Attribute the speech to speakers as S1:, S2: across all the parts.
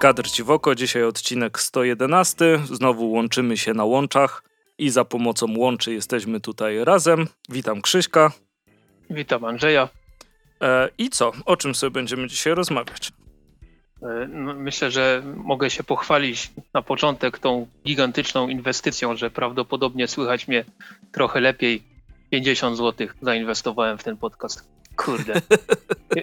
S1: Kadr Ci w oko, dzisiaj odcinek 111. Znowu łączymy się na łączach i za pomocą łączy jesteśmy tutaj razem. Witam Krzyśka.
S2: Witam Andrzeja.
S1: E, I co? O czym sobie będziemy dzisiaj rozmawiać?
S2: E, no, myślę, że mogę się pochwalić na początek tą gigantyczną inwestycją, że prawdopodobnie słychać mnie trochę lepiej. 50 zł zainwestowałem w ten podcast. Kurde.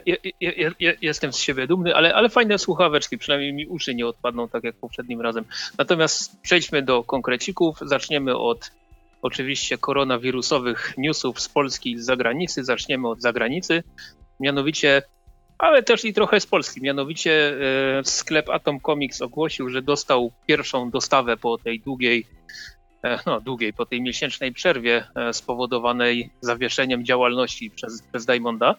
S2: Ja, ja, ja, jestem z siebie dumny, ale, ale fajne słuchaweczki, przynajmniej mi uszy nie odpadną tak jak poprzednim razem. Natomiast przejdźmy do konkrecików. Zaczniemy od oczywiście koronawirusowych newsów z Polski i z zagranicy. Zaczniemy od zagranicy, mianowicie, ale też i trochę z Polski. Mianowicie e, sklep Atom Comics ogłosił, że dostał pierwszą dostawę po tej długiej no, długiej, po tej miesięcznej przerwie e, spowodowanej zawieszeniem działalności przez, przez Diamonda.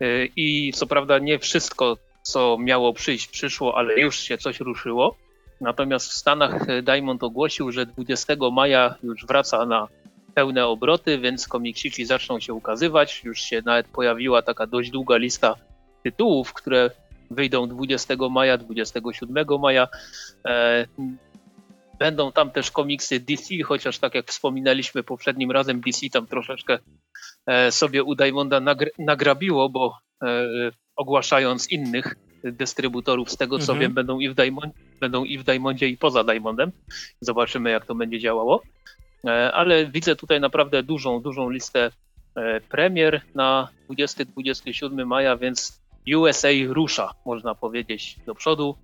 S2: E, I co prawda nie wszystko, co miało przyjść, przyszło, ale już się coś ruszyło. Natomiast w Stanach Diamond ogłosił, że 20 maja już wraca na pełne obroty, więc komiksiki zaczną się ukazywać. Już się nawet pojawiła taka dość długa lista tytułów, które wyjdą 20 maja, 27 maja. Będą tam też komiksy DC, chociaż tak jak wspominaliśmy poprzednim razem, DC tam troszeczkę e, sobie u Diamonda nagrabiło, bo e, ogłaszając innych dystrybutorów, z tego co mhm. wiem, będą i, w Diamond, będą i w Diamondzie, i poza Diamondem. Zobaczymy, jak to będzie działało. E, ale widzę tutaj naprawdę dużą, dużą listę premier na 20-27 maja, więc USA rusza, można powiedzieć, do przodu.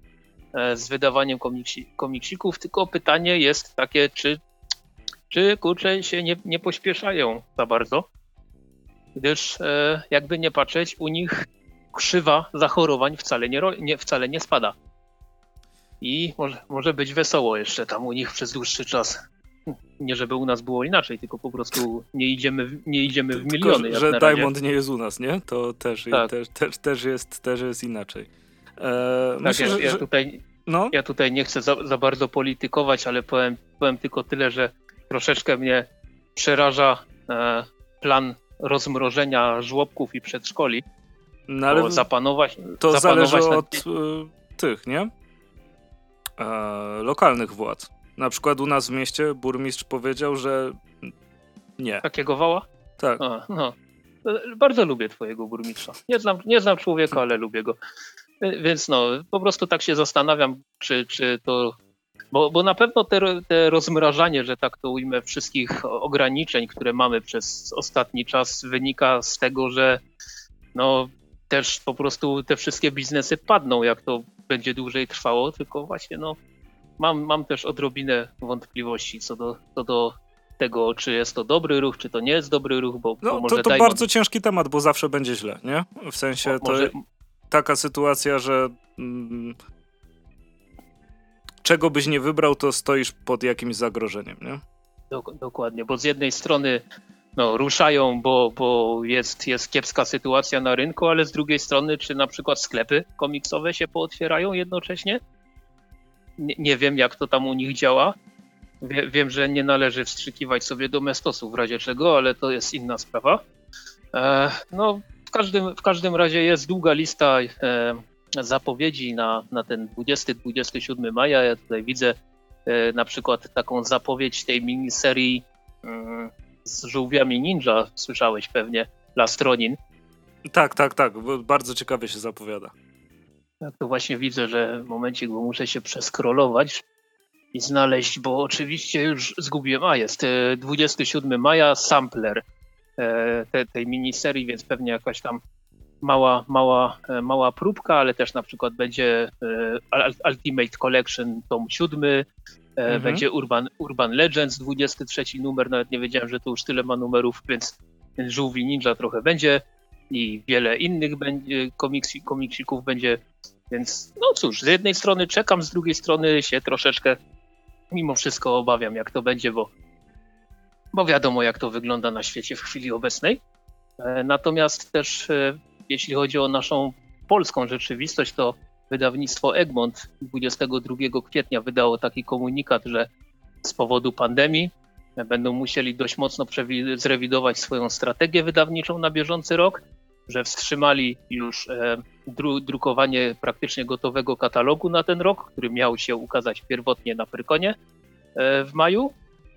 S2: E, z wydawaniem komiksi, komiksików, tylko pytanie jest takie, czy, czy kurczę się nie, nie pośpieszają za bardzo, gdyż e, jakby nie patrzeć, u nich krzywa zachorowań wcale nie, nie, wcale nie spada. I może, może być wesoło jeszcze tam u nich przez dłuższy czas. Nie żeby u nas było inaczej, tylko po prostu nie idziemy, w, nie idziemy w miliony.
S1: Tylko, że Diamond nie jest u nas, nie? To też, tak. też, też, też, jest, też jest inaczej.
S2: E, tak, myślę, ja, ja, tutaj, no. ja tutaj nie chcę za, za, bardzo politykować, ale powiem, powiem tylko tyle, że troszeczkę mnie przeraża e, plan rozmrożenia żłobków i przedszkoli. No, ale zapanować,
S1: to zapanować zależy nad... od y, tych, nie? E, lokalnych władz. Na przykład u nas w mieście burmistrz powiedział, że nie.
S2: Takiego wała?
S1: Tak. A, no.
S2: Bardzo lubię twojego burmistrza. Nie znam, nie znam człowieka, ale lubię go. Więc no, po prostu tak się zastanawiam, czy, czy to. Bo, bo na pewno te, te rozmrażanie, że tak to ujmę, wszystkich ograniczeń, które mamy przez ostatni czas, wynika z tego, że no, też po prostu te wszystkie biznesy padną, jak to będzie dłużej trwało, tylko właśnie no, mam, mam też odrobinę wątpliwości co do, co do tego, czy jest to dobry ruch, czy to nie jest dobry ruch, bo,
S1: no,
S2: bo może
S1: to, to bardzo ciężki temat, bo zawsze będzie źle, nie? W sensie to... Może, taka sytuacja, że mm, czego byś nie wybrał, to stoisz pod jakimś zagrożeniem, nie?
S2: Dokładnie, bo z jednej strony no, ruszają, bo, bo jest, jest kiepska sytuacja na rynku, ale z drugiej strony, czy na przykład sklepy komiksowe się pootwierają jednocześnie? Nie, nie wiem, jak to tam u nich działa. Wie, wiem, że nie należy wstrzykiwać sobie domestosu w razie czego, ale to jest inna sprawa. E, no, każdym, w każdym razie jest długa lista e, zapowiedzi na, na ten 20-27 maja. Ja tutaj widzę e, na przykład taką zapowiedź tej miniserii e, z żółwiami ninja, słyszałeś pewnie, Lastronin.
S1: Tak, tak, tak. Bardzo ciekawie się zapowiada.
S2: Tak, to właśnie widzę, że w momencie, bo muszę się przeskrolować i znaleźć, bo oczywiście już zgubiłem. A, jest 27 maja, Sampler. E, te, tej miniserii, więc pewnie jakaś tam mała, mała, e, mała próbka, ale też na przykład będzie e, Ultimate Collection tom 7, mhm. będzie Urban, Urban Legends 23 numer, nawet nie wiedziałem, że to już tyle ma numerów, więc, Żółwi Ninja trochę będzie i wiele innych będzie, komiksik, komiksików będzie, więc no cóż, z jednej strony czekam, z drugiej strony się troszeczkę mimo wszystko obawiam, jak to będzie, bo bo wiadomo, jak to wygląda na świecie w chwili obecnej. E, natomiast też, e, jeśli chodzi o naszą polską rzeczywistość, to wydawnictwo Egmont 22 kwietnia wydało taki komunikat, że z powodu pandemii będą musieli dość mocno zrewidować swoją strategię wydawniczą na bieżący rok że wstrzymali już e, dru, drukowanie praktycznie gotowego katalogu na ten rok, który miał się ukazać pierwotnie na Prykonie e, w maju.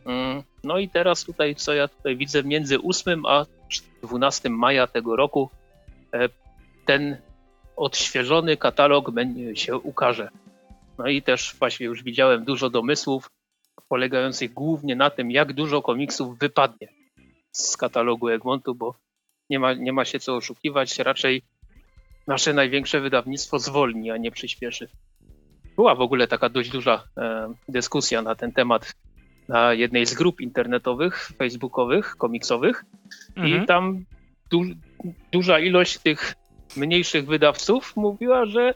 S2: Mm, no i teraz tutaj, co ja tutaj widzę, między 8 a 12 maja tego roku e, ten odświeżony katalog się ukaże. No i też właśnie już widziałem dużo domysłów polegających głównie na tym, jak dużo komiksów wypadnie z katalogu Egmontu, bo nie ma, nie ma się co oszukiwać, raczej nasze największe wydawnictwo zwolni, a nie przyspieszy. Była w ogóle taka dość duża e, dyskusja na ten temat na jednej z grup internetowych, facebookowych, komiksowych mhm. i tam du duża ilość tych mniejszych wydawców mówiła, że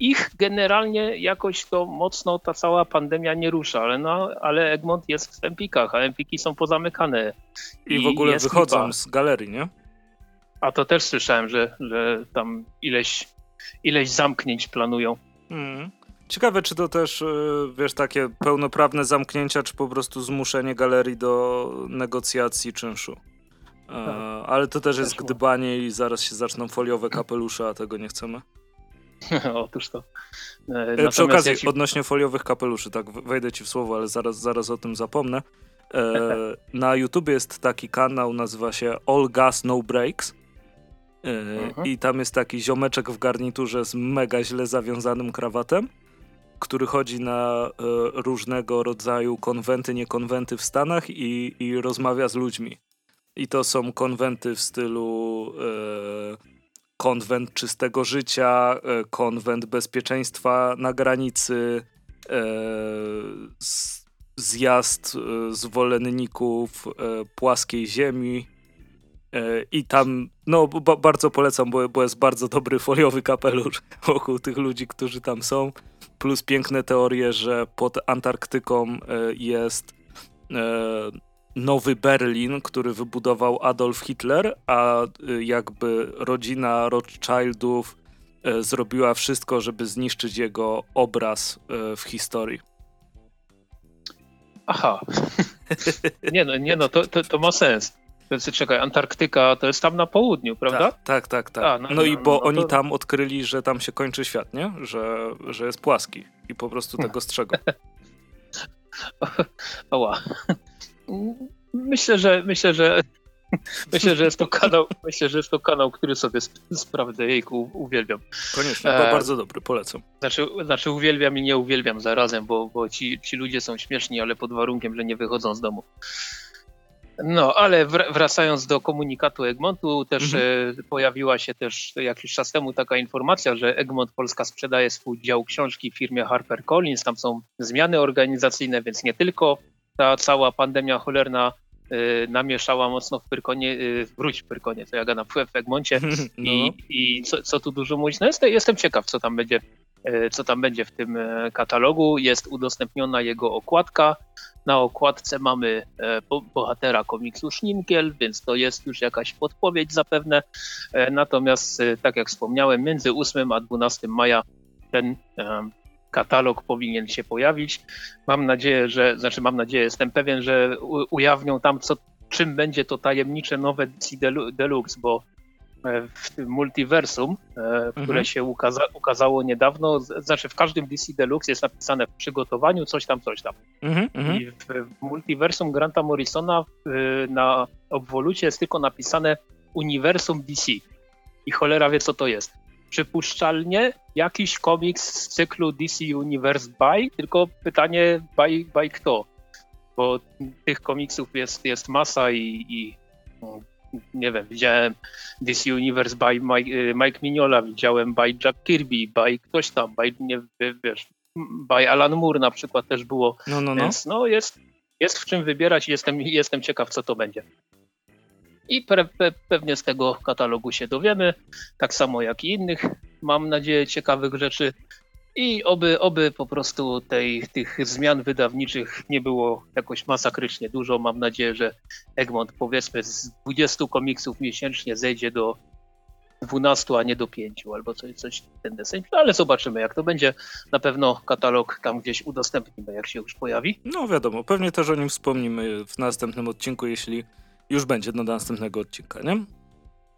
S2: ich generalnie jakoś to mocno ta cała pandemia nie rusza, ale, no, ale Egmont jest w Empikach, a Empiki są pozamykane.
S1: I, I w ogóle wychodzą lipa. z galerii, nie?
S2: A to też słyszałem, że, że tam ileś, ileś zamknięć planują. Mm.
S1: Ciekawe, czy to też, e, wiesz, takie pełnoprawne zamknięcia, czy po prostu zmuszenie galerii do negocjacji czynszu. E, tak. Ale to też jest gdybanie i zaraz się zaczną foliowe kapelusze, a tego nie chcemy.
S2: Otóż to.
S1: E, Przy okazji, ja ci... odnośnie foliowych kapeluszy, tak wejdę ci w słowo, ale zaraz, zaraz o tym zapomnę. E, na YouTube jest taki kanał, nazywa się All Gas No Breaks. E, mhm. I tam jest taki ziomeczek w garniturze z mega źle zawiązanym krawatem, który chodzi na e, różnego rodzaju konwenty, niekonwenty w Stanach i, i rozmawia z ludźmi. I to są konwenty w stylu e, konwent czystego życia, e, konwent bezpieczeństwa na granicy, zjazd zwolenników płaskiej ziemi. I tam, no, bardzo polecam, bo, bo jest bardzo dobry foliowy kapelusz wokół tych ludzi, którzy tam są. Plus piękne teorie, że pod Antarktyką jest nowy Berlin, który wybudował Adolf Hitler, a y, jakby rodzina Rothschildów zrobiła wszystko, żeby zniszczyć jego obraz w historii.
S2: Aha. nie no, nie no to, to, to ma sens. Więc czekaj, Antarktyka to jest tam na południu, prawda?
S1: Tak, tak, tak. tak. A, no, no, no, i bo no, oni to... tam odkryli, że tam się kończy świat, nie? Że, że jest płaski i po prostu tego strzegą.
S2: Oła. Myślę, że myślę, że myślę, że jest to kanał, myślę, że jest to kanał, który sobie sprawdzę, jejku, uwielbiam.
S1: Koniecznie, e, bardzo dobry, polecam.
S2: Znaczy, znaczy uwielbiam i nie uwielbiam zarazem, bo, bo ci, ci ludzie są śmieszni, ale pod warunkiem, że nie wychodzą z domu. No, ale wracając do komunikatu Egmontu, też mhm. E, pojawiła się też jakiś czas temu taka informacja, że Egmont Polska sprzedaje swój dział książki firmie HarperCollins. Tam są zmiany organizacyjne, więc nie tylko ta cała pandemia cholerna y, namieszała mocno w Pyrkonie, y, wróć w Pyrkonie, to ja gadam w Egmoncie no. i, i co, co, tu dużo mówić, no jestem, jestem ciekaw, co tam będzie co tam będzie w tym katalogu. Jest udostępniona jego okładka. Na okładce mamy bohatera komiksu Szninkiel, więc to jest już jakaś podpowiedź zapewne. Natomiast, tak jak wspomniałem, między 8 a 12 maja ten katalog powinien się pojawić. Mam nadzieję, że, znaczy mam nadzieję, jestem pewien, że ujawnią tam, co, czym będzie to tajemnicze nowe DC Deluxe, bo e, w tym multiversum, e, mhm. które się ukaza ukazało niedawno, znaczy w każdym DC Deluxe jest napisane w przygotowaniu coś tam, coś tam. Mhm, mhm. I w, w multiversum Granta Morrisona na obwolucie jest tylko napisane uniwersum DC. I cholera wie, co to jest przypuszczalnie jakiś komiks z cyklu DC Universe by, tylko pytanie by, by kto? Bo tych komiksów jest, jest masa i, i no, nie wiem, widziałem DC Universe by Mike, y, Mike Mignola, widziałem by Jack Kirby, by ktoś tam, by, nie wiesz, by Alan Moore na przykład też było. No, no, no. Więc no jest, jest w czym wybierać i jestem, jestem ciekaw, co to będzie i pe pe pewnie z tego katalogu się dowiemy, tak samo jak i innych, mam nadzieję, ciekawych rzeczy. I oby, oby po prostu tej, tych zmian wydawniczych nie było jakoś masakrycznie dużo. Mam nadzieję, że Egmont powiedzmy z 20 komiksów miesięcznie zejdzie do 12, a nie do 5 albo coś, coś ten deseń. No, ale zobaczymy jak to będzie. Na pewno katalog tam gdzieś udostępnimy, jak się już pojawi.
S1: No wiadomo, pewnie też o nim wspomnimy w następnym odcinku, jeśli już będzie do następnego odcinka, nie?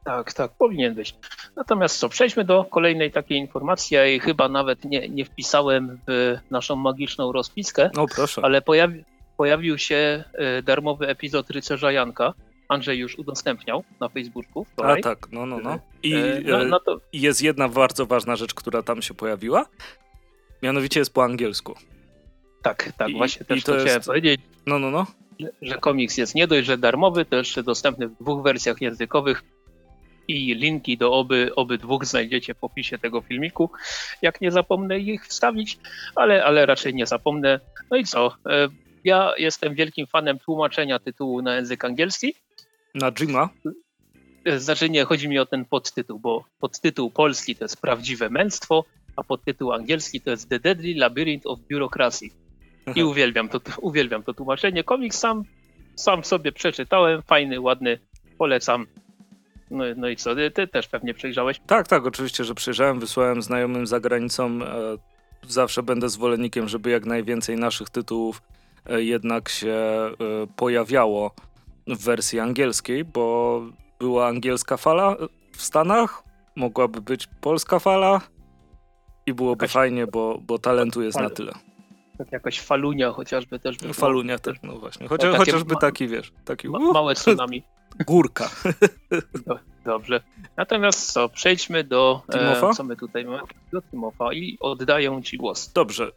S2: Tak, tak, powinien być. Natomiast co, przejdźmy do kolejnej takiej informacji. Ja jej chyba nawet nie, nie wpisałem w naszą magiczną rozpiskę.
S1: No proszę.
S2: Ale pojawi, pojawił się e, darmowy epizod Rycerza Janka. Andrzej już udostępniał na Facebooku.
S1: Wczoraj. A tak, no, no, no. I e, no, no to... jest jedna bardzo ważna rzecz, która tam się pojawiła. Mianowicie jest po angielsku.
S2: Tak, tak, I, właśnie też to, to chciałem jest... powiedzieć.
S1: No, no, no.
S2: Że komiks jest nie dość, że darmowy, to jeszcze dostępny w dwóch wersjach językowych i linki do oby, obydwóch znajdziecie w opisie tego filmiku. Jak nie zapomnę ich wstawić, ale, ale raczej nie zapomnę. No i co? E, ja jestem wielkim fanem tłumaczenia tytułu na język angielski.
S1: Na Jima?
S2: Znaczy nie, chodzi mi o ten podtytuł, bo podtytuł polski to jest prawdziwe męstwo, a podtytuł angielski to jest The Deadly Labyrinth of Bureaucracy. I uwielbiam to, uwielbiam to tłumaczenie. Komiks sam, sam sobie przeczytałem, fajny, ładny, polecam. No, no i co, ty też pewnie przejrzałeś?
S1: Tak, tak, oczywiście, że przejrzałem, wysłałem znajomym za granicą. E, zawsze będę zwolennikiem, żeby jak najwięcej naszych tytułów e, jednak się e, pojawiało w wersji angielskiej, bo była angielska fala w Stanach, mogłaby być polska fala i byłoby Jakaś... fajnie, bo, bo talentu jest na tyle.
S2: Tak jakoś falunia chociażby też.
S1: By falunia też, no właśnie. Chociaż, chociażby taki, wiesz, taki...
S2: Ma, małe tsunami.
S1: Górka.
S2: Dobrze. Natomiast co, przejdźmy do e, co my tutaj mamy, do Timofa i oddaję Ci głos.
S1: Dobrze. E,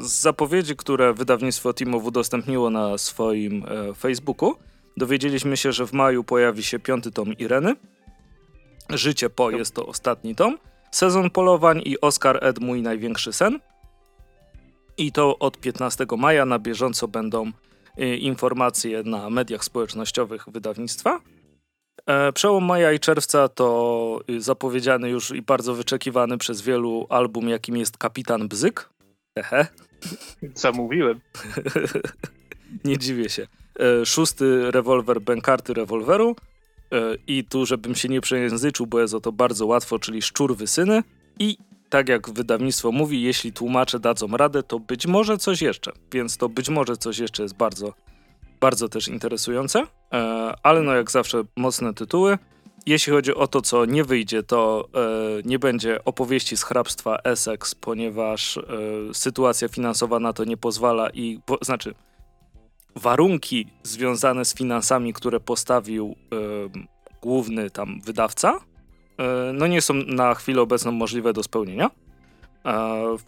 S1: z zapowiedzi, które wydawnictwo Timow udostępniło na swoim e, Facebooku, dowiedzieliśmy się, że w maju pojawi się piąty tom Ireny. Życie po jest to ostatni tom. Sezon polowań i Oscar Ed mój największy sen. I to od 15 maja na bieżąco będą Y, informacje na mediach społecznościowych wydawnictwa. E, przełom maja i czerwca to y, zapowiedziany już i bardzo wyczekiwany przez wielu album, jakim jest Kapitan Bzyk. Ehe.
S2: Zamówiłem.
S1: Nie dziwię się. E, szósty rewolwer Benkarty rewolweru. E, I tu, żebym się nie przejęzyczył, bo jest o to bardzo łatwo, czyli Szczur Wysyny. I tak jak wydawnictwo mówi, jeśli tłumacze dadzą radę, to być może coś jeszcze. Więc to być może coś jeszcze jest bardzo, bardzo też interesujące. E, ale no jak zawsze mocne tytuły. Jeśli chodzi o to, co nie wyjdzie, to e, nie będzie opowieści z hrabstwa Essex, ponieważ e, sytuacja finansowa na to nie pozwala i, znaczy, warunki związane z finansami, które postawił główny tam wydawca, no nie są na chwilę obecną możliwe do spełnienia. E, w,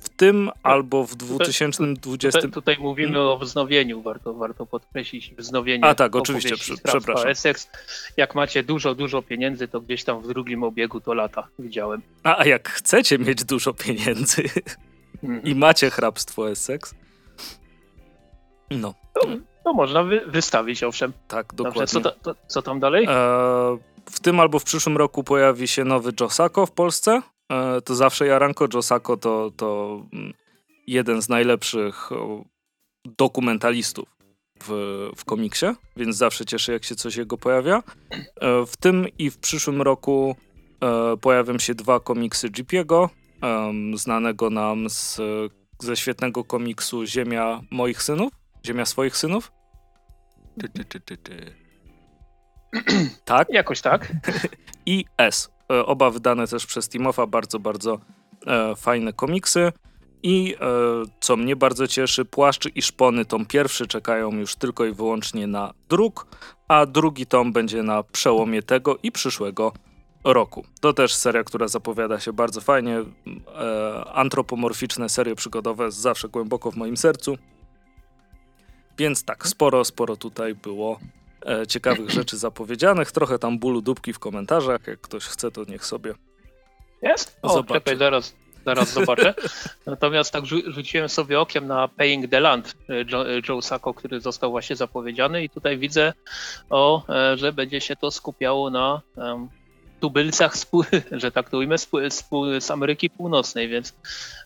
S1: w tym albo w 2020.
S2: Tutaj, tutaj mówimy hmm? o wznowieniu, warto, warto podkreślić wznowienie.
S1: A tak, oczywiście, przepraszam.
S2: Essex. Jak macie dużo, dużo pieniędzy, to gdzieś tam w drugim obiegu to lata widziałem.
S1: A, a jak chcecie mieć dużo pieniędzy hmm. i macie hrabstwo Essex, no.
S2: To, to można wy, wystawić, owszem.
S1: Tak, dokładnie. Dobrze,
S2: co, to, co tam dalej?
S1: E, w tym albo w przyszłym roku pojawi się nowy Josako w Polsce. E, to zawsze Jaranko. Josako to, to mm, jeden z najlepszych dokumentalistów w, w komiksie, więc zawsze cieszę, jak się coś jego pojawia. E, w tym i w przyszłym roku e, pojawią się dwa komiksy GP'ego, znanego nam z, ze świetnego komiksu Ziemia moich synów, Ziemia swoich synów. Ty, ty, ty,
S2: tak? Jakoś tak.
S1: I S. E, oba wydane też przez Timofa, bardzo, bardzo e, fajne komiksy. I e, co mnie bardzo cieszy, Płaszcz i Szpony tom pierwszy czekają już tylko i wyłącznie na druk, a drugi tom będzie na przełomie tego i przyszłego roku. To też seria, która zapowiada się bardzo fajnie. E, antropomorficzne serie przygodowe zawsze głęboko w moim sercu. Więc tak, sporo, sporo tutaj było ciekawych rzeczy zapowiedzianych. Trochę tam bólu dupki w komentarzach. Jak ktoś chce, to niech sobie.
S2: Jest? O, zobaczy. czekaj, zaraz, zaraz zobaczę. Natomiast tak rzu rzuciłem sobie okiem na Paying the Land e, Joe, e, Joe Sacco, który został właśnie zapowiedziany, i tutaj widzę, o, e, że będzie się to skupiało na um, tubylcach, że tak to ujmę, z, z Ameryki Północnej, więc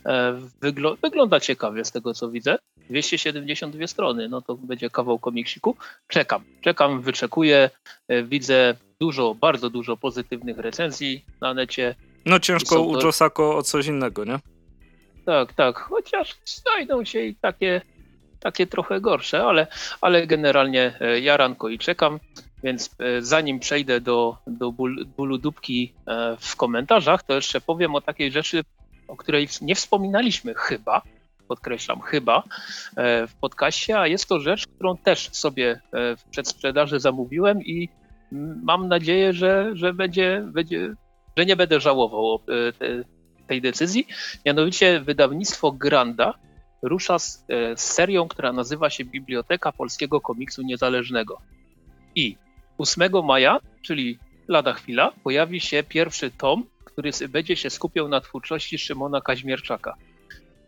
S2: e, wygl wygląda ciekawie z tego co widzę. 272 strony, no to będzie kawał komiksiku. Czekam, czekam, wyczekuję. E, widzę dużo, bardzo dużo pozytywnych recenzji na necie.
S1: No ciężko u. Josako o coś innego, nie?
S2: Tak, tak, chociaż znajdą się i takie, takie trochę gorsze, ale, ale generalnie e, jaranko i czekam. Więc e, zanim przejdę do, do ból, bólu dupki w komentarzach, to jeszcze powiem o takiej rzeczy, o której nie wspominaliśmy chyba, podkreślam, chyba w podcaście, a jest to rzecz, którą też sobie w przedsprzedaży zamówiłem i mam nadzieję, że, że będzie, będzie że nie będę żałował te, tej decyzji. Mianowicie wydawnictwo Granda rusza z, z serią, która nazywa się Biblioteka Polskiego Komiksu Niezależnego. I 8 maja, czyli lada chwila, pojawi się pierwszy tom, który będzie się skupiał na twórczości Szymona Kaźmierczaka.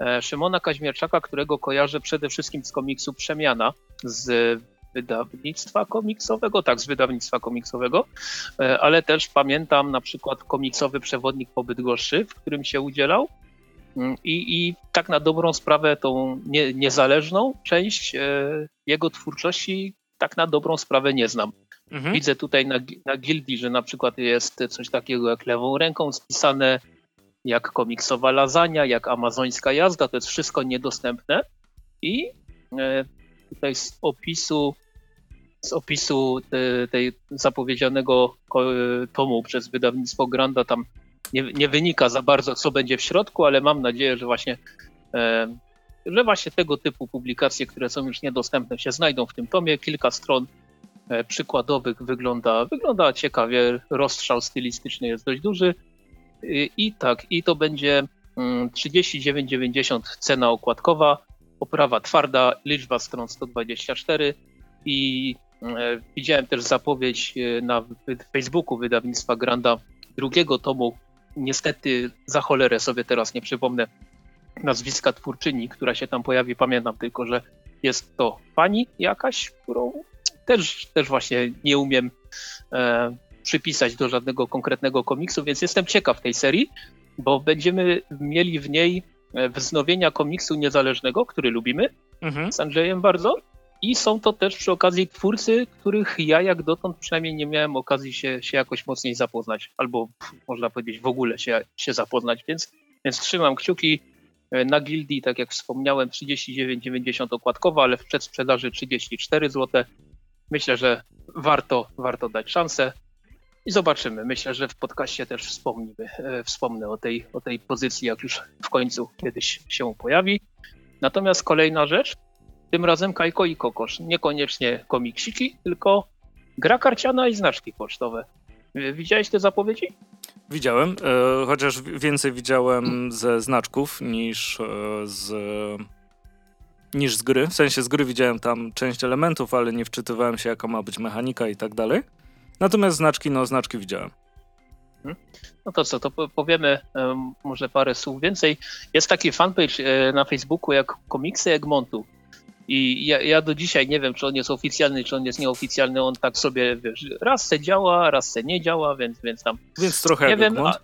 S2: E, Szymona Kaźmierczaka, którego kojarzę przede wszystkim z komiksu Przemiana, z wydawnictwa komiksowego, tak, z wydawnictwa komiksowego, e, ale też pamiętam na przykład komiksowy przewodnik po Bydgoszczy, w którym się udzielał. Mm, I, i tak na dobrą sprawę tą nie, niezależną część e, jego twórczości tak na dobrą sprawę nie znam. Mhm. Widzę tutaj na, na gildii, że na przykład jest coś takiego jak lewą ręką spisane, jak komiksowa lasagna, jak amazońska jazda, to jest wszystko niedostępne. I e, tutaj z opisu z opisu te, tej zapowiedzianego tomu przez wydawnictwo Granda tam nie, nie, wynika za bardzo, co będzie w środku, ale mam nadzieję, że właśnie, e, że właśnie tego typu publikacje, które są już niedostępne, się znajdą w tym tomie. Kilka stron e, przykładowych wygląda, wygląda ciekawie, rozstrzał stylistyczny jest dość duży. I, tak, i to będzie 39,90 mm, cena okładkowa, oprawa twarda, liczba stron 124 i E, widziałem też zapowiedź e, na Facebooku wydawnictwa Granda drugiego tomu. Niestety za cholerę sobie teraz nie przypomnę nazwiska twórczyni, która się tam pojawi. Pamiętam tylko, że jest to pani jakaś, którą też, też właśnie nie umiem e, przypisać do żadnego konkretnego komiksu, więc jestem ciekaw tej serii, bo będziemy mieli w niej e, wznowienia komiksu niezależnego, który lubimy mhm. z Andrzejem bardzo i są to też przy okazji twórcy, których ja jak dotąd przynajmniej nie miałem okazji się, się jakoś mocniej zapoznać, albo można powiedzieć w ogóle się, się zapoznać, więc, więc trzymam kciuki e, na gildii, tak jak wspomniałem, 39,90 okładkowa, ale w przedsprzedaży 34 zł. Myślę, że warto, warto dać szansę i zobaczymy. Myślę, że w podcaście też wspomnimy, e, wspomnę o tej, o tej pozycji, jak już w końcu kiedyś się pojawi. Natomiast kolejna rzecz, tym razem Kajko i Kokosz. Niekoniecznie komiksiki, tylko gra karciana i znaczki pocztowe. Widziałeś te zapowiedzi?
S1: Widziałem, e, chociaż więcej widziałem ze znaczków niż e, z niż z gry. W sensie z gry widziałem tam część elementów, ale nie wczytywałem się, jaka ma być mechanika i tak dalej. Natomiast znaczki, no znaczki widziałem.
S2: Mhm. No to co, to powiemy um, może parę słów więcej. Jest taki fanpage e, na Facebooku jak Komiksy Egmontu. I ja, ja, do dzisiaj nie wiem, czy on jest oficjalny, czy on jest nieoficjalny. On tak sobie, wiesz, raz se działa, raz se nie działa, więc, więc tam.
S1: Więc trochę nie wiem. A,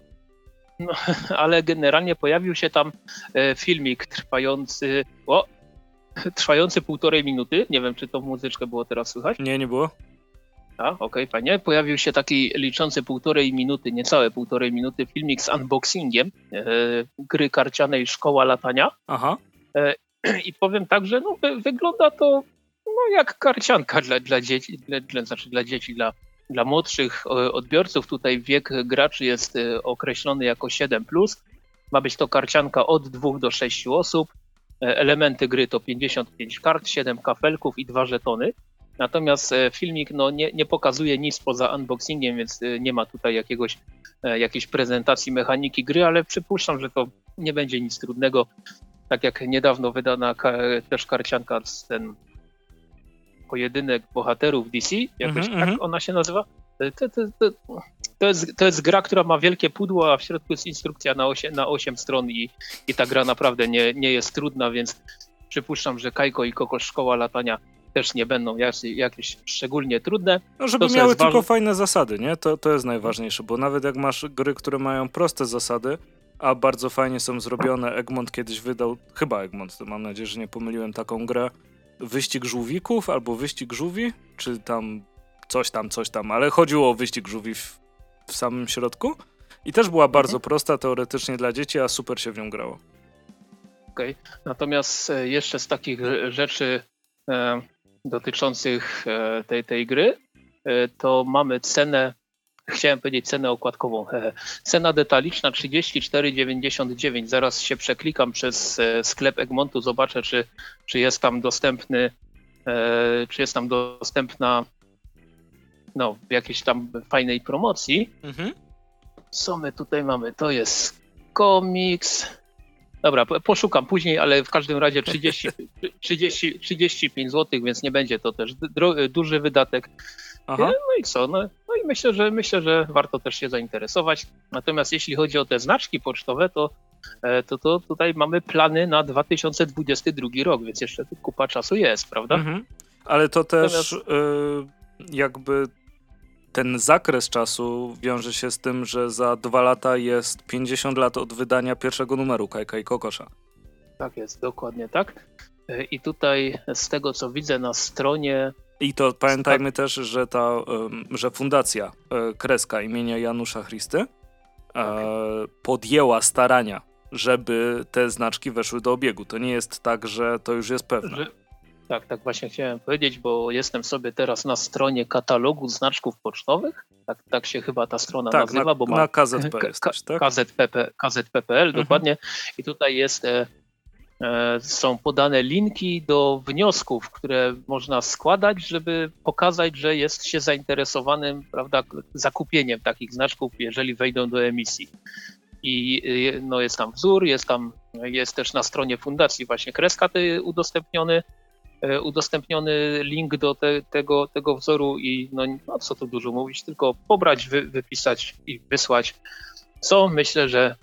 S2: no, ale generalnie pojawił się tam e, filmik trwający. O, trwający półtorej minuty. Nie wiem, czy to muzyczkę było teraz słychać.
S1: Nie, nie było.
S2: A, okej, okay, fajnie. Pojawił się taki liczący półtorej minuty, niecałe półtorej minuty filmik z unboxingiem e, gry karcianej Szkoła Latania.
S1: Aha.
S2: E, I powiem tak, że no, wygląda to no, jak karcianka dla, dla dzieci, dla, dla, znaczy dla dzieci, dla, dla młodszych odbiorców. Tutaj wiek graczy jest e, określony jako 7. Ma być to karcianka od 2 do 6 osób. E, elementy gry to 55 kart, 7 kafelków i 2 żetony. Natomiast e, filmik no, nie, nie pokazuje nic poza unboxingiem, więc nie ma tutaj jakiegoś, jakiejś prezentacji mechaniki gry, ale przypuszczam, że to nie będzie nic trudnego tak jak niedawno wydana też karcianka z ten pojedynek bohaterów DC, jakoś mm -hmm, tak -hmm. ona się nazywa. To, to, to, to, jest, to jest gra, która ma wielkie pudło, a w środku jest instrukcja na 8, na 8 stron i, i ta gra naprawdę nie, nie jest trudna, więc przypuszczam, że Kajko i Koko Szkoła Latania też nie będą jakieś szczególnie trudne.
S1: No, żeby to, miały tylko fajne zasady, nie? To, to jest najważniejsze, bo nawet jak masz gry, które mają proste zasady, a bardzo fajnie są zrobione. Egmont kiedyś wydał, chyba Egmont, mam nadzieję, że nie pomyliłem taką grę, Wyścig Żółwików albo Wyścig Żółwi, czy tam coś tam, coś tam, ale chodziło o Wyścig Żółwi w, w samym środku i też była bardzo mhm. prosta teoretycznie dla dzieci, a super się w nią grało.
S2: Okej, okay. natomiast e, jeszcze z takich rzeczy e, dotyczących e, tej, tej gry, to mamy cenę, chciałem powiedzieć cenę okładkową, cena detaliczna 34,99. Zaraz się przeklikam przez sklep Egmontu, zobaczę, czy, czy jest tam dostępny, czy jest tam dostępna no, w jakiejś tam fajnej promocji. Mhm. Co my tutaj mamy? To jest komiks. Dobra, poszukam później, ale w każdym razie 30, 30, 35 zł, więc nie będzie to też duży wydatek. Aha. No i co? No, no, i myślę, że myślę, że warto też się zainteresować. Natomiast jeśli chodzi o te znaczki pocztowe, to, e, to, to tutaj mamy plany na 2022 rok, więc jeszcze kupa czasu jest, prawda? Mhm.
S1: Ale to też Natomiast... y, jakby ten zakres czasu wiąże się z tym, że za dwa lata jest 50 lat od wydania pierwszego numeru Kajka i Kokosza.
S2: Tak jest, dokładnie tak. E, I tutaj z tego co widzę na stronie.
S1: I to pamiętajmy też, że ta, że fundacja e, Kreska imienia Janusza Christy e, tak. podjęła starania, żeby te znaczki weszły do obiegu. To nie jest tak, że to już jest pewne. Że,
S2: tak, tak właśnie chciałem powiedzieć, bo jestem sobie teraz na stronie katalogu znaczków pocztowych. Tak, tak się chyba ta strona tak, nazywa,
S1: na,
S2: bo
S1: ma na KZP jesteś, tak?
S2: KZPP, KZPPL, mhm. dokładnie. I tutaj jest, e, e, są podane linki do wniosków, które można składać, żeby pokazać, że jest się zainteresowanym prawda, zakupieniem takich znaczków, jeżeli wejdą do emisji. I e, no, jest tam wzór, jest tam, jest też na stronie fundacji właśnie kreska udostępniony udostępniony link do te, tego, tego wzoru i no, no, co tu dużo mówić, tylko pobrać, wy, wypisać i wysłać, co myślę, że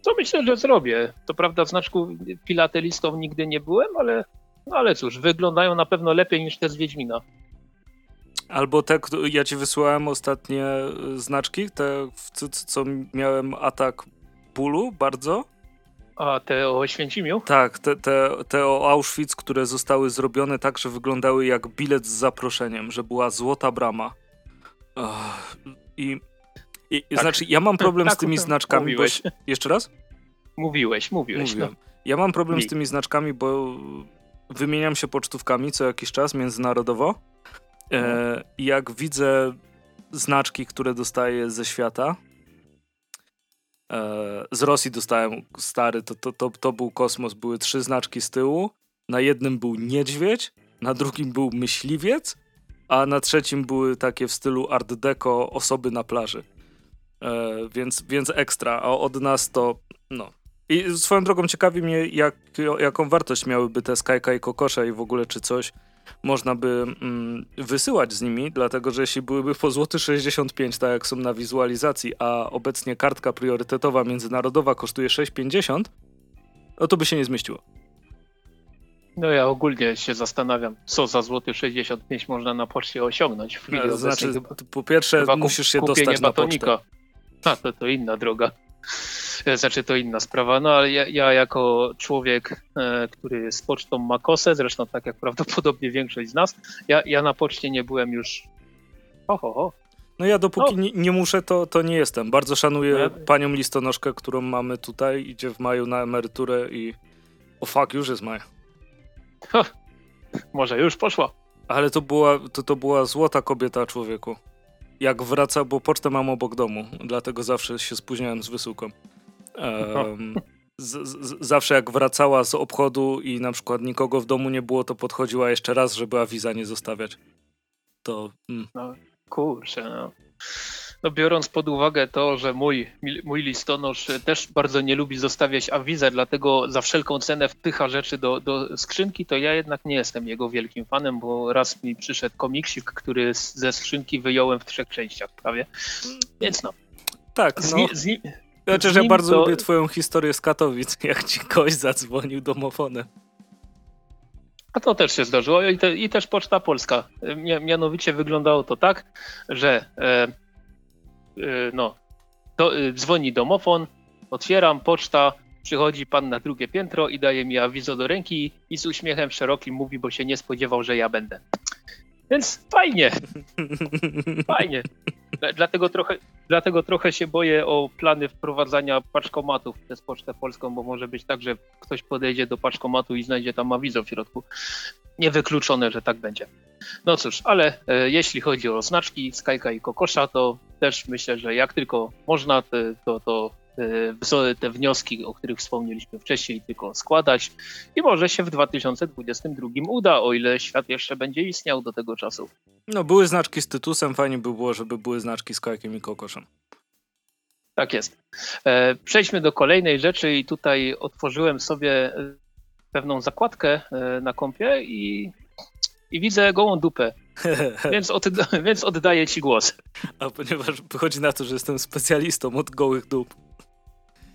S2: co myślę, że zrobię. To prawda w znaczku filatelistą nigdy nie byłem, ale, no ale cóż, wyglądają na pewno lepiej niż te z Wiedźmina.
S1: Albo te, ja ci wysłałem ostatnie znaczki, te, co, co miałem atak bólu bardzo
S2: a te o Święcimiu?
S1: Tak, te, te, te o Auschwitz, które zostały zrobione tak, że wyglądały jak bilet z zaproszeniem, że była złota brama. I, i tak. znaczy, ja mam problem tak, z tymi znaczkami, mówiłeś. bo... Jeszcze raz?
S2: Mówiłeś, mówiłeś. No.
S1: Ja mam problem z tymi znaczkami, bo wymieniam się pocztówkami co jakiś czas międzynarodowo. E, no. jak widzę znaczki, które dostaję ze świata, z Rosji dostałem stary, to, to, to, to był kosmos, były trzy znaczki z tyłu. Na jednym był niedźwiedź, na drugim był myśliwiec, a na trzecim były takie w stylu art deco osoby na plaży. E, więc, więc ekstra, a od nas to no. I swoją drogą ciekawi mnie, jak, jaką wartość miałyby te Skyka i Kokosze i w ogóle czy coś można by mm, wysyłać z nimi, dlatego że jeśli byłyby po złoty 65, tak jak są na wizualizacji, a obecnie kartka priorytetowa międzynarodowa kosztuje 6,50, no to by się nie zmieściło.
S2: No ja ogólnie się zastanawiam, co za złoty 65 można na poczcie osiągnąć w chwili no,
S1: Znaczy, po pierwsze musisz się dostać batonika. na pocztę.
S2: A, to, to inna droga. E, znaczy to inna sprawa, no ale ja, ja jako człowiek, e, który z pocztą ma kosę, zresztą tak jak prawdopodobnie większość z nas, ja, ja na poczcie nie byłem już ho, ho, ho.
S1: No ja dopóki no. nie, nie, muszę, to, to nie jestem. Bardzo szanuję no panią listonoszkę, którą mamy tutaj, idzie w maju na emeryturę i o fuck, już jest maj.
S2: Może już poszła.
S1: Ale to była, to, to była złota kobieta człowieku. Jak wraca, bo pocztę mam obok domu, dlatego zawsze się spóźniałem z wysyłką. Um, z, z, zawsze jak wracała z obchodu i na przykład nikogo w domu nie było, to podchodziła jeszcze raz, żeby awiza nie zostawiać. To. Mm.
S2: No, kurczę, no. No biorąc pod uwagę to, że mój, mój listonosz też bardzo nie lubi zostawiać awizę, dlatego za wszelką cenę wpycha rzeczy do, do skrzynki, to ja jednak nie jestem jego wielkim fanem, bo raz mi przyszedł komiksik, który ze skrzynki wyjąłem w trzech częściach prawie. Więc no.
S1: Tak, no. Z, z, Chociaż ja bardzo to... lubię twoją historię z Katowic, jak ci ktoś zadzwonił domofonem.
S2: A to też się zdarzyło i, te, i też Poczta Polska. Mianowicie wyglądało to tak, że e, no, to, e, dzwoni domofon, otwieram, poczta, przychodzi pan na drugie piętro i daje mi awizo do ręki i z uśmiechem szerokim mówi, bo się nie spodziewał, że ja będę. Więc fajnie. Fajnie. Dlatego trochę, dlatego trochę się boję o plany wprowadzania paczkomatów przez Pocztę Polską, bo może być tak, że ktoś podejdzie do paczkomatu i znajdzie tam awizo w środku. Niewykluczone, że tak będzie. No cóż, ale e, jeśli chodzi o znaczki Skajka i Kokosza, to też myślę, że jak tylko można, to, to e, te wnioski, o których wspomnieliśmy wcześniej, tylko składać i może się w 2022 uda, o ile świat jeszcze będzie istniał do tego czasu.
S1: No, były znaczki z Tytusem, fajnie by było, żeby były znaczki z Kajkiem i Kokoszem.
S2: Tak jest. E, przejdźmy do kolejnej rzeczy i tutaj otworzyłem sobie pewną zakładkę na kompie i i widzę gołą dupę. więc, od, więc oddaję ci głos.
S1: A ponieważ wychodzi na to, że jestem specjalistą od gołych dup.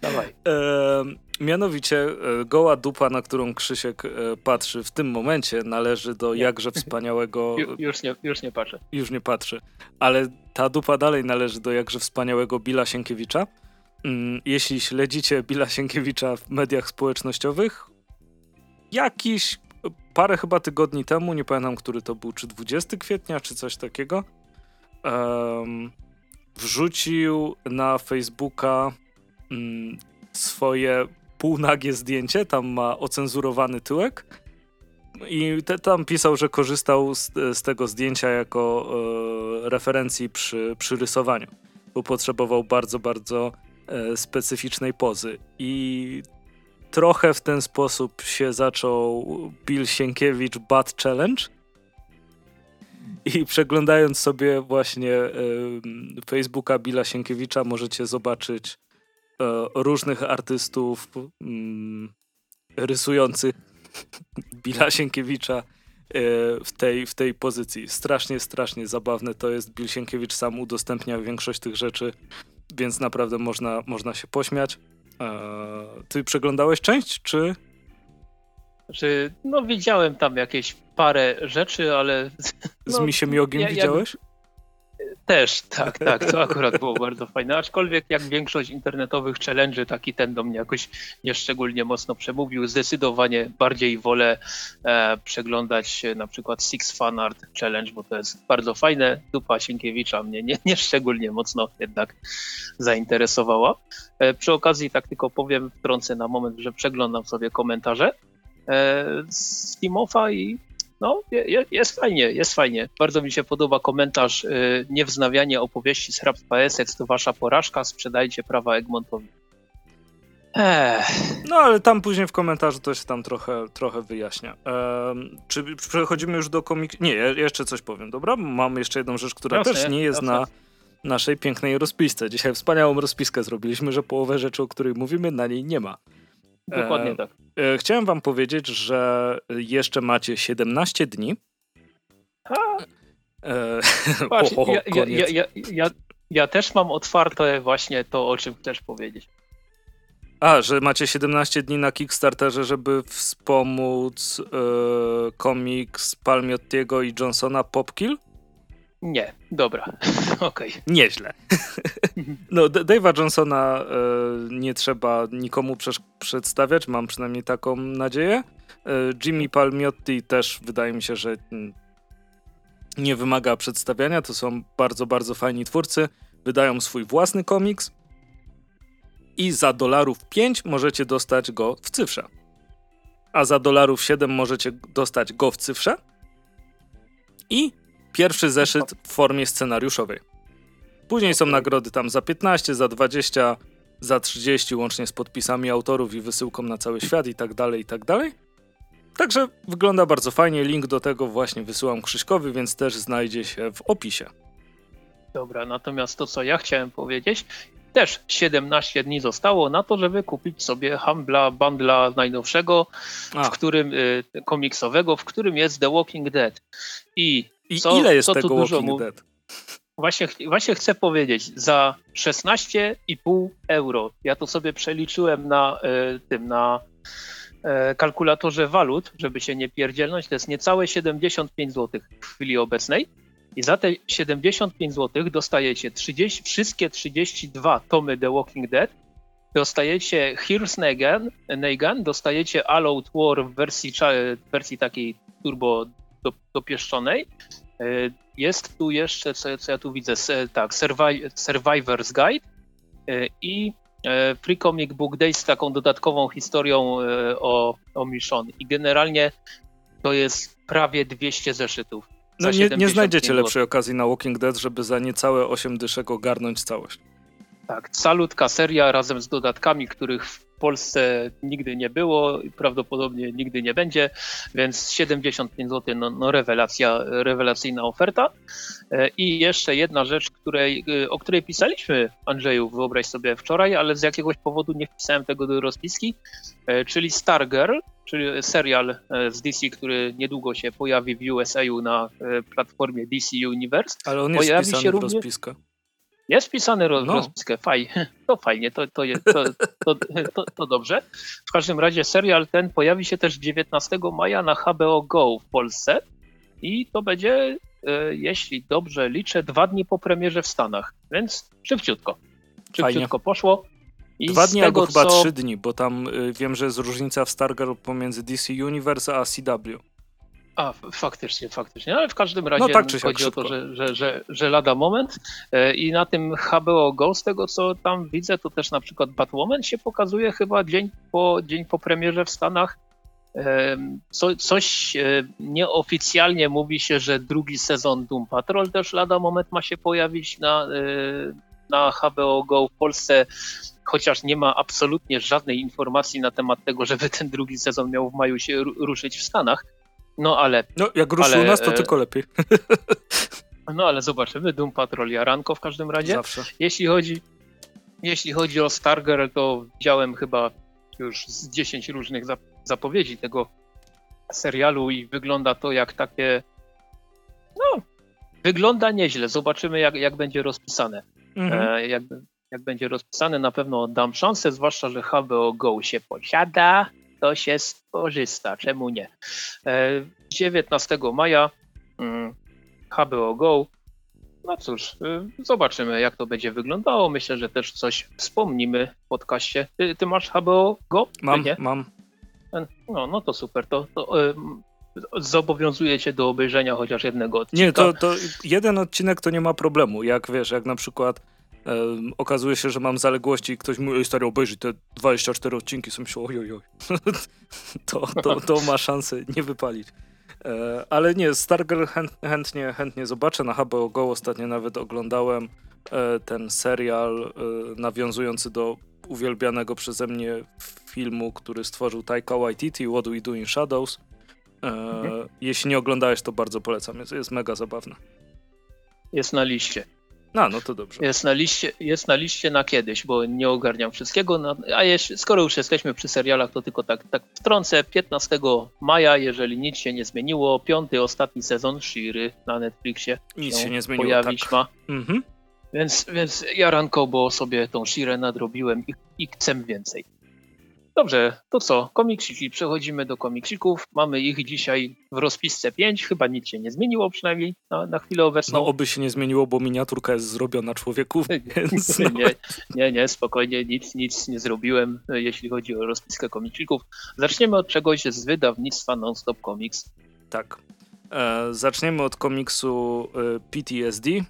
S2: Dawaj.
S1: E, mianowicie e, goła dupa, na którą Krzysiek e, patrzy w tym momencie, należy do nie. jakże wspaniałego.
S2: Ju, już, nie, już nie patrzę.
S1: Już nie patrzy. Ale ta dupa dalej należy do jakże wspaniałego Billa Sienkiewicza. Mm, jeśli śledzicie Billa Sienkiewicza w mediach społecznościowych, jakiś parę chyba tygodni temu, nie pamiętam, który to był, czy 20 kwietnia, czy coś takiego, um, wrzucił na Facebooka um, swoje półnagie zdjęcie, tam ma ocenzurowany tyłek i te, tam pisał, że korzystał z, z tego zdjęcia jako e, referencji przy, przy rysowaniu, bo potrzebował bardzo, bardzo e, specyficznej pozy. I trochę w ten sposób się zaczął Bill Sienkiewicz Bad Challenge. I przeglądając sobie właśnie y, Facebooka Billa Sienkiewicza możecie zobaczyć y, różnych artystów y, rysujących Billa Sienkiewicza w tej, w tej pozycji. Strasznie, strasznie zabawne to jest. Bill Sienkiewicz sam udostępnia większość tych rzeczy, więc naprawdę można, można się pośmiać. Eee, ty przeglądałeś część, czy?
S2: Znaczy, no widziałem tam jakieś parę rzeczy, ale...
S1: Z no, Misiem Jogiem ja, widziałeś?
S2: Też, tak, tak, to akurat było bardzo fajne, aczkolwiek jak większość internetowych challenge, taki ten do mnie jakoś nieszczególnie mocno przemówił. Zdecydowanie bardziej wolę e, przeglądać na przykład Six Fan Art Challenge, bo to jest bardzo fajne. Dupa Sienkiewicza mnie nie, nieszczególnie mocno jednak zainteresowała. E, przy okazji tak tylko powiem, wtrącę na moment, że przeglądam sobie komentarze e, z Timofa i no, jest fajnie, jest fajnie. Bardzo mi się podoba komentarz y, niewznawianie opowieści z hrabstwa Essex to wasza porażka, sprzedajcie prawa Egmontowi.
S1: Ech. No, ale tam później w komentarzu to się tam trochę, trochę wyjaśnia. Ehm, czy przechodzimy już do komik... Nie, jeszcze coś powiem, dobra? Mam jeszcze jedną rzecz, która Proszę, też nie jest na naszej pięknej rozpisce. Dzisiaj wspaniałą rozpiskę zrobiliśmy, że połowę rzeczy, o której mówimy, na niej nie ma.
S2: Dokładnie e, tak.
S1: E, chciałem wam powiedzieć, że jeszcze macie 17 dni.
S2: E, Patrz, o, ja, ja, ja, ja, ja też mam otwarte właśnie to, o czym chcesz powiedzieć.
S1: A, że macie 17 dni na Kickstarterze, żeby wspomóc e, komiks Palmiottiego i Johnsona Popkill?
S2: Nie, dobra, okej. Okay.
S1: Nieźle. no, Dave'a Johnsona e, nie trzeba nikomu przedstawiać, mam przynajmniej taką nadzieję. E, Jimmy Palmiotti też wydaje mi się, że mm, nie wymaga przedstawiania, to są bardzo, bardzo fajni twórcy. Wydają swój własny komiks i za dolarów 5 możecie dostać go w cyfrze. A za dolarów 7 możecie dostać go w cyfrze. I Pierwszy zeszyt w formie scenariuszowej. Później są nagrody tam za 15, za 20, za 30, łącznie z podpisami autorów i wysyłką na cały świat i tak dalej, i tak dalej. Także wygląda bardzo fajnie. Link do tego właśnie wysyłam Krzyśkowi, więc też znajdzie się w opisie.
S2: Dobra, natomiast to, co ja chciałem powiedzieć, też 17 dni zostało na to, żeby kupić sobie Humbla Bundla najnowszego, w którym y, komiksowego, w którym jest The Walking Dead.
S1: I i co, ile jest tego Walking Dead?
S2: Właśnie, właśnie chcę powiedzieć, za 16,5 euro, ja to sobie przeliczyłem na y, tym, na y, kalkulatorze walut, żeby się nie pierdzielnąć, to jest niecałe 75 zł w chwili obecnej. I za te 75 zł dostajecie 30, wszystkie 32 tomy The Walking Dead, dostajecie Here's Negan, Negan dostajecie All Out War w wersji, w wersji takiej turbo dopieszczonej. E, jest tu jeszcze, co, co ja tu widzę, tak, Survivor's Guide e, i e, Free Comic Book Day z taką dodatkową historią o, o Michonne. I generalnie to jest prawie 200 zeszytów.
S1: No nie, nie znajdziecie lepszej okazji na Walking Dead, żeby za niecałe 8 dyszek ogarnąć całość.
S2: Tak, salutka seria razem z dodatkami, których w Polsce nigdy nie było i prawdopodobnie nigdy nie będzie, więc 75 zł, no, no rewelacja, rewelacyjna oferta. E, I jeszcze jedna rzecz, której, e, o której pisaliśmy, Andrzeju, wyobraź sobie wczoraj, ale z jakiegoś powodu nie wpisałem tego do rozpiski, e, czyli Stargirl, czyli serial z DC, który niedługo się pojawi w USA na platformie DC Universe.
S1: Ale on jest pojawi się w rozpiskę.
S2: Jest wpisany roz, no. rozpiskę, fajnie, to fajnie, to, to, to, to, to, dobrze. W każdym razie serial ten pojawi się też 19 maja na HBO Go w Polsce i to będzie, e, jeśli dobrze liczę, dwa dni po premierze w Stanach, więc szybciutko. Szybciutko fajnie. poszło.
S1: I Dwa dni tego, albo chyba co... trzy dni, bo tam y, wiem, że jest różnica w Stargirl pomiędzy DC Universe a CW.
S2: A, faktycznie, faktycznie. Ale w każdym razie no, tak chodzi o to, że, że, że, że lada moment. E, I na tym HBO Go, z tego co tam widzę, to też na przykład Batwoman się pokazuje chyba dzień po, dzień po premierze w Stanach. E, co, coś e, nieoficjalnie mówi się, że drugi sezon Doom Patrol też lada moment ma się pojawić na, na HBO Go w Polsce chociaż nie ma absolutnie żadnej informacji na temat tego, żeby ten drugi sezon miał w maju się ruszyć w Stanach. No ale.
S1: No, jak ruszy u nas, to e, tylko lepiej.
S2: No ale zobaczymy. Doom Patrol Jaranko w każdym razie.
S1: Zawsze.
S2: Jeśli chodzi, jeśli chodzi o Stargirl, to widziałem chyba już z 10 różnych zapowiedzi tego serialu i wygląda to jak takie. No, wygląda nieźle. Zobaczymy, jak, jak będzie rozpisane. Mhm. E, jak, jak będzie rozpisane, na pewno dam szansę, zwłaszcza, że HBO Go się posiada to się skorzysta, czemu nie? 19 e, maja HBO mm, Go. No cóż, y, zobaczymy jak to będzie wyglądało. Myślę, że też coś wspomnimy w podcaście. Ty, ty masz HBO Go?
S1: Mam, nie? mam.
S2: No, no to super. To, to y, zobowiązuje cię do obejrzenia chociaż jednego odcinka.
S1: Nie, to, to jeden odcinek to nie ma problemu. Jak wiesz, jak na przykład um, okazuje się, że mam zaległości i ktoś mówi, oj stary, obejrzyj te 24 odcinki, są się oj, oj, oj. to, to, to ma szansę nie wypalić. E, ale nie, Stargirl chęt, chętnie, chętnie zobaczę. Na HBO Go ostatnio nawet oglądałem e, ten serial e, nawiązujący do uwielbianego przeze mnie filmu, który stworzył Taika Waititi, What We Do in Shadows. E, mhm. Jeśli nie oglądałeś, to bardzo polecam. Jest, jest mega zabawne.
S2: Jest na liście.
S1: No, no to dobrze.
S2: Jest na liście, jest na, liście na kiedyś, bo nie ogarniam wszystkiego. No, a jeszcze, skoro już jesteśmy przy serialach, to tylko tak, tak wtrącę. 15 maja, jeżeli nic się nie zmieniło, piąty, ostatni sezon Shiry na Netflixie.
S1: Nic się, się nie zmieniło, pojawić tak. ma. Mhm.
S2: Więc, więc ja ranko, bo sobie tą Shirę nadrobiłem i, i chcę więcej. Dobrze, to co? Komiksiki. Przechodzimy do komiksików. Mamy ich dzisiaj w rozpisce 5. Chyba nic się nie zmieniło, przynajmniej na, na chwilę obecną.
S1: No, oby się nie zmieniło, bo miniaturka jest zrobiona człowieku. Więc no.
S2: nie, nie, nie, spokojnie, nic, nic nie zrobiłem, jeśli chodzi o rozpiskę komiksików. Zaczniemy od czegoś z wydawnictwa Nonstop Comics.
S1: Tak. E, zaczniemy od komiksu e, PTSD, e,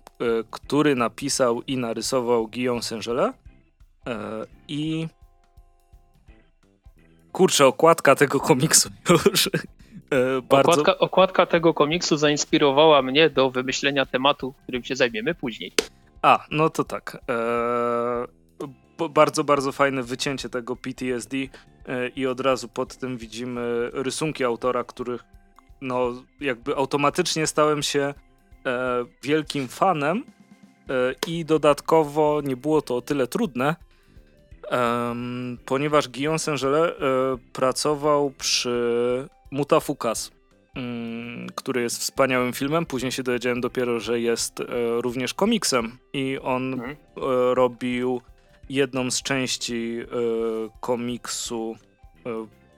S1: który napisał i narysował Guillaume Saint-Gelais. E, I kurczę, okładka tego komiksu już.
S2: E, bardzo... okładka, okładka tego komiksu zainspirowała mnie do wymyślenia tematu, którym się zajmiemy później.
S1: A, no to tak. E, bardzo, bardzo fajne wycięcie tego PTSD e, i od razu pod tym widzimy rysunki autora, których no jakby automatycznie stałem się e, wielkim fanem e, i dodatkowo nie było to o tyle trudne, ponieważ Guillaume Saint-Gelais e, pracował przy Mutafukas, um, który jest wspaniałym filmem. Później się dowiedziałem dopiero, że jest e, również komiksem i on mhm. e, robił jedną z części komiksu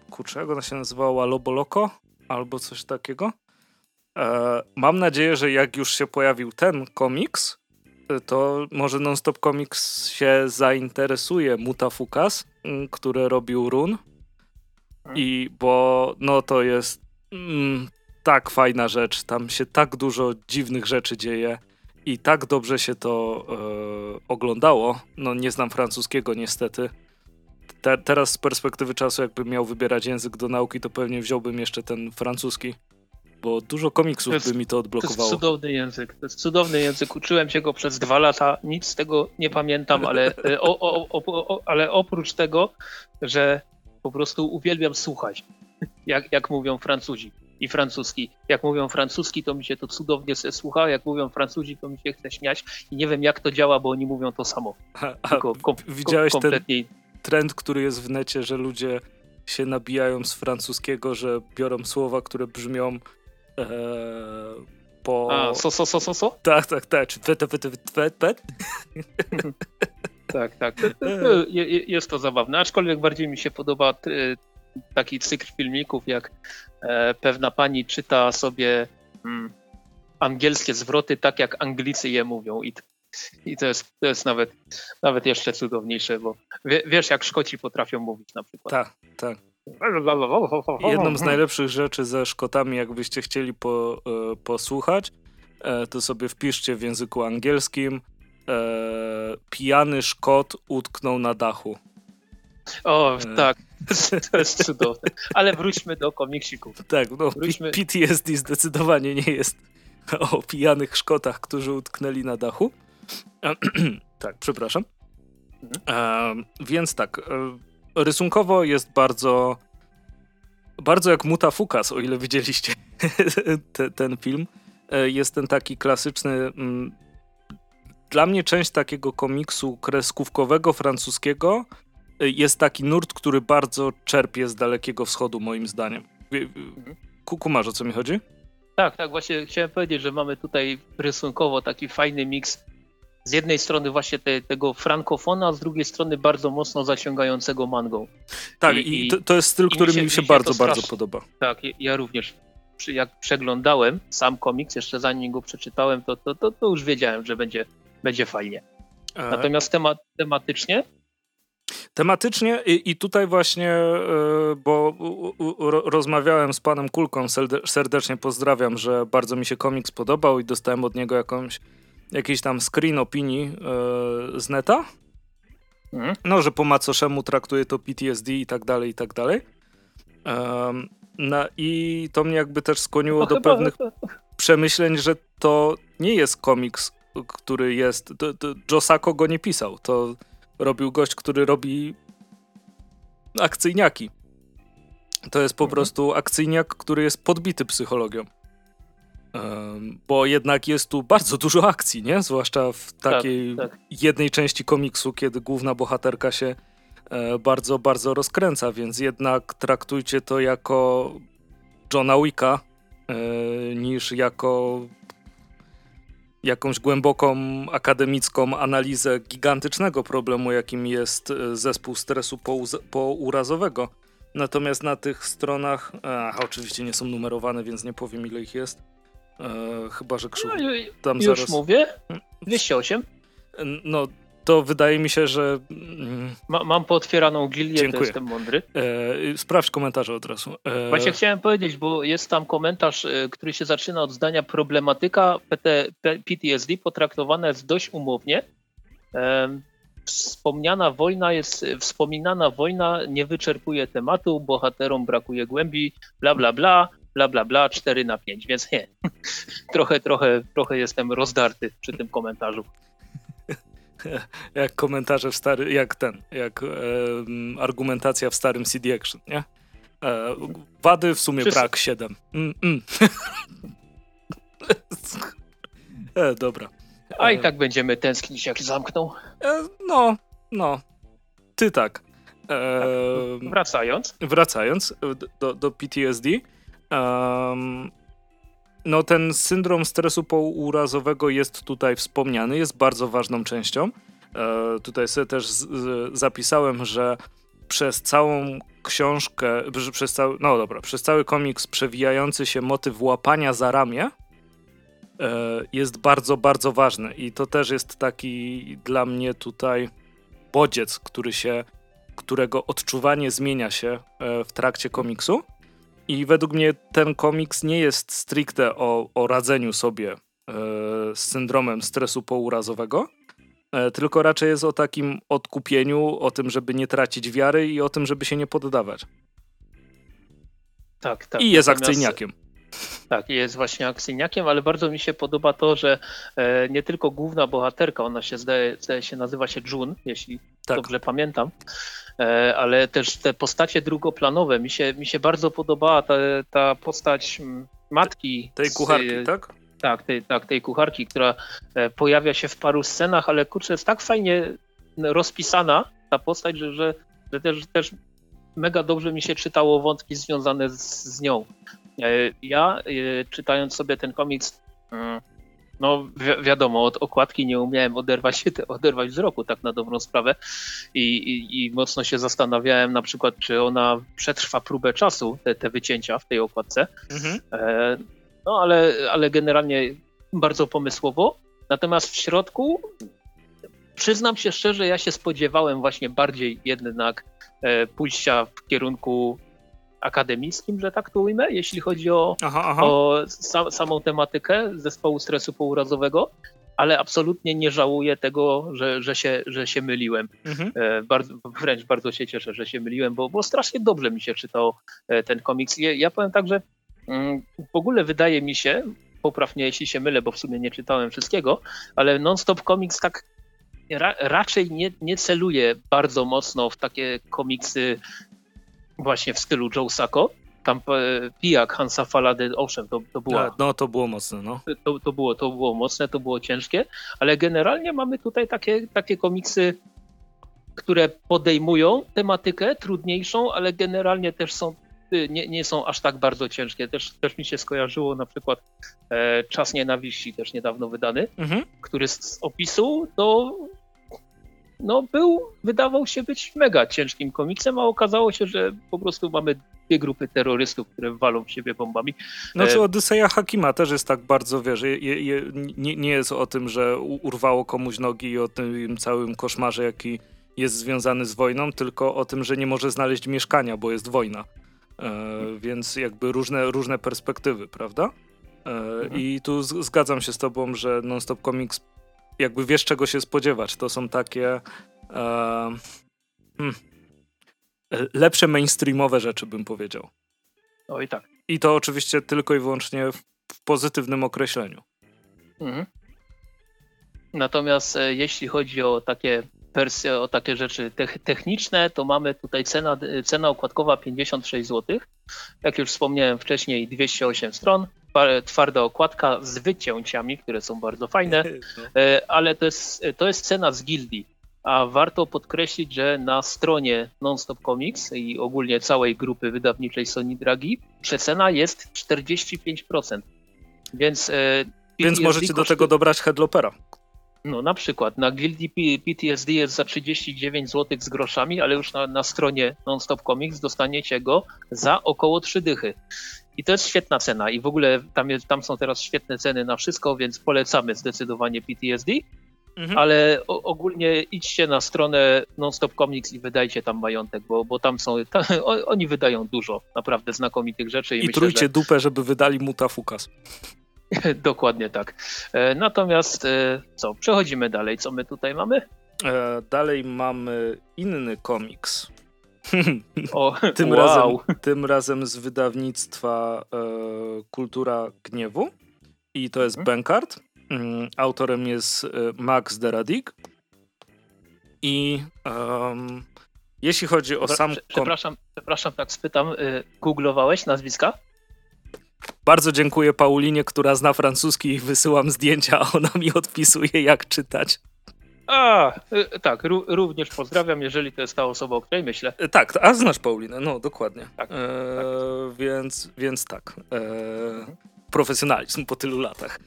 S1: kurczę, jak ona się nazywała? Lobo Loco? Albo coś takiego. Mam nadzieję, że jak już się pojawił ten komiks, to może Nonstop Comics się zainteresuje Mutafukas, mm, które robił Run. I bo no to jest mm, tak fajna rzecz. Tam się tak dużo dziwnych rzeczy dzieje i tak dobrze się to e, oglądało. No nie znam francuskiego niestety. Te, teraz z perspektywy czasu, jakbym miał wybierać język do nauki, to pewnie wziąłbym jeszcze ten francuski. Bo dużo komiksów jest, by mi to odblokowało. To
S2: jest cudowny język, to jest cudowny język. Uczyłem się go przez dwa lata, nic z tego nie pamiętam, ale, e, o, o, o, ale oprócz tego, że po prostu uwielbiam słuchać, jak, jak mówią Francuzi i francuski. Jak mówią francuski, to mi się to cudownie słucha, jak mówią Francuzi, to mi się chce śmiać i nie wiem jak to działa, bo oni mówią to samo. A, a
S1: kom, widziałeś kompletnie... ten trend, który jest w necie, że ludzie się nabijają z francuskiego, że biorą słowa, które brzmią po...
S2: A, so, so, so, so, so?
S1: Tak, tak, tak. Czy pet, pet, pet, pet?
S2: tak, tak. Jest to zabawne, aczkolwiek bardziej mi się podoba taki cykl filmików, jak e, pewna pani czyta sobie mm, angielskie zwroty tak, jak Anglicy je mówią. I, i to, jest, to jest nawet, nawet jeszcze cudowniejsze, bo wie, wiesz, jak Szkoci potrafią mówić na przykład.
S1: Tak, tak. Jedną z najlepszych rzeczy ze Szkotami, jakbyście chcieli po, e, posłuchać, e, to sobie wpiszcie w języku angielskim pijany Szkot utknął na dachu.
S2: O, tak. To jest cudowne. Ale wróćmy do komiksików.
S1: Tak, no wróćmy... PTSD zdecydowanie nie jest o pijanych Szkotach, którzy utknęli na dachu. tak, przepraszam. Mhm. E, więc tak, e, rysunkowo jest bardzo bardzo jak Mutafukas, o ile widzieliście te, ten film. E, jest ten taki klasyczny mm, dla mnie część takiego komiksu kreskówkowego francuskiego jest taki nurt, który bardzo czerpie z Dalekiego Wschodu, moim zdaniem. Kumasz, o co mi chodzi?
S2: Tak, tak, właśnie chciałem powiedzieć, że mamy tutaj rysunkowo taki fajny miks z jednej strony właśnie te, tego frankofona, a z drugiej strony bardzo mocno zasięgającego mangą.
S1: Tak, i, i to, to, jest styl, który mi się, mi się bardzo, bardzo podoba.
S2: Tak, ja również jak przeglądałem sam komiks, jeszcze zanim go przeczytałem, to, to, to, to już wiedziałem, że będzie, będzie fajnie. E. Natomiast temat, tematycznie
S1: Tematycznie i, i tutaj właśnie, e, bo rozmawiałem z panem Kulką, serdecznie pozdrawiam, że bardzo mi się komiks podobał i dostałem od niego jakąś, jakiś tam screen opinii e, z neta. Mhm. No, że po macoszemu traktuje to PTSD i tak dalej, i tak dalej. No i to mnie jakby też skłoniło do pewnych przemyśleń, że to nie jest komiks, który jest... To, to Josako go nie pisał, to robił gość, który robi akcyjniaki. To jest po mhm. prostu akcyjniak, który jest podbity psychologią. Bo jednak jest tu bardzo dużo akcji, nie? Zwłaszcza w tak, takiej tak, tak. jednej części komiksu, kiedy główna bohaterka się e, bardzo, bardzo rozkręca, więc jednak traktujcie to jako Johna Wicka e, niż jako jakąś głęboką akademicką analizę gigantycznego problemu, jakim jest e, zespół stresu pourazowego. Natomiast na tych stronach, a, oczywiście nie są numerowane, więc nie powiem ile ich jest. E, chyba, że krzyk. No,
S2: tam już zaraz... mówię. 208.
S1: No, to wydaje mi się, że. Mm,
S2: Ma, mam pootwieraną gilię, Dziękuję. to jestem mądry.
S1: E, sprawdź komentarze od razu.
S2: E... Właśnie chciałem powiedzieć, bo jest tam komentarz, e, który się zaczyna od zdania problematyka PT, PTSD potraktowana jest dość umownie. E, wspomniana wojna jest, wspominana wojna nie wyczerpuje tematu, bohaterom brakuje głębi, bla bla bla, bla bla bla, 4 na 5, więc nie. trochę, trochę, trochę jestem rozdarty przy tym komentarzu.
S1: jak komentarze w stary, jak ten, jak e, argumentacja w starym CD Action, nie? E, wady w sumie brak 7. Mm, mm. e, dobra.
S2: A i tak będziemy tęsknić, jak zamkną.
S1: E, no, no. Ty tak.
S2: tak. Wracając.
S1: Wracając do, do PTSD. Um, no ten syndrom stresu pourazowego jest tutaj wspomniany, jest bardzo ważną częścią. E, tutaj sobie też z, z, zapisałem, że przez całą książkę, przez cały, no dobra, przez cały komiks przewijający się motyw łapania za ramię e, jest bardzo, bardzo ważny i to też jest taki dla mnie tutaj bodziec, który się, którego odczuwanie zmienia się e, w trakcie komiksu. I według mnie ten komiks nie jest stricte o, o radzeniu sobie e, z syndromem stresu pourazowego, e, tylko raczej jest o takim odkupieniu, o tym, żeby nie tracić wiary i o tym, żeby się nie poddawać.
S2: Tak, tak.
S1: I jest Natomiast... akcyjniakiem.
S2: Tak, jest właśnie akcyjniakiem, ale bardzo mi się podoba to, że e, nie tylko główna bohaterka, ona się zdaje, zdaje się nazywa się June, jeśli tak. dobrze pamiętam, ale też te postacie drugoplanowe, mi się, mi się bardzo podobała ta, ta postać matki.
S1: Tej kucharki, z, tak?
S2: Tak, tej, tak, tej kucharki, która e, pojawia się w paru scenach, ale kurczę, jest tak fajnie rozpisana ta postać, że, że, że też, też mega dobrze mi się czytało wątki związane z, z nią. E, ja e, czytając sobie ten komiks, mm, no wi wiadomo, od okładki nie umiałem oderwać się, oderwać wzroku tak na dobrą sprawę I, i, i, mocno się zastanawiałem na przykład, czy ona przetrwa próbę czasu, te, te wycięcia w tej okładce. Mhm. E, no ale, ale generalnie bardzo pomysłowo. Natomiast w środku przyznam się szczerze, ja się spodziewałem właśnie bardziej jednak e, pójścia w kierunku akademickim, że tak to ujmę, jeśli chodzi o, aha, aha. o sa, samą tematykę zespołu stresu pourazowego, ale absolutnie nie żałuję tego, że, że, się, że się myliłem. Mhm. E, bardzo, wręcz bardzo się cieszę, że się myliłem, bo, bo strasznie dobrze mi się czytało e, ten komiks. Ja, ja powiem tak, że mm, w ogóle wydaje mi się, poprawnie jeśli się mylę, bo w sumie nie czytałem wszystkiego, ale Non-Stop Comics tak ra, raczej nie, nie celuje bardzo mocno w takie komiksy właśnie w stylu Joe Sacco. Tam e, pijak Hansa Falady, owszem, to, to było.
S1: No, to było mocne, no.
S2: To, to, było, to było mocne, to było ciężkie, ale generalnie mamy tutaj takie, takie komiksy, które podejmują tematykę trudniejszą, ale generalnie też są y, nie, nie są aż tak bardzo ciężkie. Też, też mi się skojarzyło na przykład e, Czas Nienawiści, też niedawno wydany, mhm. który z, z opisu to no był, wydawał się być mega ciężkim komiksem, a okazało się, że po prostu mamy dwie grupy terrorystów, które walą w siebie bombami.
S1: No czy Odyseja Hakima też jest tak bardzo, wiesz, je, je, nie, nie jest o tym, że urwało komuś nogi i o tym całym koszmarze, jaki jest związany z wojną, tylko o tym, że nie może znaleźć mieszkania, bo jest wojna. E, więc jakby różne, różne perspektywy, prawda? E, mhm. I tu zgadzam się z tobą, że Non-Stop Comics jakby wiesz czego się spodziewać. To są takie e, hmm, lepsze mainstreamowe rzeczy, bym powiedział.
S2: No i tak.
S1: I to oczywiście tylko i wyłącznie w, pozytywnym określeniu. Mhm.
S2: Natomiast e, jeśli chodzi o takie wersje, o takie rzeczy techniczne, to mamy tutaj cena, cena okładkowa 56 zł. Jak już wspomniałem wcześniej, 208 stron twarda okładka z wycięciami, które są bardzo fajne, no. e, ale to jest, to jest cena z gildii. A warto podkreślić, że na stronie Nonstop Comics i ogólnie całej grupy wydawniczej Sony Dragi przecena jest 45%. Więc, e,
S1: Więc możecie do tego dobrać Headlopera.
S2: No na przykład na gildii PTSD jest za 39 zł z groszami, ale już na, na stronie Nonstop Comics dostaniecie go za około 3 dychy. I to jest świetna cena i w ogóle tam, jest, tam są teraz świetne ceny na wszystko, więc polecamy zdecydowanie PTSD. Mhm. Ale o, ogólnie idźcie na stronę Nonstop Comics i wydajcie tam majątek, bo, bo tam są, tam, oni wydają dużo naprawdę znakomitych rzeczy.
S1: I, I myślę, trójcie że... dupę, żeby wydali mutafukas.
S2: Dokładnie tak. E, natomiast e, co, przechodzimy dalej. Co my tutaj mamy?
S1: E, dalej mamy inny komiks. O, tym, wow. razem, tym razem z wydawnictwa e, Kultura Gniewu i to jest mhm. Bankart. Mm, autorem jest e, Max Deradik. I um, jeśli chodzi o sam...
S2: Przepraszam, przepraszam, tak spytam, y, googlowałeś nazwiska?
S1: Bardzo dziękuję Paulinie, która zna francuski i wysyłam zdjęcia, a ona mi odpisuje jak czytać.
S2: A, y, tak, również pozdrawiam, jeżeli to jest ta osoba, o której myślę.
S1: E, tak, a znasz Paulinę, no dokładnie. Tak, e, tak. Więc, więc tak. E, profesjonalizm po tylu latach.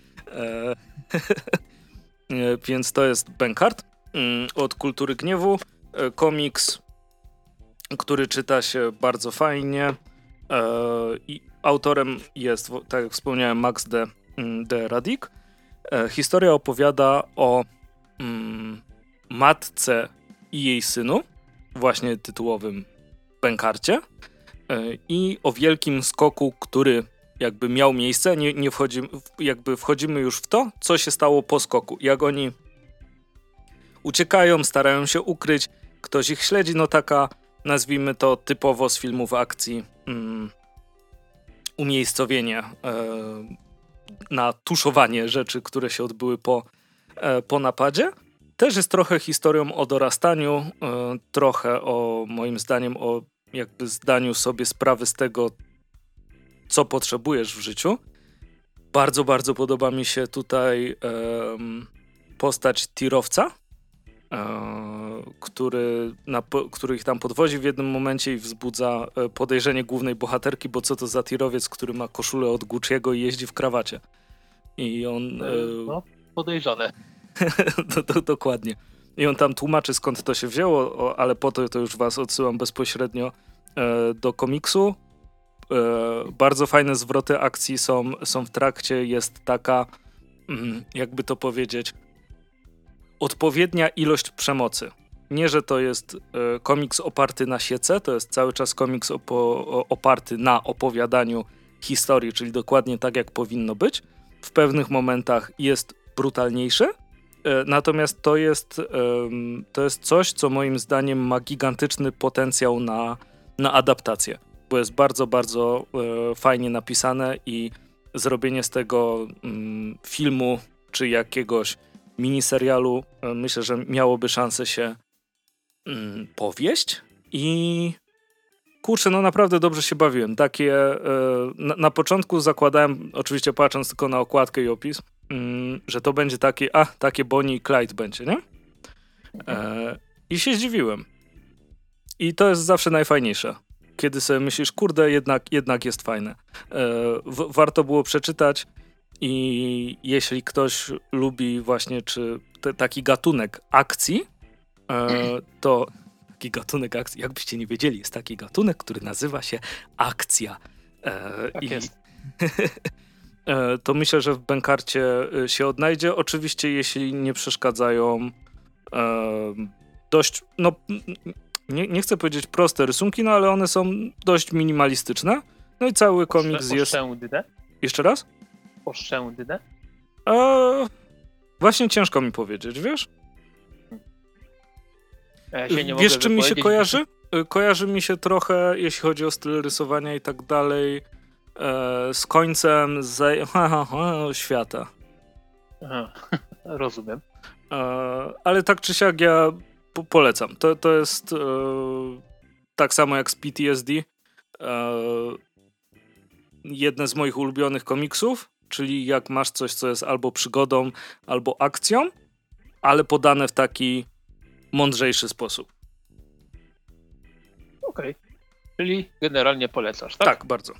S1: E, więc to jest Benkart mm, od Kultury Gniewu. E, komiks, który czyta się bardzo fajnie. E, I autorem jest, tak jak wspomniałem, Max de, mm, de Radik. Historia opowiada o mm, matce i jej synu, właśnie tytułowym pękarcie, e, i o wielkim skoku, który jakby miał miejsce. Nie, nie wchodzimy, jakby wchodzimy już w to, co się stało po skoku. Jak oni uciekają, starają się ukryć, ktoś ich śledzi, no taka, nazwijmy to typowo z filmów akcji, mm, umiejscowienie e, na tuszowanie rzeczy, które się odbyły po, po napadzie. Też jest trochę historią o dorastaniu, e, trochę o moim zdaniem o jakby zdaniu sobie sprawy z tego, co potrzebujesz w życiu. Bardzo, bardzo podoba mi się tutaj postać tirowca, e, który, na, który ich tam podwozi w jednym momencie i wzbudza e, podejrzenie głównej bohaterki, bo co to za tirowiec, który ma koszulę od Gucci'ego i jeździ w krawacie. I on...
S2: E, no, podejrzane.
S1: to, to, dokładnie. I on tam tłumaczy skąd to się wzięło, ale po to to już was odsyłam bezpośrednio do komiksu. Bardzo fajne zwroty akcji są, są w trakcie. Jest taka, mm, jakby to powiedzieć, odpowiednia ilość przemocy. Nie, że to jest e, komiks oparty na siece, to jest cały czas komiks opo, oparty na opowiadaniu historii, czyli dokładnie tak, jak powinno być. W pewnych momentach jest brutalniejszy, e, natomiast to jest, to jest coś, co moim zdaniem ma gigantyczny potencjał na, na adaptację, bo jest bardzo, bardzo e, fajnie napisane i zrobienie z tego mm, filmu czy jakiegoś miniserialu e, myślę, że miałoby szansę się mm, powieść i kurczę, no naprawdę dobrze się bawiłem. Takie, na, na, początku zakładałem, oczywiście patrząc tylko na okładkę i opis, że to będzie takie, a, takie Bonnie i Clyde będzie, nie? E, I się zdziwiłem. I to jest zawsze najfajniejsze. Kiedy sobie myślisz, kurde, jednak, jednak jest fajne. E, w, warto było przeczytać i jeśli ktoś lubi właśnie czy te, taki gatunek akcji, e, to taki gatunek akcji, jakbyście nie wiedzieli, jest taki gatunek, który nazywa się akcja.
S2: E, tak i, jest.
S1: e, to myślę, że w Benkarcie e, się odnajdzie. Oczywiście, jeśli nie przeszkadzają e, dość, no nie, nie chcę powiedzieć proste rysunki, no ale one są dość minimalistyczne. No i cały komiks jest... Jeszcze raz?
S2: oszczędne?
S1: Eee, właśnie ciężko mi powiedzieć, wiesz?
S2: Ja
S1: wiesz, czym mi się kojarzy? Kojarzy mi się trochę, jeśli chodzi o styl rysowania i tak dalej, z końcem z... świata.
S2: Aha, rozumiem.
S1: E, ale tak czy siak ja po polecam. To, to jest e, tak samo jak z PTSD. E, jedne z moich ulubionych komiksów czyli jak masz coś, co jest albo przygodą, albo akcją, ale podane w taki mądrzejszy sposób.
S2: Okej. Okay. Czyli generalnie polecasz, tak?
S1: Tak, bardzo.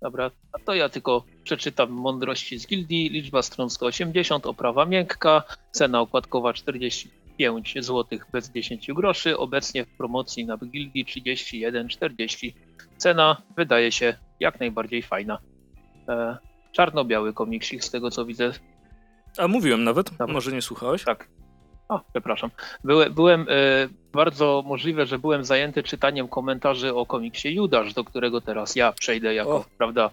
S2: Dobra, a to ja tylko przeczytam mądrości z gildii. Liczba stron 180, oprawa miękka, cena okładkowa 45 zł bez 10 groszy. Obecnie w promocji na gildii 31,40. Cena wydaje się jak najbardziej fajna. E, czarno-biały komiksik z tego co widzę.
S1: A mówiłem nawet, Dobra. może nie słuchałeś?
S2: Tak. O, przepraszam. Byłem, byłem bardzo możliwe, że byłem zajęty czytaniem komentarzy o komiksie Judasz, do którego teraz ja przejdę jako, o. prawda,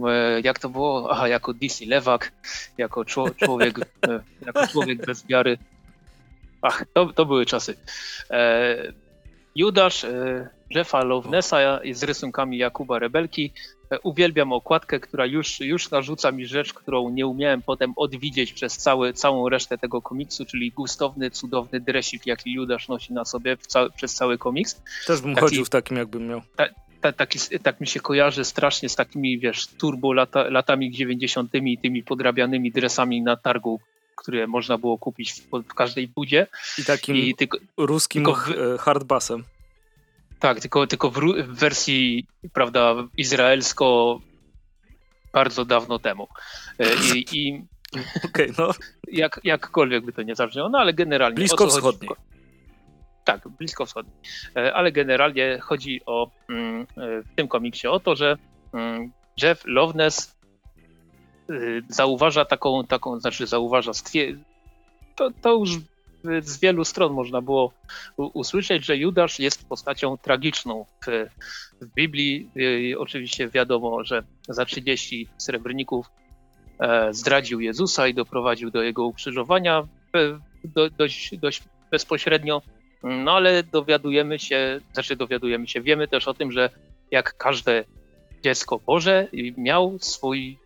S2: e, jak to było? Aha, jako DC Lewak, jako człowiek, e, jako człowiek bez wiary. Ach, to, to były czasy. E, Judasz e, Jeffa Lovenessa z rysunkami Jakuba Rebelki uwielbiam okładkę, która już, już narzuca mi rzecz, którą nie umiałem potem odwidzieć przez cały, całą resztę tego komiksu, czyli gustowny, cudowny dresik, jaki Judasz nosi na sobie przez cały komiks.
S1: Też bym taki, chodził w takim, jakbym miał. Ta,
S2: ta, taki, tak mi się kojarzy strasznie z takimi, wiesz, turbo lata, latami 90. i tymi podrabianymi dresami na targu, które można było kupić w, w każdej budzie.
S1: I takim I tylko, ruskim tylko hardbassem.
S2: Tak, tylko, tylko w, w wersji, prawda, izraelsko bardzo dawno temu. E, I, i
S1: okay, no.
S2: jak, jakkolwiek by to nie zabrzmiało, no ale generalnie.
S1: Blisko wschodni.
S2: Tak, blisko wschodni. E, ale generalnie chodzi o mm, e, w tym komiksie o to, że mm, Jeff Loveness zauważa taką, taką znaczy zauważa, stwier- to, to już z wielu stron można było usłyszeć, że Judasz jest postacią tragiczną w, w Biblii. Oczywiście wiadomo, że za 30 srebrników e, zdradził Jezusa i doprowadził do jego ukrzyżowania do, dość, dość bezpośrednio. No ale dowiadujemy się, znaczy dowiadujemy się, wiemy też o tym, że jak każde dziecko Boże miał, swój,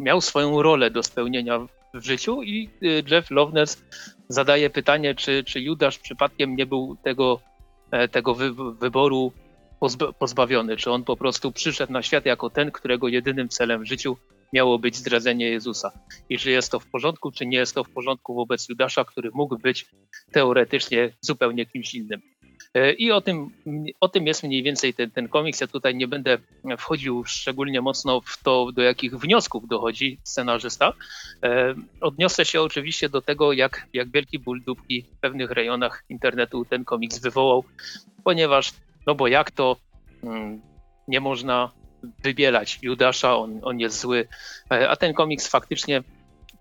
S2: miał swoją rolę do spełnienia w życiu i y, Jeff Loveness zadaje pytanie, czy, czy Judasz przypadkiem nie był tego, e, tego wy, wyboru pozbawiony, czy on po prostu przyszedł na świat jako ten, którego jedynym celem w życiu miało być zdradzenie Jezusa. I czy jest to w porządku, czy nie jest to w porządku wobec Judasza, który mógł być teoretycznie zupełnie kimś innym. E, I o tym, o tym jest mniej więcej ten, ten komiks. Ja tutaj nie będę wchodził szczególnie mocno w to, do jakich wniosków dochodzi scenarzysta. E, odniosę się oczywiście do tego, jak, jak wielki ból dupki w pewnych rejonach internetu ten komiks wywołał, ponieważ, no bo jak to mm, nie można wybielać Judasza, on, on jest zły, e, a ten komiks faktycznie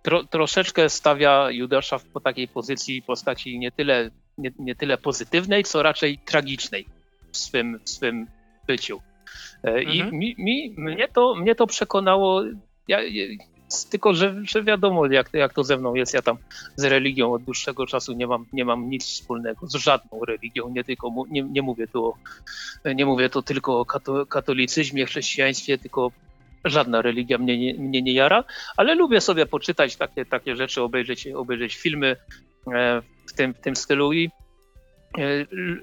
S2: tro, troszeczkę stawia Judasza w po takiej pozycji postaci nie tyle nie, nie tyle pozytywnej, co raczej tragicznej w swym, w swym byciu. E, I mhm. mi, mi, mnie, to, mnie to przekonało. Ja, tylko, że, że wiadomo, jak, jak to ze mną jest. Ja tam z religią od dłuższego czasu nie mam, nie mam nic wspólnego z żadną religią. Nie, tylko, nie, nie, mówię, tu o, nie mówię to tylko o katolicyzmie, chrześcijaństwie, tylko żadna religia mnie nie, mnie nie jara, ale lubię sobie poczytać takie, takie rzeczy, obejrzeć, obejrzeć filmy, w tym, w tym stylu i e,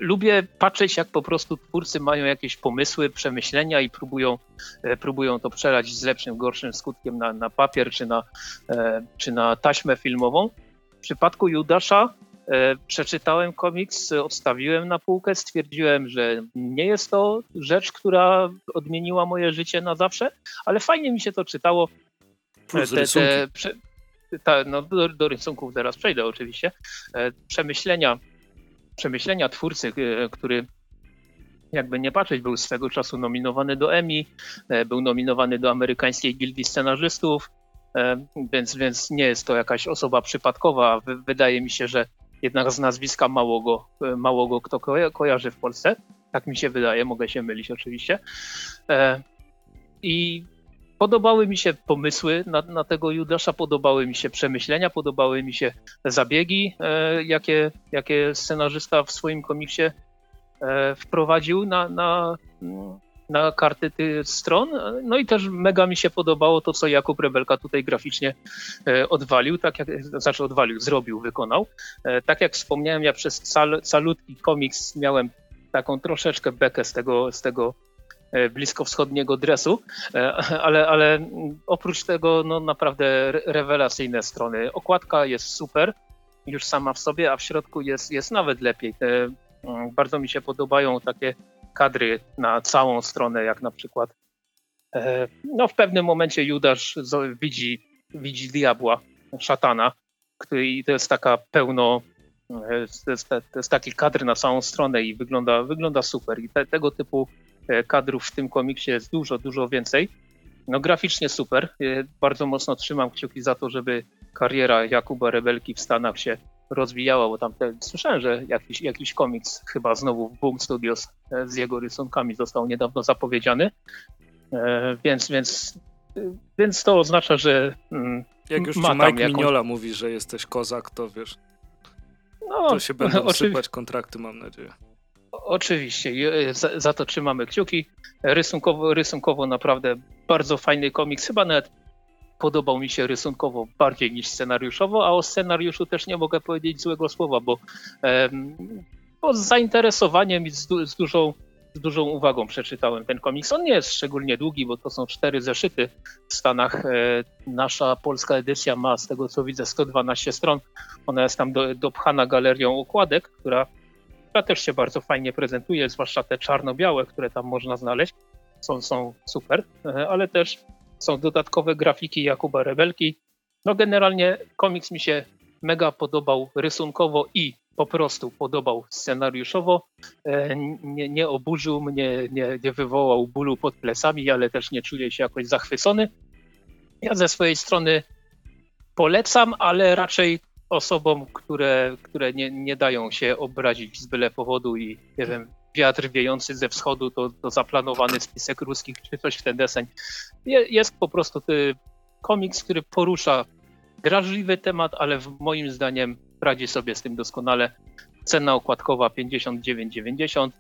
S2: lubię patrzeć, jak po prostu twórcy mają jakieś pomysły, przemyślenia i próbują, e, próbują to przelać z lepszym, gorszym skutkiem na, na papier czy na, czy na taśmę filmową. W przypadku Judasza przeczytałem komiks, odstawiłem na półkę, stwierdziłem, że nie jest to rzecz, która odmieniła moje życie na zawsze, ale fajnie mi się to czytało.
S1: Plus te, te,
S2: ta, no, do, do rysunków teraz przejdę oczywiście, e, przemyślenia, przemyślenia twórcy, e, który jakby nie patrzeć, był swego czasu nominowany do Emmy, e, był nominowany do Amerykańskiej Gildii Scenarzystów, więc, więc nie jest to jakaś osoba przypadkowa. Wydaje mi się, że jednak z nazwiska mało go, mało go kto kojarzy w Polsce. Tak mi się wydaje, mogę się mylić oczywiście. I Podobały mi się pomysły na, na, tego Judasza, podobały mi się przemyślenia, podobały mi się zabiegi, e, jakie, jakie scenarzysta w swoim komiksie e, wprowadził na, na, na karty tych stron. No i też mega mi się podobało to, co Jakub Rebelka tutaj graficznie e, odwalił, tak jak, znaczy odwalił, zrobił, wykonał. E, tak jak wspomniałem, ja przez cal, calutki komiks miałem taką troszeczkę bekę z tego, z tego bliskowschodniego dresu, e, ale, ale oprócz tego no naprawdę rewelacyjne strony. Okładka jest super już sama w sobie, a w środku jest, jest nawet lepiej. Mm, bardzo mi się podobają takie kadry na całą stronę, jak na przykład e, no w pewnym momencie Judasz widzi, widzi diabła, szatana, który to jest taka pełno to jest, to jest taki kadr na całą stronę i wygląda, wygląda super. I te, tego typu E, kadrów w tym komiksie jest dużo, dużo więcej. No graficznie super. E, bardzo mocno trzymam kciuki za to, żeby kariera Jakuba Rebelki w Stanach się rozwijała, bo tam te, słyszałem, że jakiś, jakiś komiks chyba znowu w Boom Studios e, z jego rysunkami został niedawno zapowiedziany. Więc, więc, więc to oznacza, że.
S1: Mm, Jak już ci Mike jakąś... Mignola mówi, że jesteś kozak, to wiesz. No, to się będą sypać kontrakty, mam nadzieję.
S2: Oczywiście, za, za, to trzymamy kciuki. Rysunkowo, rysunkowo naprawdę bardzo fajny komiks. Chyba nawet podobał mi się rysunkowo bardziej niż scenariuszowo, a o scenariuszu też nie mogę powiedzieć złego słowa, bo, bo z zainteresowaniem i z, z, dużą, z dużą uwagą przeczytałem ten komiks. On nie jest szczególnie długi, bo to są cztery zeszyty w Stanach. E, nasza polska edycja ma, z tego co widzę, 112 stron. Ona jest tam do, dopchana galerią układek, która która też się bardzo fajnie prezentuje, zwłaszcza te czarno-białe, które tam można znaleźć, są, są super, e, ale też są dodatkowe grafiki Jakuba Rebelki. No generalnie komiks mi się mega podobał rysunkowo i po prostu podobał scenariuszowo. E, nie, nie oburzył mnie, nie, nie wywołał bólu pod plecami, ale też nie czuję się jakoś zachwycony. Ja ze swojej strony polecam, ale raczej osobom, które, które nie, nie dają się obrazić z byle powodu i nie wiem, wiatr wiejący ze wschodu to, to zaplanowany spisek ruskich czy coś w ten deseń. Jest po prostu komiks, który porusza drażliwy temat, ale moim zdaniem radzi sobie z tym doskonale. Cena okładkowa 59,90.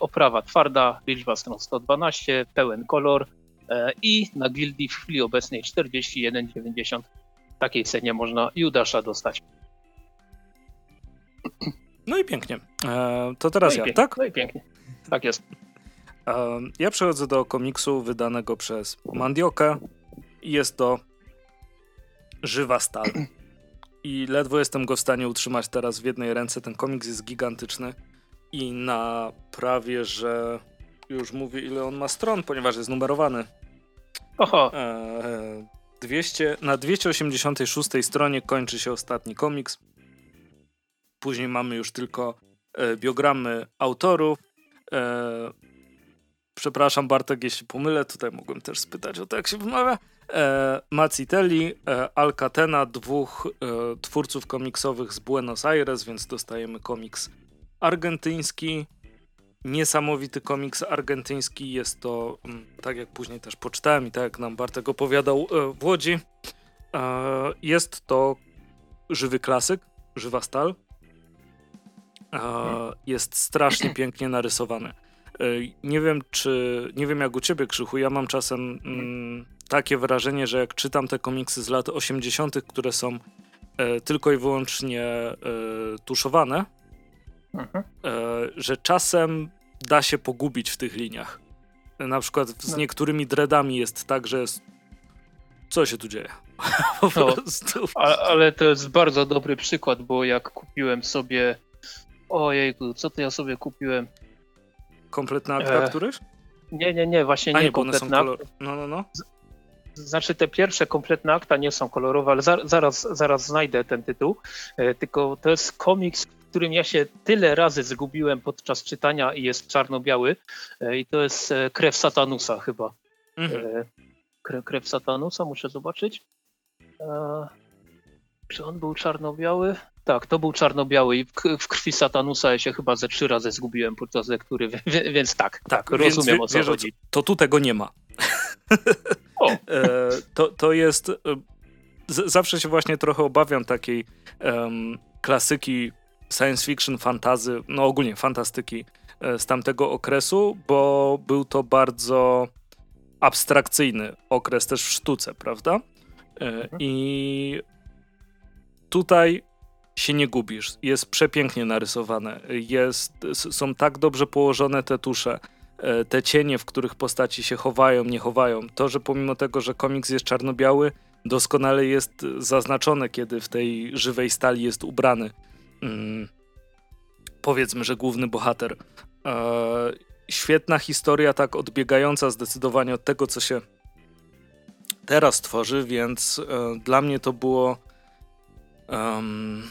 S2: Oprawa twarda, liczba stron 112, pełen kolor i na gildii w chwili obecnej 41,90. Takiej cenie można Judasza dostać.
S1: No i pięknie. E, to teraz
S2: no
S1: ja, tak?
S2: No i pięknie. Tak jest.
S1: E, ja przechodzę do komiksu wydanego przez Mandiokę i jest to Żywa Stal. I ledwo jestem go w stanie utrzymać teraz w jednej ręce. Ten komiks jest gigantyczny i na prawie, że już mówię ile on ma stron, ponieważ jest numerowany.
S2: Oho.
S1: E, 200, na 286 stronie kończy się ostatni komiks. Później mamy już tylko e, biogramy autorów. E, przepraszam Bartek, jeśli pomylę, tutaj mogłem też spytać o to, jak się wymawia. E, Macitelli, e, Alcatena, dwóch e, twórców komiksowych z Buenos Aires, więc dostajemy komiks argentyński. Niesamowity komiks argentyński. Jest to, mm, tak jak później też poczytałem i tak jak nam Bartek opowiadał e, w Łodzi, e, jest to żywy klasyk, żywa stal. Jest strasznie pięknie narysowany. E, nie wiem, czy. Nie wiem, jak u ciebie, Krzychu. Ja mam czasem mm, takie wrażenie, że jak czytam te komiksy z lat 80., które są e, tylko i wyłącznie e, tuszowane, mhm. e, że czasem da się pogubić w tych liniach. Na przykład z no. niektórymi dreadami jest tak, że jest... co się tu dzieje? po
S2: no, prostu. ale to jest bardzo dobry przykład, bo jak kupiłem sobie Ojejku, co to ja sobie kupiłem?
S1: Kompletna akta e... któryś?
S2: Nie, nie, nie, właśnie nie, nie kompletna kolor...
S1: No, no, no.
S2: Znaczy te pierwsze kompletne akta nie są kolorowe, ale za, zaraz, zaraz znajdę ten tytuł. E, tylko to jest komiks, którym ja się tyle razy zgubiłem podczas czytania i jest czarno-biały. E, I to jest e, Krew Satanusa chyba. Mhm. E, krew, krew Satanusa, muszę zobaczyć. Czy on był czarno-biały? Tak, to był czarno-biały i w krwi Satanusa ja się chyba ze trzy razy zgubiłem podczas lektury, więc tak, tak, rozumiem więc, o co wiesz, chodzi.
S1: To tu tego nie ma. O. To, to jest... Zawsze się właśnie trochę obawiam takiej um, klasyki science fiction, fantazy, no ogólnie fantastyki e, z tamtego okresu, bo był to bardzo abstrakcyjny okres też w sztuce, prawda? Mhm. I tutaj się nie gubisz. Jest przepięknie narysowane. Jest, są tak dobrze położone te tusze, e, te cienie, w których postaci się chowają, nie chowają. To, że pomimo tego, że komiks jest czarno-biały, doskonale jest zaznaczone, kiedy w tej żywej stali jest ubrany. Hmm. Powiedzmy, że główny bohater. E, świetna historia, tak odbiegająca zdecydowanie od tego, co się teraz tworzy, więc e, dla mnie to było um,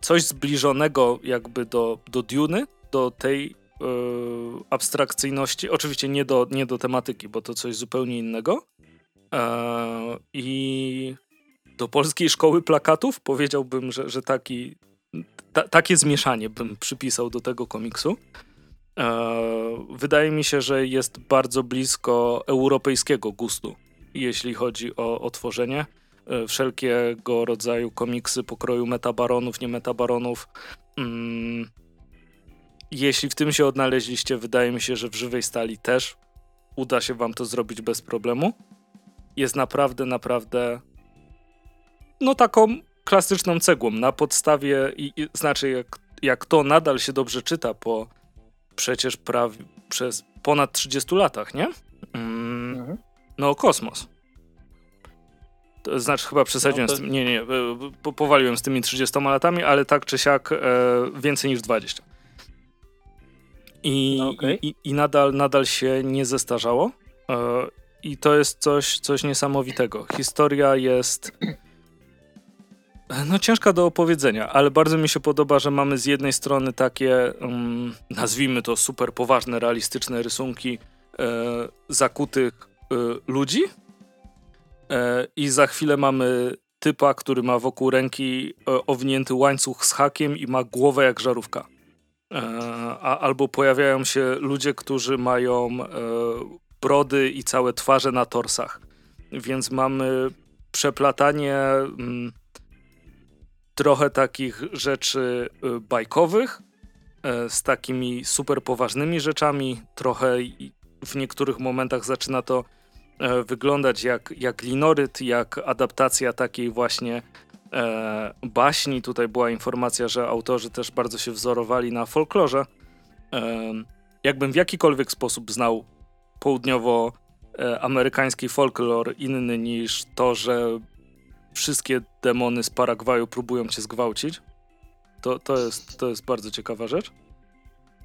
S1: coś zbliżonego jakby do, do Duny, do tej yy, abstrakcyjności, oczywiście nie do, nie do tematyki, bo to coś zupełnie innego. Yy, I do polskiej szkoły plakatów powiedziałbym, że, że taki, ta, takie zmieszanie bym przypisał do tego komiksu. Yy, wydaje mi się, że jest bardzo blisko europejskiego gustu, jeśli chodzi o, o tworzenie. E, wszelkiego rodzaju komiksy pokroju metabaronów, nie metabaronów. Mm, jeśli w tym się odnaleźliście, wydaje mi się, że w żywej stali też uda się wam to zrobić bez problemu. Jest naprawdę, naprawdę no taką klasyczną cegłą na podstawie, i, i znaczy jak, jak to nadal się dobrze czyta po przecież prawie przez ponad 30 latach, nie? Mm, mhm. No kosmos. To znaczy chyba przesadziłem no to... z tym, nie, nie, po, powaliłem z tymi 30 latami, ale tak czy siak e, więcej niż 20. I, no okay. i, i, nadal, nadal się nie zestarzało. E, I to jest coś, coś niesamowitego. Historia jest no ciężka do opowiedzenia, ale bardzo mi się podoba, że mamy z jednej strony takie, um, nazwijmy to super poważne, realistyczne rysunki e, zakutych e, ludzi, E, I za chwilę mamy typa, który ma wokół ręki e, owinięty łańcuch z hakiem i ma głowę jak żarówka. E, a, albo pojawiają się ludzie, którzy mają brody i całe twarze na torsach. Więc mamy przeplatanie mm, trochę takich rzeczy bajkowych e, z takimi super poważnymi rzeczami. Trochę w niektórych momentach zaczyna to e, wyglądać jak, jak linoryt, jak adaptacja takiej właśnie e, baśni. Tutaj była informacja, że autorzy też bardzo się wzorowali na folklorze. Jakbym w jakikolwiek sposób znał południowoamerykański folklor inny niż to, że wszystkie demony z Paragwaju próbują cię zgwałcić, to, to, jest, to jest bardzo ciekawa rzecz.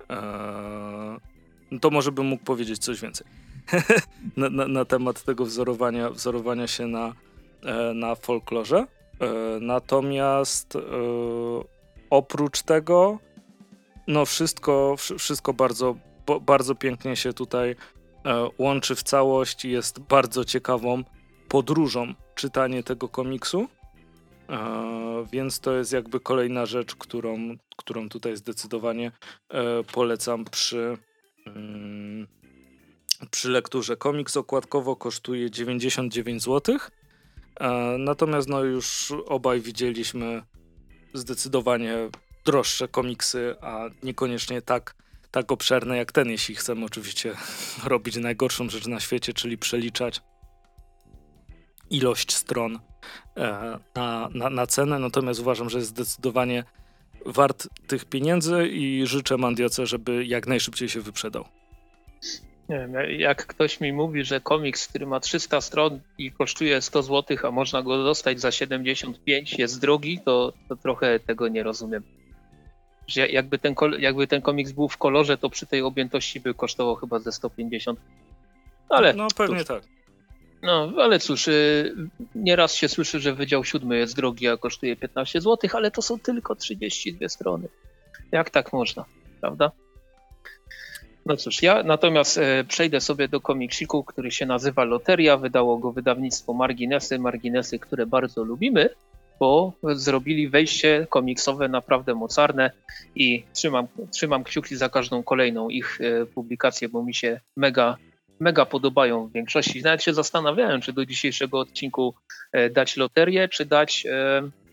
S1: Eee, to może bym mógł powiedzieć coś więcej na, na, na, temat tego wzorowania, wzorowania się na, e, na folklorze. E, natomiast e, oprócz tego, no wszystko, wszystko bardzo, bardzo pięknie się tutaj łączy w całość i jest bardzo ciekawą podróżą czytanie tego komiksu. Więc to jest jakby kolejna rzecz, którą, którą tutaj zdecydowanie polecam przy, mm, przy lekturze. Komiks okładkowo kosztuje 99 zł. Natomiast no już obaj widzieliśmy zdecydowanie droższe komiksy, a niekoniecznie tak, tak obszerne jak ten, jeśli chcemy oczywiście robić najgorszą rzecz na świecie, czyli przeliczać ilość stron e, na, na, na cenę. Natomiast uważam, że jest zdecydowanie wart tych pieniędzy i życzę Mandioce, żeby jak najszybciej się wyprzedał.
S2: Nie wiem, jak ktoś mi mówi, że komiks, który ma 300 stron i kosztuje 100 zł, a można go dostać za 75, jest drogi, to, to trochę tego nie rozumiem. Że jakby ten, jakby ten komiks był w kolorze, to przy tej objętości by kosztował chyba ze 150. Ale
S1: no pewnie cóż, tak.
S2: No, ale cóż, y, nieraz się słyszy, że Wydział Siódmy jest drogi, a kosztuje 15 zł, ale to są tylko 32 strony. Jak tak można, prawda? No cóż, ja natomiast e, przejdę sobie do komiksiku, który się nazywa Loteria. Wydało go wydawnictwo Marginesy. Marginesy, które bardzo lubimy, bo zrobili wejście komiksowe naprawdę mocarne i trzymam, trzymam kciuki za każdą kolejną ich e, publikację, bo mi się mega, mega podobają w większości. Nawet się zastanawiałem, czy do dzisiejszego odcinku e, dać loterię, czy dać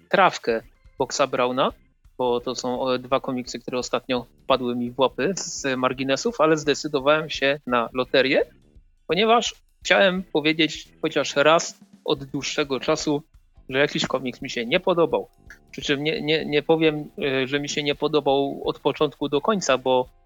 S2: trawkę Boxa Brauna bo to są e, dwa komiksy, które ostatnio wpadły mi w łapy z marginesów, ale zdecydowałem się na loterię, ponieważ chciałem powiedzieć chociaż raz od dłuższego czasu, że jakiś komiks mi się nie podobał. Przy czym nie, nie, nie powiem, e, że mi się nie podobał od początku do końca, bo e,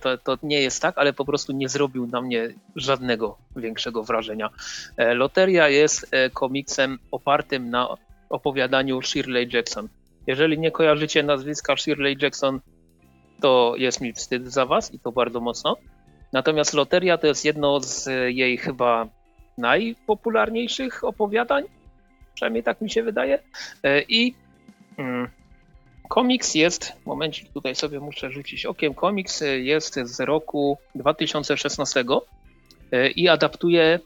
S2: to, to nie jest tak, ale po prostu nie zrobił na mnie żadnego większego wrażenia. Loteria jest komiksem opartym na opowiadaniu Shirley Jackson. Jeżeli nie kojarzycie nazwiska Shirley Jackson, to jest mi wstyd za was i to bardzo mocno. Natomiast Loteria to jest jedno z jej chyba najpopularniejszych opowiadań, przynajmniej tak mi się wydaje. E, I mm, komiks jest, momencik tutaj sobie muszę rzucić okiem, komiks jest z roku 2016 e, i adaptuje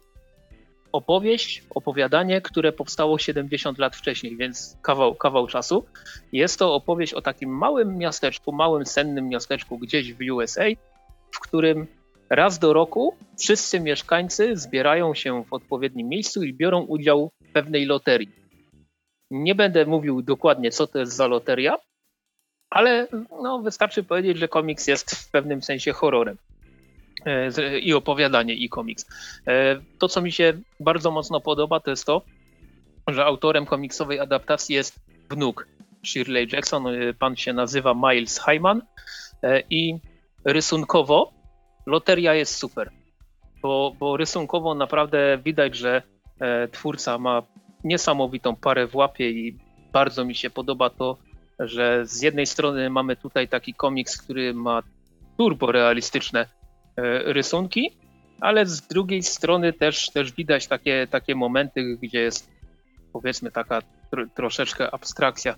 S2: opowieść, opowiadanie, które powstało 70 lat wcześniej, więc kawał, kawał czasu. Jest to opowieść o takim małym miasteczku, małym sennym miasteczku gdzieś w USA, w którym raz do roku wszyscy mieszkańcy zbierają się w odpowiednim miejscu i biorą udział w pewnej loterii. Nie będę mówił dokładnie, co to jest za loteria, ale no, wystarczy powiedzieć, że komiks jest w pewnym sensie horrorem. E, i opowiadanie, i komiks. E, to, co mi się bardzo mocno podoba, to jest to, że autorem komiksowej adaptacji jest wnuk Shirley Jackson. E, pan się nazywa Miles Hyman i rysunkowo loteria jest super, bo, bo rysunkowo naprawdę widać, że twórca ma niesamowitą parę w łapie i bardzo mi się podoba to, że z jednej strony mamy tutaj taki komiks, który ma turbo realistyczne E, rysunki, ale z drugiej strony też, też widać takie, takie momenty, gdzie jest powiedzmy taka tr troszeczkę abstrakcja.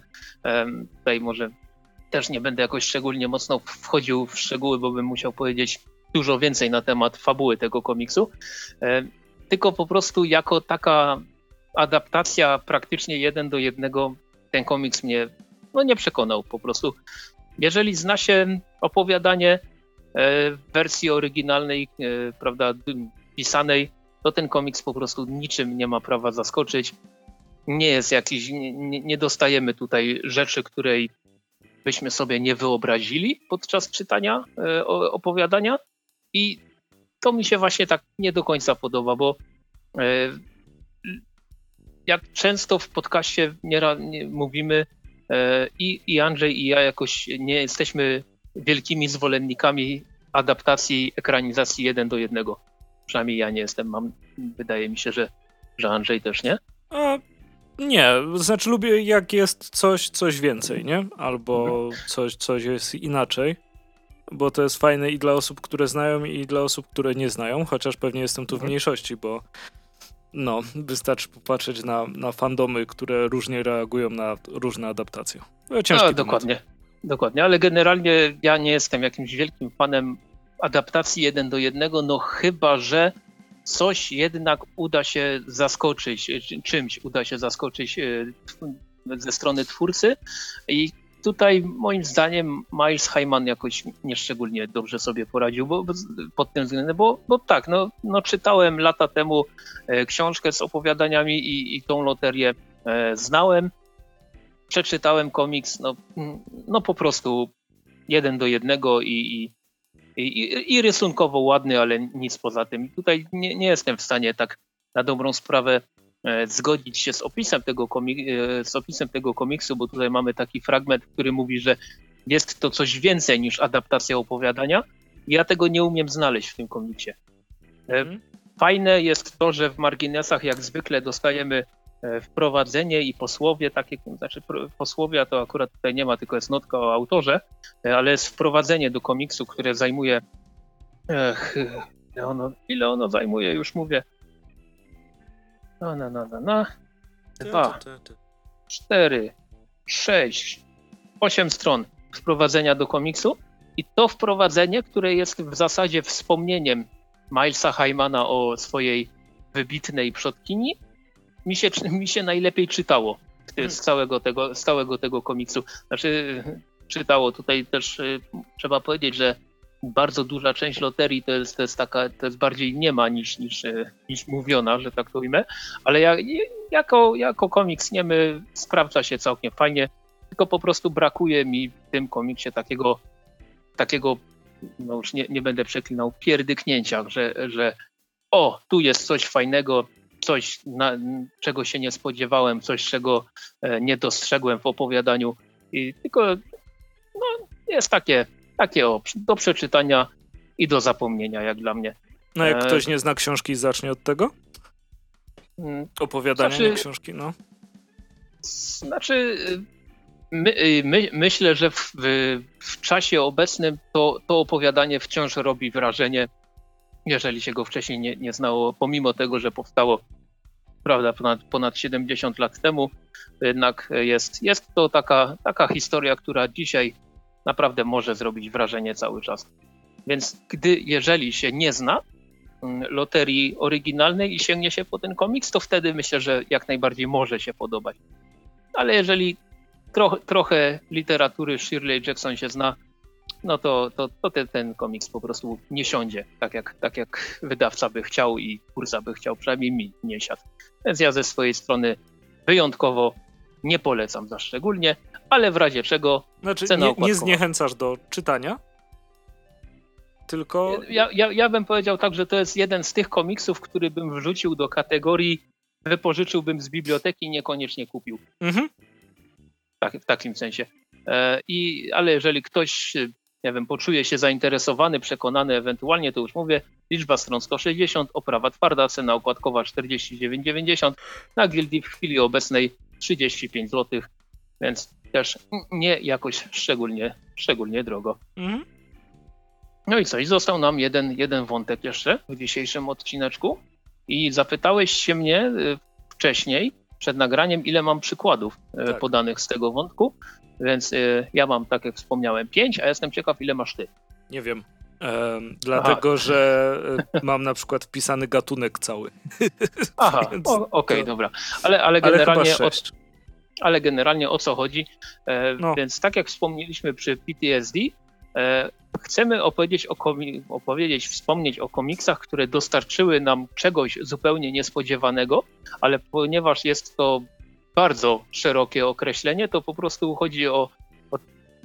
S2: Tutaj może też nie będę jakoś szczególnie mocno wchodził w szczegóły, bo bym musiał powiedzieć dużo więcej na temat fabuły tego komiksu. Tylko po prostu jako taka adaptacja praktycznie jeden do jednego ten komiks mnie no, nie przekonał po prostu. Jeżeli zna się opowiadanie, E, w wersji oryginalnej, e, prawda, pisanej, to ten komiks po prostu niczym nie ma prawa zaskoczyć. Nie jest jakiś, nie, nie dostajemy tutaj rzeczy, której byśmy sobie nie wyobrazili podczas czytania e, opowiadania. I to mi się właśnie tak nie do końca podoba, bo jak często w podcaście nie, nie mówimy i, i Andrzej i ja jakoś nie jesteśmy wielkimi zwolennikami adaptacji ekranizacji jeden do jednego. Przynajmniej ja nie jestem, mam, wydaje mi się, że, że Andrzej też nie.
S1: A, nie, znaczy lubię jak jest coś, coś więcej, nie? Albo mhm. coś, coś jest inaczej, bo to jest fajne i dla osób, które znają i dla osób, które nie znają, chociaż pewnie jestem tu w mhm. mniejszości, bo no, wystarczy popatrzeć na, na fandomy, które różnie reagują na różne adaptacje.
S2: No, ciężki no, dokładnie. Dokładnie, ale generalnie ja nie jestem jakimś wielkim fanem adaptacji jeden do jednego, no chyba, że coś jednak uda się zaskoczyć, czymś uda się zaskoczyć e, ze strony twórcy i tutaj moim zdaniem Miles Hyman jakoś nieszczególnie dobrze sobie poradził bo, pod tym względem, bo, bo tak, no, no czytałem lata temu e, książkę z opowiadaniami i, i tą loterię e, znałem, przeczytałem komiks, no, no po prostu jeden do jednego i, i, i, i rysunkowo ładny, ale nic poza tym. Tutaj nie, nie jestem w stanie tak na dobrą sprawę zgodzić się z opisem, tego komik- e, z opisem tego komiksu, bo tutaj mamy taki fragment, który mówi, że jest to coś więcej niż adaptacja opowiadania. Ja tego nie umiem znaleźć w tym komiksie. Mm. Fajne jest to, że w marginesach jak zwykle dostajemy E, wprowadzenie i posłowie, takie, znaczy posłowia to akurat tutaj nie ma, tylko jest notka o autorze, e, ale jest wprowadzenie do komiksu, które zajmuje ech, ile, ono, ile ono zajmuje, już mówię. No, no, no, no, no. Dwa, cztery, sześć, osiem stron wprowadzenia do komiksu i to wprowadzenie, które jest w zasadzie wspomnieniem Milesa Hymana o swojej wybitnej przodkini, mi się, mi się najlepiej czytało z hmm. całego tego, z całego tego komiksu. Znaczy, czytało tutaj też y, trzeba powiedzieć, że bardzo duża część loterii to jest, to jest taka, to jest bardziej nie ma niż, niż, niż mówiona, że tak to ujmę, ale ja, jako, jako komiks niemy sprawdza się całkiem fajnie, tylko po prostu brakuje mi w tym komiksie takiego, takiego no już nie, nie będę przeklinał, pierdyknięcia, że, że o, tu jest coś fajnego, coś, na, czego się nie spodziewałem, coś, czego e, nie dostrzegłem w opowiadaniu. I tylko no, jest takie, takie o, do przeczytania i do zapomnienia, jak dla mnie.
S1: No jak e, ktoś nie zna książki, zacznie od tego? Mm, Opowiadania znaczy, książki, no.
S2: Znaczy, my, my, myślę, że w, w, czasie obecnym to, to opowiadanie wciąż robi wrażenie jeżeli się go wcześniej nie, nie znało, pomimo tego, że powstało prawda, ponad, ponad 70 lat temu, jednak jest, jest to taka, taka historia, która dzisiaj naprawdę może zrobić wrażenie cały czas. Więc gdy, jeżeli się nie zna mm, loterii oryginalnej i sięgnie się po ten komiks, to wtedy myślę, że jak najbardziej może się podobać. Ale jeżeli trochę, trochę literatury Shirley Jackson się zna, no to, to, to ten, ten komiks po prostu nie siądzie tak jak, tak jak wydawca by chciał i twórca by chciał, przynajmniej mi nie siadł. Więc ja ze swojej strony wyjątkowo nie polecam za szczególnie, ale w razie czego
S1: znaczy, cena nie, nie zniechęcasz do czytania? Tylko...
S2: Ja, ja, ja bym powiedział tak, że to jest jeden z tych komiksów, który bym wrzucił do kategorii wypożyczyłbym z biblioteki, niekoniecznie kupił. Mhm. Tak, w takim sensie. E, I, ale jeżeli ktoś nie wiem, poczuje się zainteresowany, przekonany ewentualnie, to już mówię, liczba stron 160, oprawa twarda, cena okładkowa 49,90, na Gildii w chwili obecnej 35 zł, więc też nie jakoś szczególnie, szczególnie drogo. Mhm. No i coś, został nam jeden, jeden wątek jeszcze w dzisiejszym odcineczku i zapytałeś się mnie y, wcześniej, przed nagraniem, ile mam przykładów y, tak. podanych z tego wątku. Więc y, ja mam, tak jak wspomniałem, pięć, a jestem ciekaw, ile masz ty.
S1: Nie wiem. dlatego, Aha. że mam na przykład wpisany gatunek cały.
S2: Aha, okej, okay, to... dobra. Ale, ale generalnie. Ale, o, ale generalnie o co chodzi? E, no. Więc tak jak wspomnieliśmy przy PTSD, e, chcemy opowiedzieć, o komi- opowiedzieć, wspomnieć o komiksach, które dostarczyły nam czegoś zupełnie niespodziewanego, ale ponieważ jest to bardzo szerokie określenie, to po prostu chodzi o, o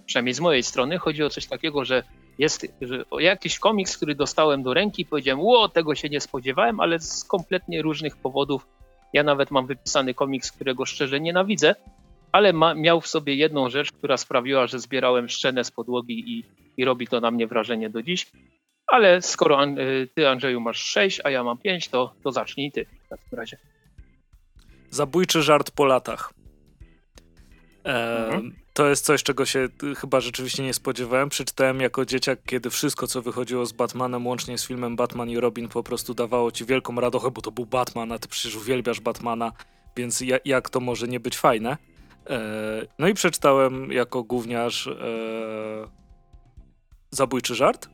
S2: przynajmniej z mojej strony, chodzi o coś takiego, że jest że jakiś komiks, który dostałem do ręki powiedziałem, ło, tego się nie spodziewałem, ale z kompletnie różnych powodów. Ja nawet mam wypisany komiks, którego szczerze nienawidzę, ale ma, miał w sobie jedną rzecz, która sprawiła, że zbierałem szczenę z podłogi i, i robi to na mnie wrażenie do dziś. Ale skoro y, ty, Andrzeju, masz 6, a ja mam 5, to, to zacznij ty w takim razie.
S1: Zabójczy żart po latach. E, mhm. To jest coś, czego się chyba rzeczywiście nie spodziewałem. Przeczytałem jako dzieciak, kiedy wszystko, co wychodziło z Batmanem, łącznie z filmem Batman i Robin, po prostu dawało ci wielką radochę, bo to był Batman, a ty przecież uwielbiasz Batmana, więc jak to może nie być fajne? E, no i przeczytałem jako gówniarz e, Zabójczy żart.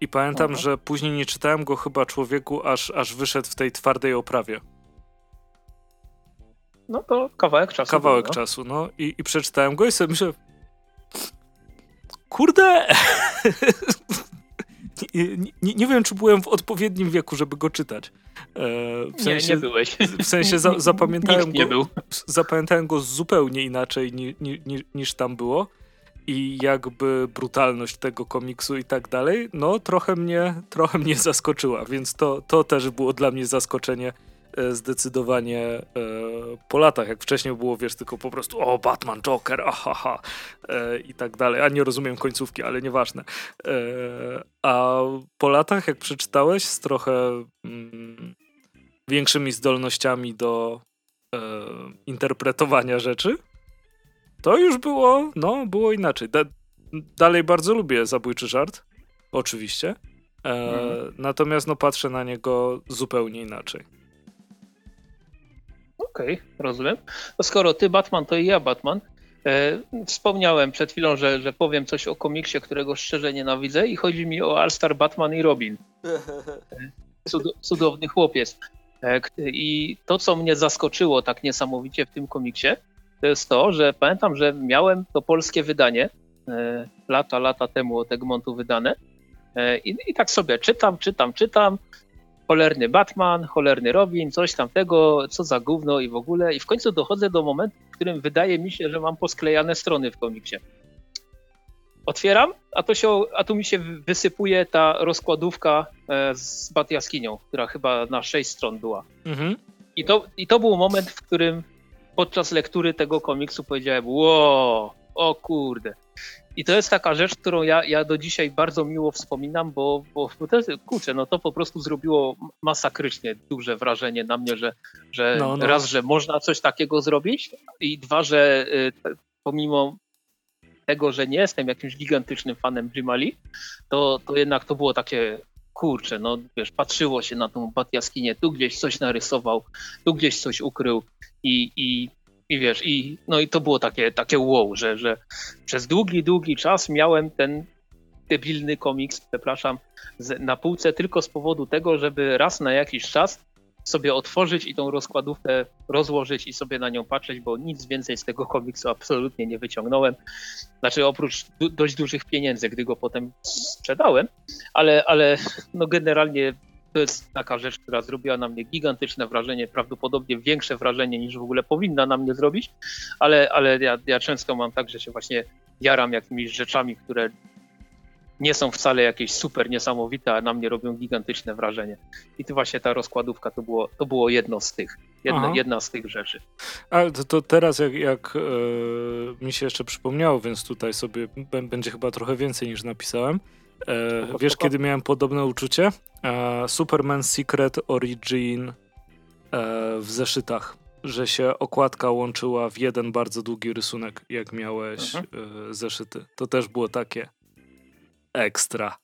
S1: I pamiętam, Aha. że później nie czytałem go chyba człowieku, aż, aż wyszedł w tej twardej oprawie.
S2: No to kawałek czasu.
S1: Kawałek było, no. czasu, no. I, I przeczytałem go i sobie myślę, kurde, nie, nie, nie, wiem, czy byłem w odpowiednim wieku, żeby go czytać.
S2: E, w sensie, nie, nie byłeś.
S1: W sensie za, zapamiętałem, go, zapamiętałem go zupełnie inaczej ni, ni, niż tam było i jakby brutalność tego komiksu i tak dalej, no trochę mnie, trochę mnie zaskoczyła, więc to, to też było dla mnie zaskoczenie zdecydowanie e, po latach, jak wcześniej było, wiesz, tylko po prostu o, Batman, Joker, ahaha e, i tak dalej, a nie rozumiem końcówki, ale nieważne. E, a po latach, jak przeczytałeś z trochę mm, większymi zdolnościami do e, interpretowania rzeczy, to już było, no, było inaczej. Da dalej bardzo lubię zabójczy żart, oczywiście. E, mhm. Natomiast no, patrzę na niego zupełnie inaczej.
S2: Okej, okay, rozumiem. No skoro ty Batman, to i ja Batman. E, wspomniałem przed chwilą, że, że powiem coś o komiksie, którego szczerze nienawidzę i chodzi mi o All-Star Batman i Robin. Cud cudowny chłopiec. E, I to, co mnie zaskoczyło tak niesamowicie w tym komiksie, to jest to, że pamiętam, że miałem to polskie wydanie e, lata, lata temu od Egmontu wydane e, i, i tak sobie czytam, czytam, czytam, cholerny Batman, cholerny Robin, coś tamtego, co za gówno i w ogóle i w końcu dochodzę do momentu, w którym wydaje mi się, że mam posklejane strony w komiksie. Otwieram, a, to się, a tu mi się wysypuje ta rozkładówka e, z Bat Jaskinią, która chyba na sześć stron była. Mhm. I, to, I to był moment, w którym podczas lektury tego komiksu powiedziałem, wow, o kurde. I to jest taka rzecz, którą ja, ja do dzisiaj bardzo miło wspominam, bo, bo, to kurczę, no to po prostu zrobiło masakrycznie duże wrażenie na mnie, że, że no, no. raz, że można coś takiego zrobić i dwa, że y, pomimo tego, że nie jestem jakimś gigantycznym fanem Jimali, to, to jednak to było takie kurczę, no wiesz, patrzyło się na tą Batjaskinię, tu gdzieś coś narysował, tu gdzieś coś ukrył i, i, i wiesz, i, no i to było takie, takie wow, że, że przez długi, długi czas miałem ten debilny komiks, przepraszam, na półce tylko z powodu tego, żeby raz na jakiś czas sobie otworzyć i tą rozkładówkę rozłożyć i sobie na nią patrzeć, bo nic więcej z tego komiksu absolutnie nie wyciągnąłem. Znaczy oprócz du dość dużych pieniędzy, gdy go potem sprzedałem, ale, ale no generalnie to jest taka rzecz, która zrobiła na mnie gigantyczne wrażenie, prawdopodobnie większe wrażenie niż w ogóle powinna na mnie zrobić, ale, ale ja, ja często mam tak, że się właśnie jaram jakimiś rzeczami, które nie są wcale jakieś super niesamowite, a na mnie robią gigantyczne wrażenie. I to właśnie ta rozkładówka to było, to było jedno z tych, jedna, jedna z tych rzeczy.
S1: Ale to, to teraz jak, jak e, mi się jeszcze przypomniało, więc tutaj sobie będzie chyba trochę więcej niż napisałem. E, wiesz, kiedy miałem podobne uczucie? E, Superman Secret Origin e, w zeszytach, że się okładka łączyła w jeden bardzo długi rysunek, jak miałeś mhm. E, zeszyty. To też było takie ekstra.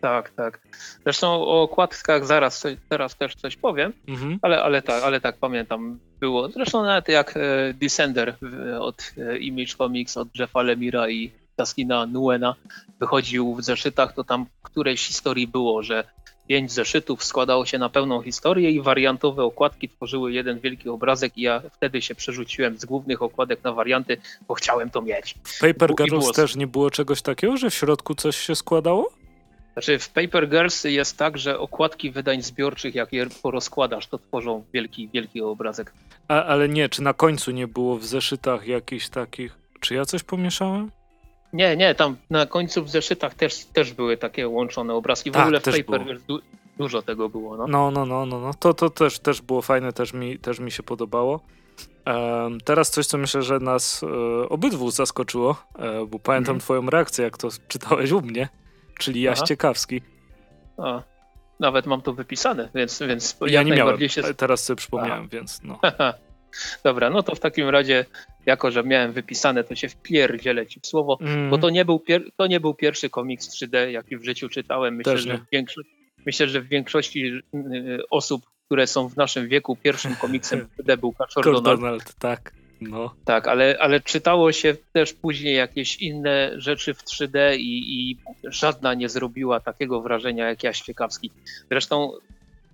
S2: Tak, tak. Zresztą o okładkach zaraz teraz też coś powiem, mhm. ale, ale, tak, ale tak pamiętam było. Zresztą nawet jak e, Descender od Image Comics, od Jeffa Lemira i Taskina Nuena wychodził w zeszytach, to tam którejś historii było, że pięć zeszytów składało się na pełną historię i wariantowe okładki tworzyły jeden wielki obrazek i ja wtedy się przerzuciłem z głównych okładek na warianty, bo chciałem to mieć.
S1: W Paper Girls było... też nie było czegoś takiego, że w środku coś się składało?
S2: Znaczy w Paper Girls jest tak, że okładki wydań zbiorczych, jak je porozkładasz, to tworzą wielki, wielki obrazek.
S1: A, ale nie, czy na końcu nie było w zeszytach jakichś takich... Czy ja coś pomieszałem?
S2: Nie, nie, tam na końcu w zeszytach też, też były takie łączone obrazki. W
S1: Tak,
S2: ogóle w Paper du, dużo tego było. No.
S1: No, no, no, no, no. To, to też, też było fajne, też mi, też mi się podobało. Em, teraz coś, co myślę, że nas e, obydwu zaskoczyło, e, bo pamiętam
S2: Mhm.
S1: twoją reakcję, jak to czytałeś u mnie, czyli Jaś
S2: Aha.
S1: Ciekawski.
S2: A, nawet mam to wypisane, więc, więc
S1: Ja nie miałem,
S2: się
S1: teraz sobie przypomniałem, więc no.
S2: Dobra, no to w takim razie, jako że miałem wypisane, to się wpierdzielę ci w słowo,
S1: Mm,
S2: bo to nie był, pier- to nie był pierwszy komiks 3D, jaki w życiu czytałem. Myślę, że w, większo- myślę, że w większości y, osób, które są w naszym wieku, pierwszym komiksem 3D był Kaczor Donald.
S1: Donald, tak. No.
S2: Tak, ale, ale czytało się też później jakieś inne rzeczy w 3D i, i żadna nie zrobiła takiego wrażenia jak Jaś Ciekawski. Zresztą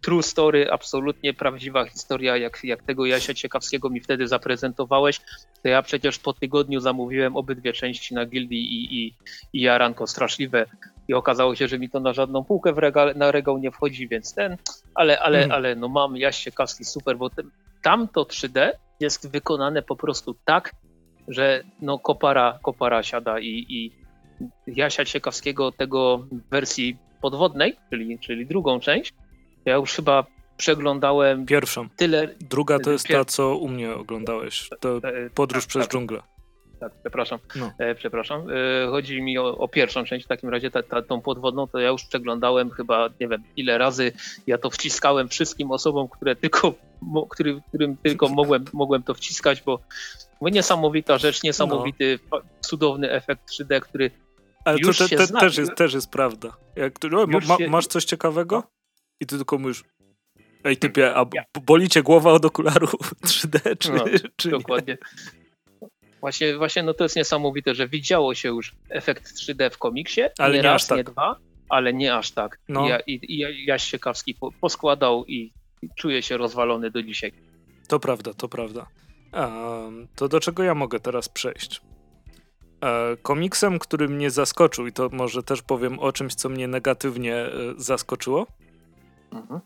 S2: true story, absolutnie prawdziwa historia, jak, jak tego Jasia Ciekawskiego mi wtedy zaprezentowałeś, to ja przecież po tygodniu zamówiłem obydwie części na Gildii i, i, i Jaranko Straszliwe i okazało się, że mi to na żadną półkę w regale, na regał nie wchodzi, więc ten, ale, ale,
S1: Mhm.
S2: ale no mam Jaś Ciekawski super, bo ten, tamto 3D jest wykonane po prostu tak, że no kopara, kopara siada i, i Jasia Ciekawskiego tego wersji podwodnej, czyli, czyli drugą część, ja już chyba przeglądałem
S1: Pierwszą.
S2: tyle,
S1: Druga to jest ta, co u mnie oglądałeś. To
S2: e,
S1: podróż
S2: tak,
S1: przez
S2: tak,
S1: dżunglę.
S2: Tak, przepraszam.
S1: No.
S2: E, przepraszam. E, chodzi mi o, o pierwszą część, w takim razie ta, ta, tą podwodną, to ja już przeglądałem chyba nie wiem ile razy. Ja to wciskałem wszystkim osobom, które tylko, mo, który, którym tylko mogłem, mogłem to wciskać, bo, niesamowita rzecz, niesamowity, fa- cudowny efekt 3D, który
S1: Ale to te,
S2: się
S1: te, też, jest, też jest prawda. Jak o, ma,
S2: się-
S1: masz coś ciekawego? I ty tylko mówisz, ej typie, a boli cię głowa od okularów 3D, czy,
S2: No,
S1: czy nie?
S2: Dokładnie. Właśnie, właśnie no to jest niesamowite, że widziało się już efekt 3D w komiksie,
S1: Ale
S2: nie
S1: nie
S2: raz,
S1: tak.
S2: nie dwa, ale nie aż tak.
S1: No.
S2: I, ja, i, i Jaś Ciekawski po, poskładał i czuje się rozwalony do dzisiaj.
S1: To prawda, to prawda. Em, to do czego ja mogę teraz przejść? E, komiksem, który mnie zaskoczył, i to może też powiem o czymś, co mnie negatywnie e, zaskoczyło.
S2: Mhm.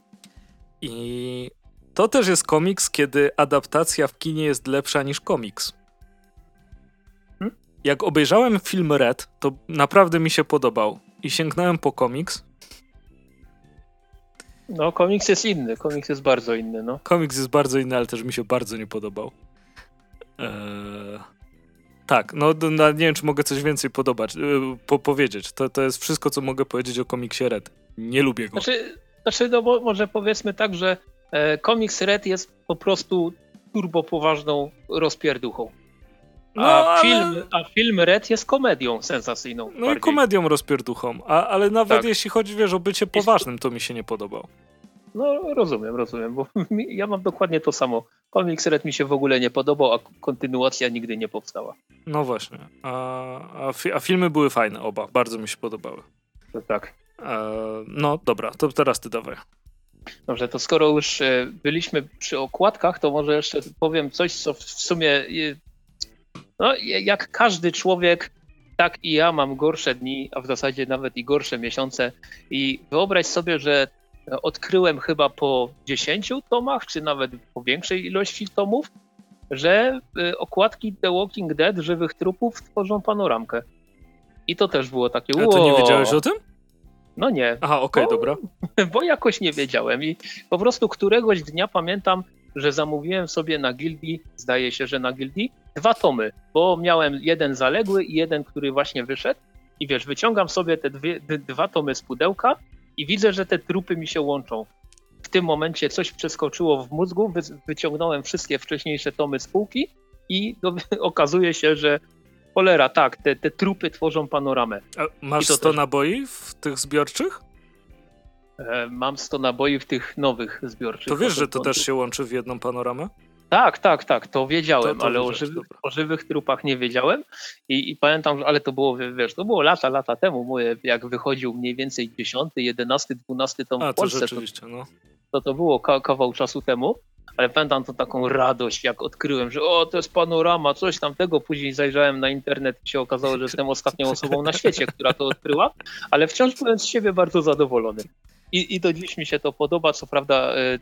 S1: I to też jest komiks, kiedy adaptacja w kinie jest lepsza niż komiks.
S2: Hmm?
S1: Jak obejrzałem film Red, to naprawdę mi się podobał. I sięgnąłem po komiks.
S2: No, komiks jest inny, komiks jest bardzo inny, no.
S1: Komiks jest bardzo inny, ale też mi się bardzo nie podobał. Eee... Tak, no, no nie wiem, czy mogę coś więcej podobać, yy, po powiedzieć. To, to jest wszystko, co mogę powiedzieć o komiksie Red. Nie lubię go.
S2: Znaczy, znaczy no bo może powiedzmy tak, że e, komiks Red jest po prostu turbo poważną rozpierduchą. A,
S1: No, ale-
S2: film, a film Red jest komedią sensacyjną.
S1: No i
S2: bardziej.
S1: komedią rozpierduchą, a, ale nawet
S2: Tak.
S1: jeśli chodzi, wiesz, o bycie poważnym, to mi się nie podobał.
S2: No rozumiem, rozumiem, bo mi- ja mam dokładnie to samo. Komiks Red mi się w ogóle nie podobał, a kontynuacja nigdy nie powstała.
S1: No właśnie. A, a, fi, a filmy były fajne, oba. Bardzo mi się podobały.
S2: To tak.
S1: Eee, no dobra, to teraz ty dawaj.
S2: Dobrze, to skoro już e, byliśmy przy okładkach, to może jeszcze powiem coś, co w sumie e, no, jak każdy człowiek, tak i ja mam gorsze dni, a w zasadzie nawet i gorsze miesiące. I wyobraź sobie, że odkryłem chyba po 10 tomach, czy nawet po większej ilości tomów, że e, okładki The Walking Dead żywych trupów tworzą panoramkę. I to też było takie.
S1: A to nie wiedziałeś o tym?
S2: No nie,
S1: Aha, okej,
S2: O.
S1: dobra.
S2: bo jakoś nie wiedziałem i po prostu któregoś dnia pamiętam, że zamówiłem sobie na Gildii, zdaje się, że na Gildii, dwa tomy, bo miałem jeden zaległy i jeden, który właśnie wyszedł i wiesz, wyciągam sobie te dwie, dwa tomy z pudełka i widzę, że te trupy mi się łączą. W tym momencie coś przeskoczyło w mózgu, wy, wyciągnąłem wszystkie wcześniejsze tomy z półki i do, okazuje się, że cholera, tak, te, te trupy tworzą panoramę.
S1: A masz
S2: to
S1: 100
S2: też.
S1: naboi w tych zbiorczych?
S2: E, Mam 100 naboi w tych nowych zbiorczych.
S1: To wiesz, że to też się łączy w jedną panoramę?
S2: Tak, tak, tak, to wiedziałem,
S1: To- to
S2: ale o, żywych, o żywych trupach nie wiedziałem I, i pamiętam, że ale to było, wiesz, to było lata, lata temu, moje, jak wychodził mniej więcej 10, 11, 12 tom
S1: A,
S2: w
S1: to
S2: Polsce, to,
S1: rzeczywiście, no.
S2: to, to było ka- kawał czasu temu, ale pamiętam to taką radość, jak odkryłem, że o, to jest panorama, coś tamtego, później zajrzałem na internet i się okazało, że jestem ostatnią osobą na świecie, która to odkryła, ale wciąż byłem z siebie bardzo zadowolony. I, I do dziś mi się to podoba. Co prawda, e,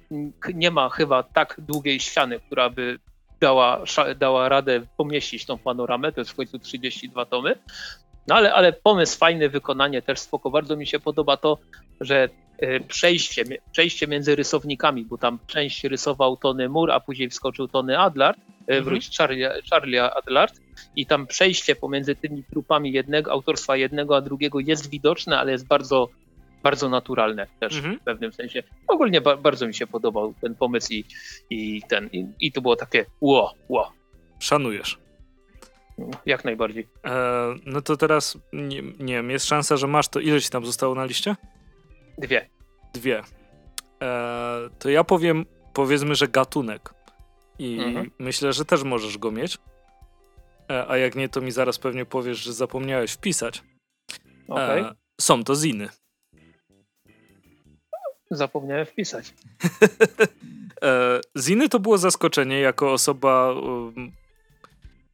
S2: nie ma chyba tak długiej ściany, która by dała, dała radę pomieścić tą panoramę. To jest w końcu 32 tomy. No ale, ale pomysł fajny, wykonanie też spoko. Bardzo mi się podoba to, że przejście, przejście między rysownikami, bo tam część rysował Tony Moore, a później wskoczył Tony Adlard, mhm. wróć Charlie, Charlie Adlard i tam przejście pomiędzy tymi trupami jednego, autorstwa jednego a drugiego jest widoczne, ale jest bardzo bardzo naturalne też mhm. w pewnym sensie. Ogólnie ba bardzo mi się podobał ten pomysł i, i ten, i, i to było takie ło, ło.
S1: Szanujesz.
S2: Jak najbardziej.
S1: E, no to teraz, nie, nie wiem, jest szansa, że masz to. Ile ci tam zostało na liście?
S2: Dwie.
S1: Dwie. E, to ja powiem, powiedzmy, że gatunek. I mhm. myślę, że też możesz go mieć. E, a jak nie, to mi zaraz pewnie powiesz, że zapomniałeś wpisać.
S2: Okay. E,
S1: są to ziny.
S2: Zapomniałem wpisać.
S1: e, ziny to było zaskoczenie jako osoba um,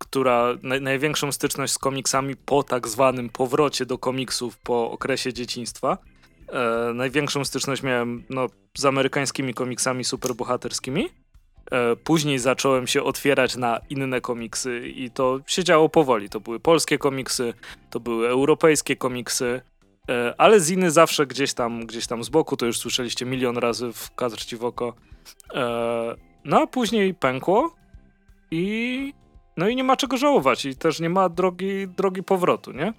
S1: która na, największą styczność z komiksami po tak zwanym powrocie do komiksów po okresie dzieciństwa. E, największą styczność miałem no, z amerykańskimi komiksami superbohaterskimi. E, później zacząłem się otwierać na inne komiksy i to się działo powoli. To były polskie komiksy, to były europejskie komiksy, e, ale ziny zawsze gdzieś tam, gdzieś tam z boku, to już słyszeliście milion razy w kadr ci w oko. E, no a później pękło i no i nie ma czego żałować i też nie ma drogi, drogi powrotu, nie?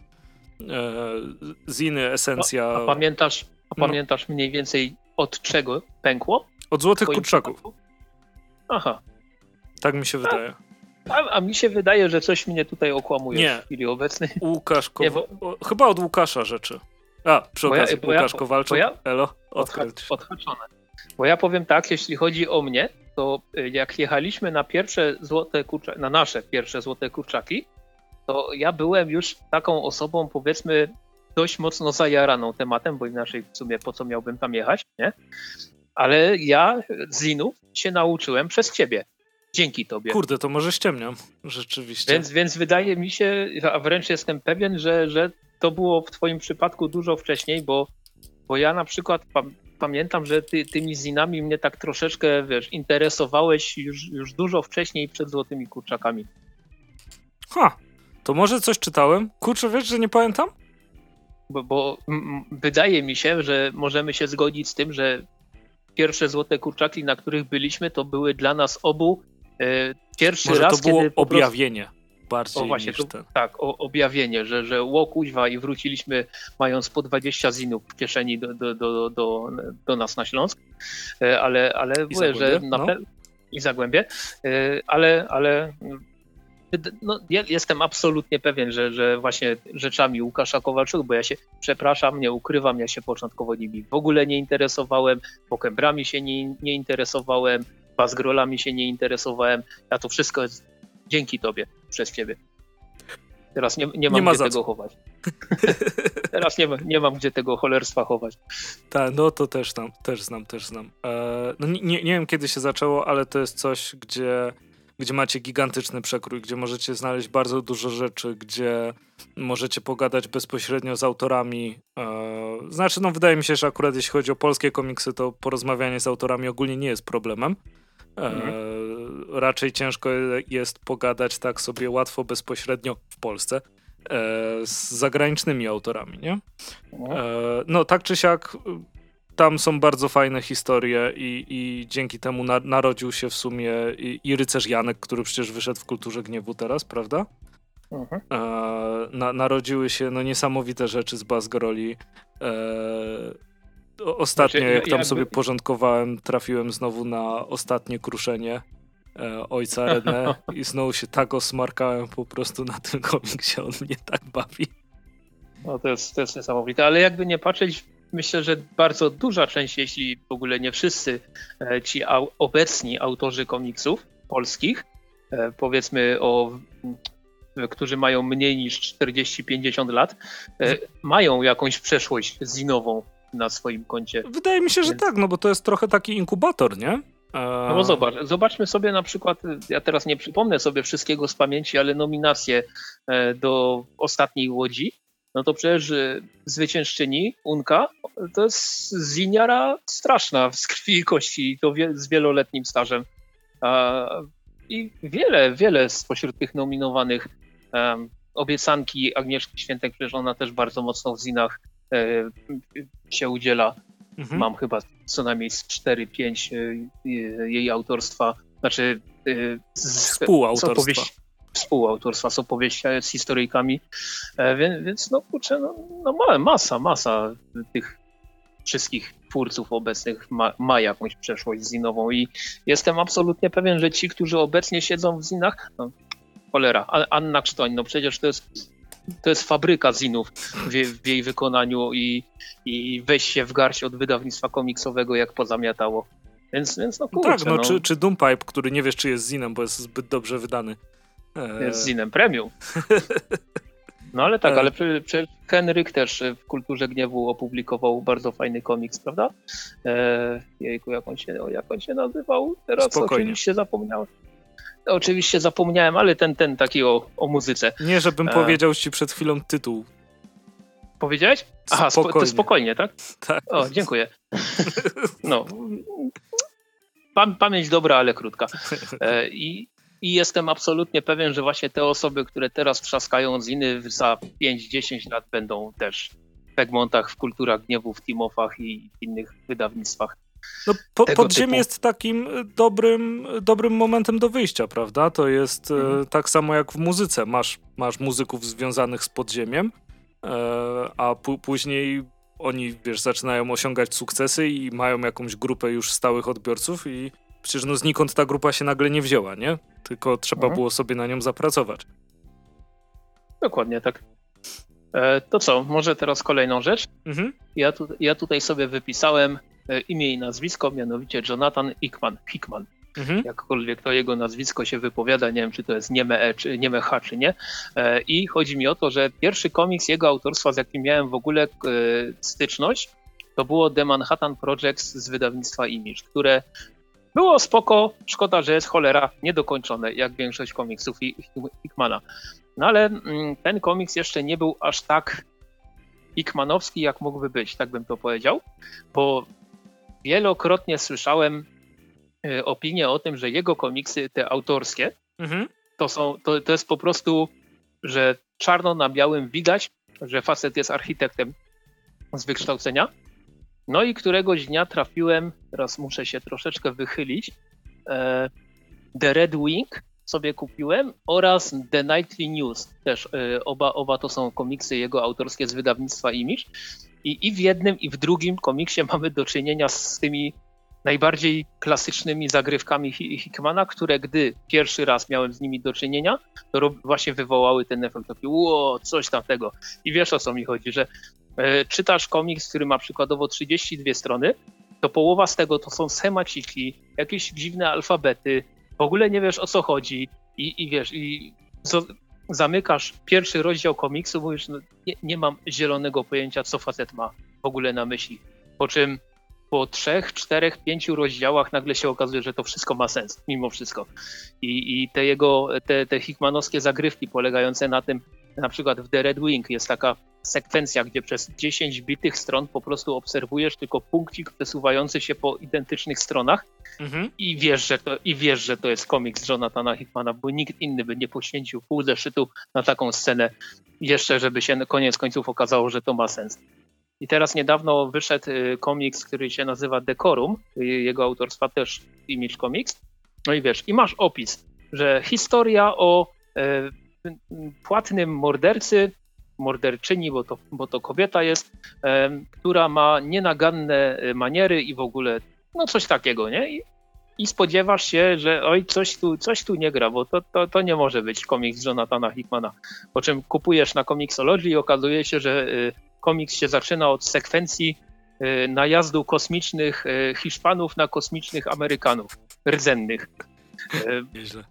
S1: E, Ziny, esencja.
S2: A, a pamiętasz, a no. pamiętasz mniej więcej od czego pękło?
S1: Od Złotych Kurczaków. Przypadku?
S2: Aha.
S1: Tak mi się wydaje.
S2: A, a, mi się wydaje, że coś mnie tutaj okłamuje nie. w chwili obecnej.
S1: Łukasz Kowal... bo... Chyba od Łukasza rzeczy. A, przy okazji, ja, Łukasz ja, Kowalczuk. Ja... Elo.
S2: Odhaczone. Bo ja powiem tak, jeśli chodzi o mnie, to y, jak jechaliśmy na pierwsze złote kurczaki, na nasze pierwsze złote kurczaki, to ja byłem już taką osobą, powiedzmy, dość mocno zajaraną tematem, bo inaczej w sumie po co miałbym tam jechać, nie? Ale ja z Zinów się nauczyłem przez ciebie. Dzięki tobie.
S1: Kurde, to może ściemniam, rzeczywiście.
S2: Więc, więc wydaje mi się, a wręcz jestem pewien, że, że to było w twoim przypadku dużo wcześniej, bo, bo ja na przykład pamiętam, że ty, tymi zinami mnie tak troszeczkę, wiesz, interesowałeś już, już dużo wcześniej przed Złotymi Kurczakami.
S1: Ha, to może coś czytałem? Kurczę, wiesz, że nie pamiętam?
S2: Bo, bo wydaje mi się, że możemy się zgodzić z tym, że pierwsze Złote Kurczaki, na których byliśmy, to były dla nas obu e, pierwszy
S1: może
S2: raz,
S1: to było kiedy objawienie. Prostu bardziej
S2: o, właśnie, to. Tak, o, objawienie, że, że ło kuźwa i wróciliśmy mając po 20 zinów w kieszeni do, do, do, do, do nas na Śląsk, e, ale, ale
S1: I mówię, że na no.
S2: i Zagłębie, e, ale, ale no, jestem absolutnie pewien, że, że właśnie rzeczami Łukasza Kowalczyk, bo ja się, przepraszam, nie ukrywam, ja się początkowo nimi w ogóle nie interesowałem, pokembrami się nie, nie interesowałem, bazgrolami się nie interesowałem, ja to wszystko jest dzięki tobie, przez ciebie. Teraz nie, nie mam nie ma gdzie tego chować. Teraz nie, ma, nie mam gdzie tego cholerstwa chować.
S1: Tak, no to też znam, też znam, też znam. Eee, no nie, nie wiem kiedy się zaczęło, ale to jest coś, gdzie, gdzie macie gigantyczny przekrój, gdzie możecie znaleźć bardzo dużo rzeczy, gdzie możecie pogadać bezpośrednio z autorami. Eee, znaczy, no wydaje mi się, że akurat jeśli chodzi o polskie komiksy, to porozmawianie z autorami ogólnie nie jest problemem. Mhm. E, raczej ciężko jest pogadać tak sobie łatwo, bezpośrednio w Polsce e, z zagranicznymi autorami, nie? Mhm. E, no tak czy siak tam są bardzo fajne historie i, i dzięki temu na, narodził się w sumie i, i, rycerz Janek, który przecież wyszedł w Kulturze Gniewu teraz, prawda? Mhm. E, na, narodziły się no, niesamowite rzeczy z Basgroli. E, Ostatnio, znaczy, jak tam jakby... sobie porządkowałem, trafiłem znowu na ostatnie kruszenie e, ojca René i znowu się tak osmarkałem po prostu na tym komiksie, on mnie tak bawi.
S2: No to jest, to jest niesamowite, ale jakby nie patrzeć, myślę, że bardzo duża część, jeśli w ogóle nie wszyscy e, ci au, obecni autorzy komiksów polskich, e, powiedzmy o którzy mają mniej niż 40-50 lat, e, mają jakąś przeszłość zinową na swoim koncie.
S1: Wydaje mi się, że Więc... tak, no bo to jest trochę taki inkubator, nie?
S2: No bo zobacz, zobaczmy sobie na przykład, ja teraz nie przypomnę sobie wszystkiego z pamięci, ale nominacje do ostatniej łodzi, no to przecież e, zwyciężczyni Unka to jest ziniara straszna z krwi i kości i to z wieloletnim stażem. I wiele, wiele spośród tych nominowanych obiecanki Agnieszki Świętek, przecież ona też bardzo mocno w zinach e, się udziela. Mhm. Mam chyba co najmniej z 4-5 e, jej autorstwa, znaczy
S1: z, współautorstwa.
S2: Współautorstwa z opowieściami, z historyjkami, więc, więc no kurczę, no, no masa, masa tych wszystkich twórców obecnych ma, ma, jakąś przeszłość zinową i jestem absolutnie pewien, że ci, którzy obecnie siedzą w zinach, no, cholera, Anna Krztoń, no przecież to jest to jest fabryka zinów w, w, jej wykonaniu i, i weź się w garść od wydawnictwa komiksowego, jak pozamiatało. Więc, więc no kurczę,
S1: Tak, no, no. Czy, czy Doompipe, który nie wiesz, czy jest zinem, bo jest zbyt dobrze wydany.
S2: Jest zinem premium. No ale tak, e. ale przecież Henryk też w Kulturze Gniewu opublikował bardzo fajny komiks, prawda? E, jejku, jak on, się, jak on się nazywał? Teraz Spokojnie. oczywiście zapomniałem. Oczywiście zapomniałem, ale ten, ten taki o, o muzyce.
S1: Nie, żebym e... powiedział ci przed chwilą tytuł.
S2: Powiedziałeś? Aha, spokojnie, spo, spokojnie tak?
S1: Tak.
S2: O, dziękuję. No. Pamięć dobra, ale krótka. E, I i jestem absolutnie pewien, że właśnie te osoby, które teraz trzaskają z inny za 5-10 lat będą też w Egmontach, w Kulturach Gniewu, w Timofach i w innych wydawnictwach.
S1: No, po, podziemie typu. jest takim dobrym, dobrym momentem do wyjścia, prawda? To jest e, mhm. tak samo jak w muzyce. Masz, masz muzyków związanych z podziemiem, e, a później oni, wiesz, zaczynają osiągać sukcesy i mają jakąś grupę już stałych odbiorców i Przecież no znikąd ta grupa się nagle nie wzięła, nie? Tylko trzeba mhm. było sobie na nią zapracować.
S2: Dokładnie tak. E, to co, może teraz kolejną rzecz? Mhm. Ja, tu, ja tutaj sobie wypisałem e, imię i nazwisko, mianowicie Jonathan Hickman. Hickman. Mhm. Jakkolwiek to jego nazwisko się wypowiada, nie wiem czy to jest nieme E, czy nieme H, czy nie. E, I chodzi mi o to, że pierwszy komiks jego autorstwa, z jakim miałem w ogóle e, styczność, to było The Manhattan Projects z wydawnictwa Image, które było spoko, szkoda, że jest cholera niedokończone, jak większość komiksów Hickmana. No ale mm, ten komiks jeszcze nie był aż tak Hickmanowski, jak mógłby być, tak bym to powiedział, bo wielokrotnie słyszałem e, opinię o tym, że jego komiksy, te autorskie, mhm. to, są, to, to jest po prostu, że czarno na białym widać, że facet jest architektem z wykształcenia no i któregoś dnia trafiłem, teraz muszę się troszeczkę wychylić, e, The Red Wing sobie kupiłem oraz The Nightly News. Też e, oba, oba to są komiksy jego autorskie z wydawnictwa Image. I, I w jednym i w drugim komiksie mamy do czynienia z tymi najbardziej klasycznymi zagrywkami Hickmana, które gdy pierwszy raz miałem z nimi do czynienia, to właśnie wywołały ten efekt taki, ło, coś tamtego. I wiesz o co mi chodzi, że czytasz komiks, który ma przykładowo 32 strony, to połowa z tego to są schemaciki, jakieś dziwne alfabety, w ogóle nie wiesz o co chodzi i, i wiesz, i co, zamykasz pierwszy rozdział komiksu, mówisz, no, nie, nie mam zielonego pojęcia, co facet ma w ogóle na myśli. Po czym po trzech, czterech, pięciu rozdziałach nagle się okazuje, że to wszystko ma sens, mimo wszystko. I, i te jego, te, te Hickmanowskie zagrywki polegające na tym, na przykład w The Red Wing jest taka sekwencja, gdzie przez 10 bitych stron po prostu obserwujesz tylko punkcik przesuwający się po identycznych stronach mhm. i, wiesz, że to, i wiesz, że to jest komiks Jonathana Hickmana, bo nikt inny by nie poświęcił pół zeszytu na taką scenę jeszcze, żeby się koniec końców okazało, że to ma sens. I teraz niedawno wyszedł y, komiks, który się nazywa Decorum, y, jego autorstwa też Image Comics. No i wiesz, i masz opis, że historia o e, płatnym mordercy, morderczyni, bo to, bo to kobieta jest, e, która ma nienaganne maniery i w ogóle no coś takiego, nie? I, i spodziewasz się, że oj, coś tu, coś tu nie gra, bo to, to, to nie może być komiks Jonathana Hickmana. Po czym kupujesz na Comixology i okazuje się, że y, komiks się zaczyna od sekwencji y, najazdu kosmicznych y, Hiszpanów na kosmicznych Amerykanów, rdzennych.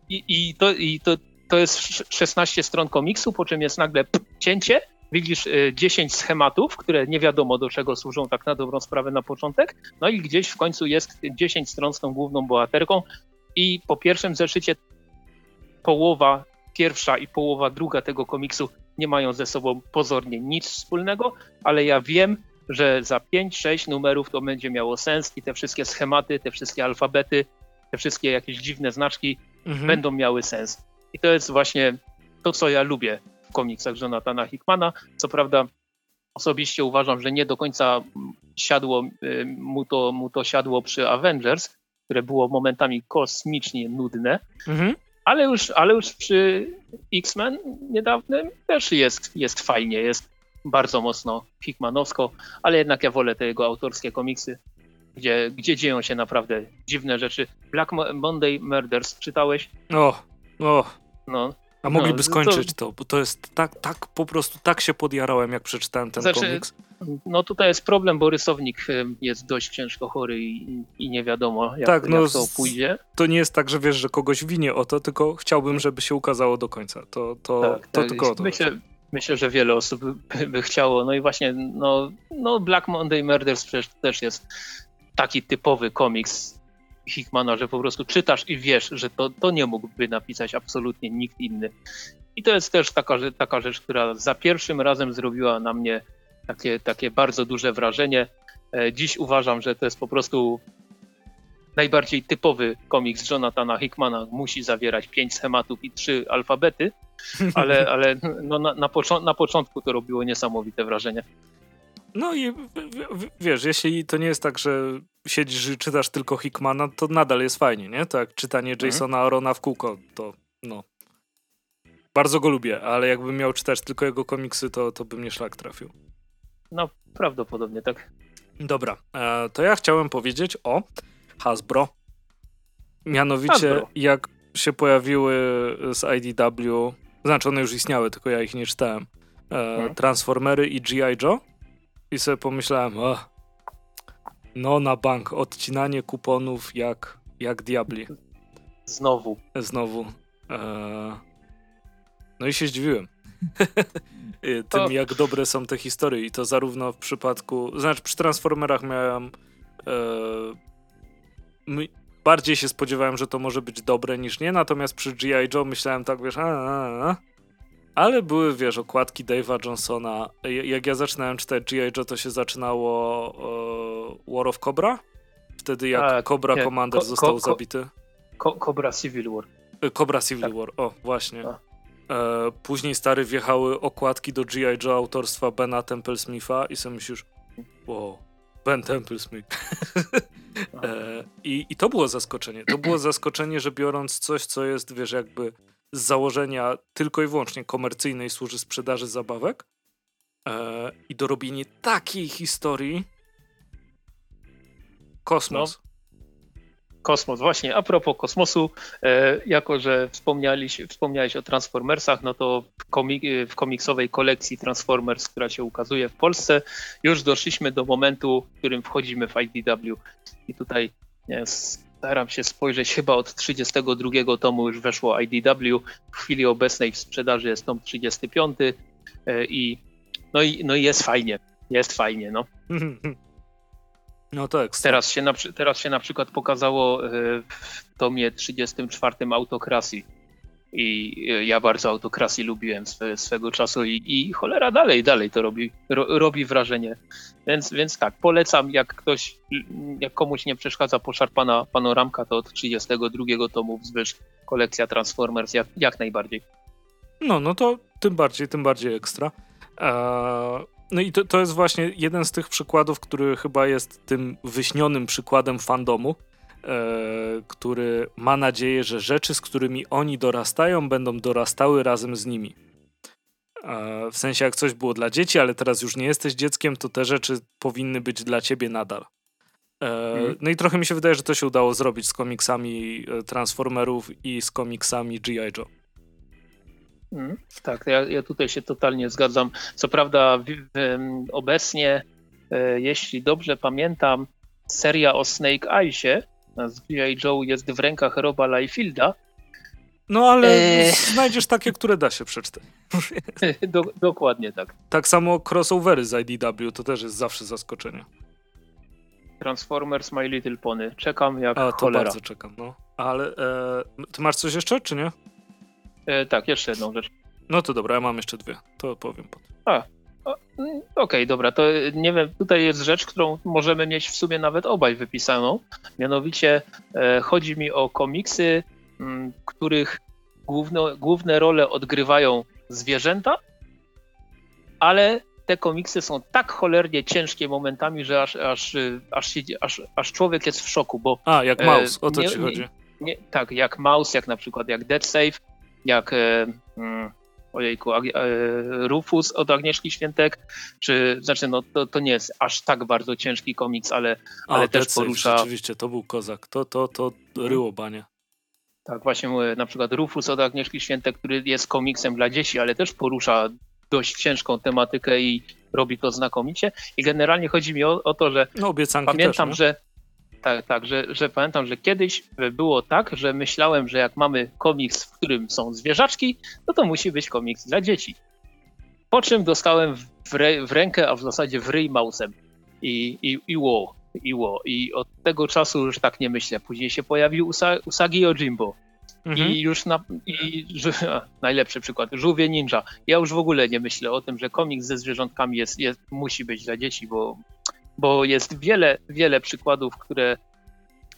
S2: I, i, to, i to, to jest 16 stron komiksu, po czym jest nagle cięcie, widzisz 10 schematów, które nie wiadomo do czego służą tak na dobrą sprawę na początek, no i gdzieś w końcu jest 10 stron z tą główną bohaterką i po pierwszym zeszycie połowa pierwsza i połowa druga tego komiksu nie mają ze sobą pozornie nic wspólnego, ale ja wiem, że za 5-6 numerów to będzie miało sens i te wszystkie schematy, te wszystkie alfabety, te wszystkie jakieś dziwne znaczki mhm. będą miały sens. I to jest właśnie to, co ja lubię w komiksach Jonathana Hickmana. Co prawda osobiście uważam, że nie do końca siadło, y, mu, to, mu to siadło przy Avengers, które było momentami kosmicznie nudne, mhm. ale, już, ale już przy X-Men niedawnym też jest, jest fajnie, jest bardzo mocno Hickmanowsko, ale jednak ja wolę te jego autorskie komiksy, gdzie, gdzie dzieją się naprawdę dziwne rzeczy. Black Monday Murders czytałeś?
S1: O, o. No, a mogliby no, skończyć to, to, bo to jest tak, tak, po prostu tak się podjarałem, jak przeczytałem ten znaczy, komiks.
S2: No tutaj jest problem, bo rysownik jest dość ciężko chory i, i nie wiadomo, jak, tak, no, jak to pójdzie.
S1: To nie jest tak, że wiesz, że kogoś winie o to, tylko chciałbym, żeby się ukazało do końca. To, to, tak, to tak. tylko o to.
S2: Myślę, myślę, że wiele osób by, by, chciało. No i właśnie, no, no Black Monday Murders przecież też jest taki typowy komiks Hickmana, że po prostu czytasz i wiesz, że to, to nie mógłby napisać absolutnie nikt inny. I to jest też taka, taka rzecz, która za pierwszym razem zrobiła na mnie takie, takie bardzo duże wrażenie. E, dziś uważam, że to jest po prostu najbardziej typowy komiks Jonathana Hickmana. Musi zawierać pięć schematów i trzy alfabety, ale, ale no na, na, na początku to robiło niesamowite wrażenie.
S1: No i wiesz, jeśli to nie jest tak, że siedzisz i czytasz tylko Hickmana, to nadal jest fajnie, nie? Tak, czytanie mhm. Jasona mhm. Arona w kółko, to no. Bardzo go lubię, ale jakbym miał czytać tylko jego komiksy, to, to bym nie szlak trafił.
S2: No, prawdopodobnie tak.
S1: Dobra, e, to ja chciałem powiedzieć o Hasbro. Mianowicie, Hasbro. jak się pojawiły z IDW, znaczy one już istniały, tylko ja ich nie czytałem, e, mhm. Transformery i G.I. Joe i sobie pomyślałem, o, no na bank, odcinanie kuponów jak, jak diabli.
S2: Znowu.
S1: Znowu. Eee... No i się zdziwiłem. Tym, jak dobre są te historie. I to zarówno w przypadku. Znaczy, przy Transformerach miałem. E... Bardziej się spodziewałem, że to może być dobre niż nie, natomiast przy G.I. Joe myślałem tak, wiesz, a, a, a. Ale były, wiesz, okładki Dave'a Johnsona. Jak ja zaczynałem czytać G.I. Joe, to się zaczynało uh, War of Cobra? Wtedy jak A, Cobra nie, Commander ko, został ko, zabity.
S2: Ko, Cobra Civil War.
S1: E, Cobra Civil tak. War, o, właśnie. E, później stary wjechały okładki do G.I. Joe autorstwa Bena Templesmitha i sobie myślisz, wow, Ben Templesmith. e, i, I to było zaskoczenie. To było zaskoczenie, że biorąc coś, co jest, wiesz, jakby z założenia tylko i wyłącznie komercyjnej służy sprzedaży zabawek e, i dorobienie takiej historii kosmos. No.
S2: Kosmos, właśnie. A propos kosmosu, e, jako że wspomniałeś, wspomniałeś o Transformersach, no to w, komik w komiksowej kolekcji Transformers, która się ukazuje w Polsce, już doszliśmy do momentu, w którym wchodzimy w IDW. I tutaj staram się spojrzeć, chyba od 32 tomu już weszło IDW. W chwili obecnej w sprzedaży jest tom 35 e, i no i, no i jest fajnie. Jest fajnie, no.
S1: No tak.
S2: Teraz się, na, teraz się na przykład pokazało e, w tomie 34 Autokrasy i e, ja bardzo autokrasy lubiłem swe, swego czasu i, i, cholera dalej, dalej to robi, ro, robi wrażenie. Więc, więc tak, polecam, jak ktoś, jak komuś nie przeszkadza poszarpana panoramka, to od 32 tomu wzwyż kolekcja Transformers jak, jak najbardziej.
S1: No, no to tym bardziej, tym bardziej ekstra. Eee, no i to, to jest właśnie jeden z tych przykładów, który chyba jest tym wyśnionym przykładem fandomu, E, który ma nadzieję, że rzeczy, z którymi oni dorastają, będą dorastały razem z nimi. E, w sensie, jak coś było dla dzieci, ale teraz już nie jesteś dzieckiem, to te rzeczy powinny być dla ciebie nadal. Mm. No i trochę mi się wydaje, że to się udało zrobić z komiksami Transformerów i z komiksami G.I. Joe.
S2: Mm, tak, ja, ja, tutaj się totalnie zgadzam. Co prawda, w, w, obecnie, e, jeśli dobrze pamiętam, seria o Snake Eyesie z G.I. Joe jest w rękach Roba Liefilda.
S1: No ale eee... znajdziesz takie, które da się przeczytać.
S2: Do, dokładnie tak.
S1: Tak samo crossovery z IDW, to też jest zawsze zaskoczenie.
S2: Transformers My Little Pony. Czekam jak
S1: A,
S2: to cholera.
S1: bardzo czekam, no. Ale e, ty masz coś jeszcze, czy nie?
S2: E, tak, jeszcze jedną rzecz.
S1: No to dobra, ja mam jeszcze dwie. To powiem potem.
S2: A, Okej, okay, dobra, to nie wiem, tutaj jest rzecz, którą możemy mieć w sumie nawet obaj wypisaną. Mianowicie e, chodzi mi o komiksy, których główno, główne role odgrywają zwierzęta, ale te komiksy są tak cholernie ciężkie momentami, że aż, aż, aż, aż, aż człowiek jest w szoku, bo...
S1: A, jak Maus, o to nie, ci chodzi. Nie,
S2: nie, tak, jak Maus, jak na przykład jak Dead Safe, jak e, mm, ojejku, e, Rufus od Agnieszki Świętek, czy, znaczy no to, to nie jest aż tak bardzo ciężki komiks, ale, ale też Dead porusza...
S1: Safe, rzeczywiście, to był kozak, to, to, to ryło banie.
S2: Tak, właśnie na przykład Rufus od Agnieszki Świętek, który jest komiksem dla dzieci, ale też porusza dość ciężką tematykę i robi to znakomicie. I generalnie chodzi mi o, o to, że
S1: no,
S2: pamiętam,
S1: też,
S2: że tak, tak, że, że pamiętam, że kiedyś było tak, że myślałem, że jak mamy komiks, w którym są zwierzaczki, no to musi być komiks dla dzieci. Po czym dostałem w, re, w rękę, a w zasadzie w ryj mausem. I, i, i wo, i wo. I od tego czasu już tak nie myślę. Później się pojawił Usa, Usagi Ojimbo. Mhm. I już na, i, najlepszy przykład, żółwie ninja. Ja już w ogóle nie myślę o tym, że komiks ze zwierzątkami jest, jest, musi być dla dzieci, bo bo jest wiele, wiele przykładów, które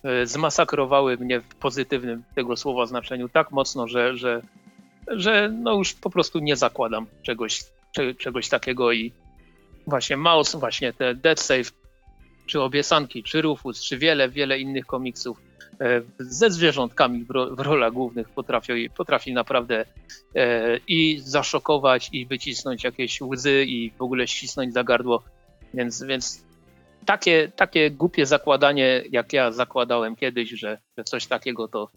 S2: e, zmasakrowały mnie w pozytywnym tego słowa znaczeniu tak mocno, że, że, że no już po prostu nie zakładam czegoś, czegoś takiego i właśnie Maus, właśnie te Dead Safe, czy Obiesanki, czy Rufus, czy wiele, wiele innych komiksów e, ze zwierzątkami w, ro, w rolach głównych potrafi, potrafi naprawdę e, i zaszokować, i wycisnąć jakieś łzy, i w ogóle ścisnąć za gardło. Więc, więc takie, takie głupie zakładanie, jak ja zakładałem kiedyś, że, że coś takiego, to,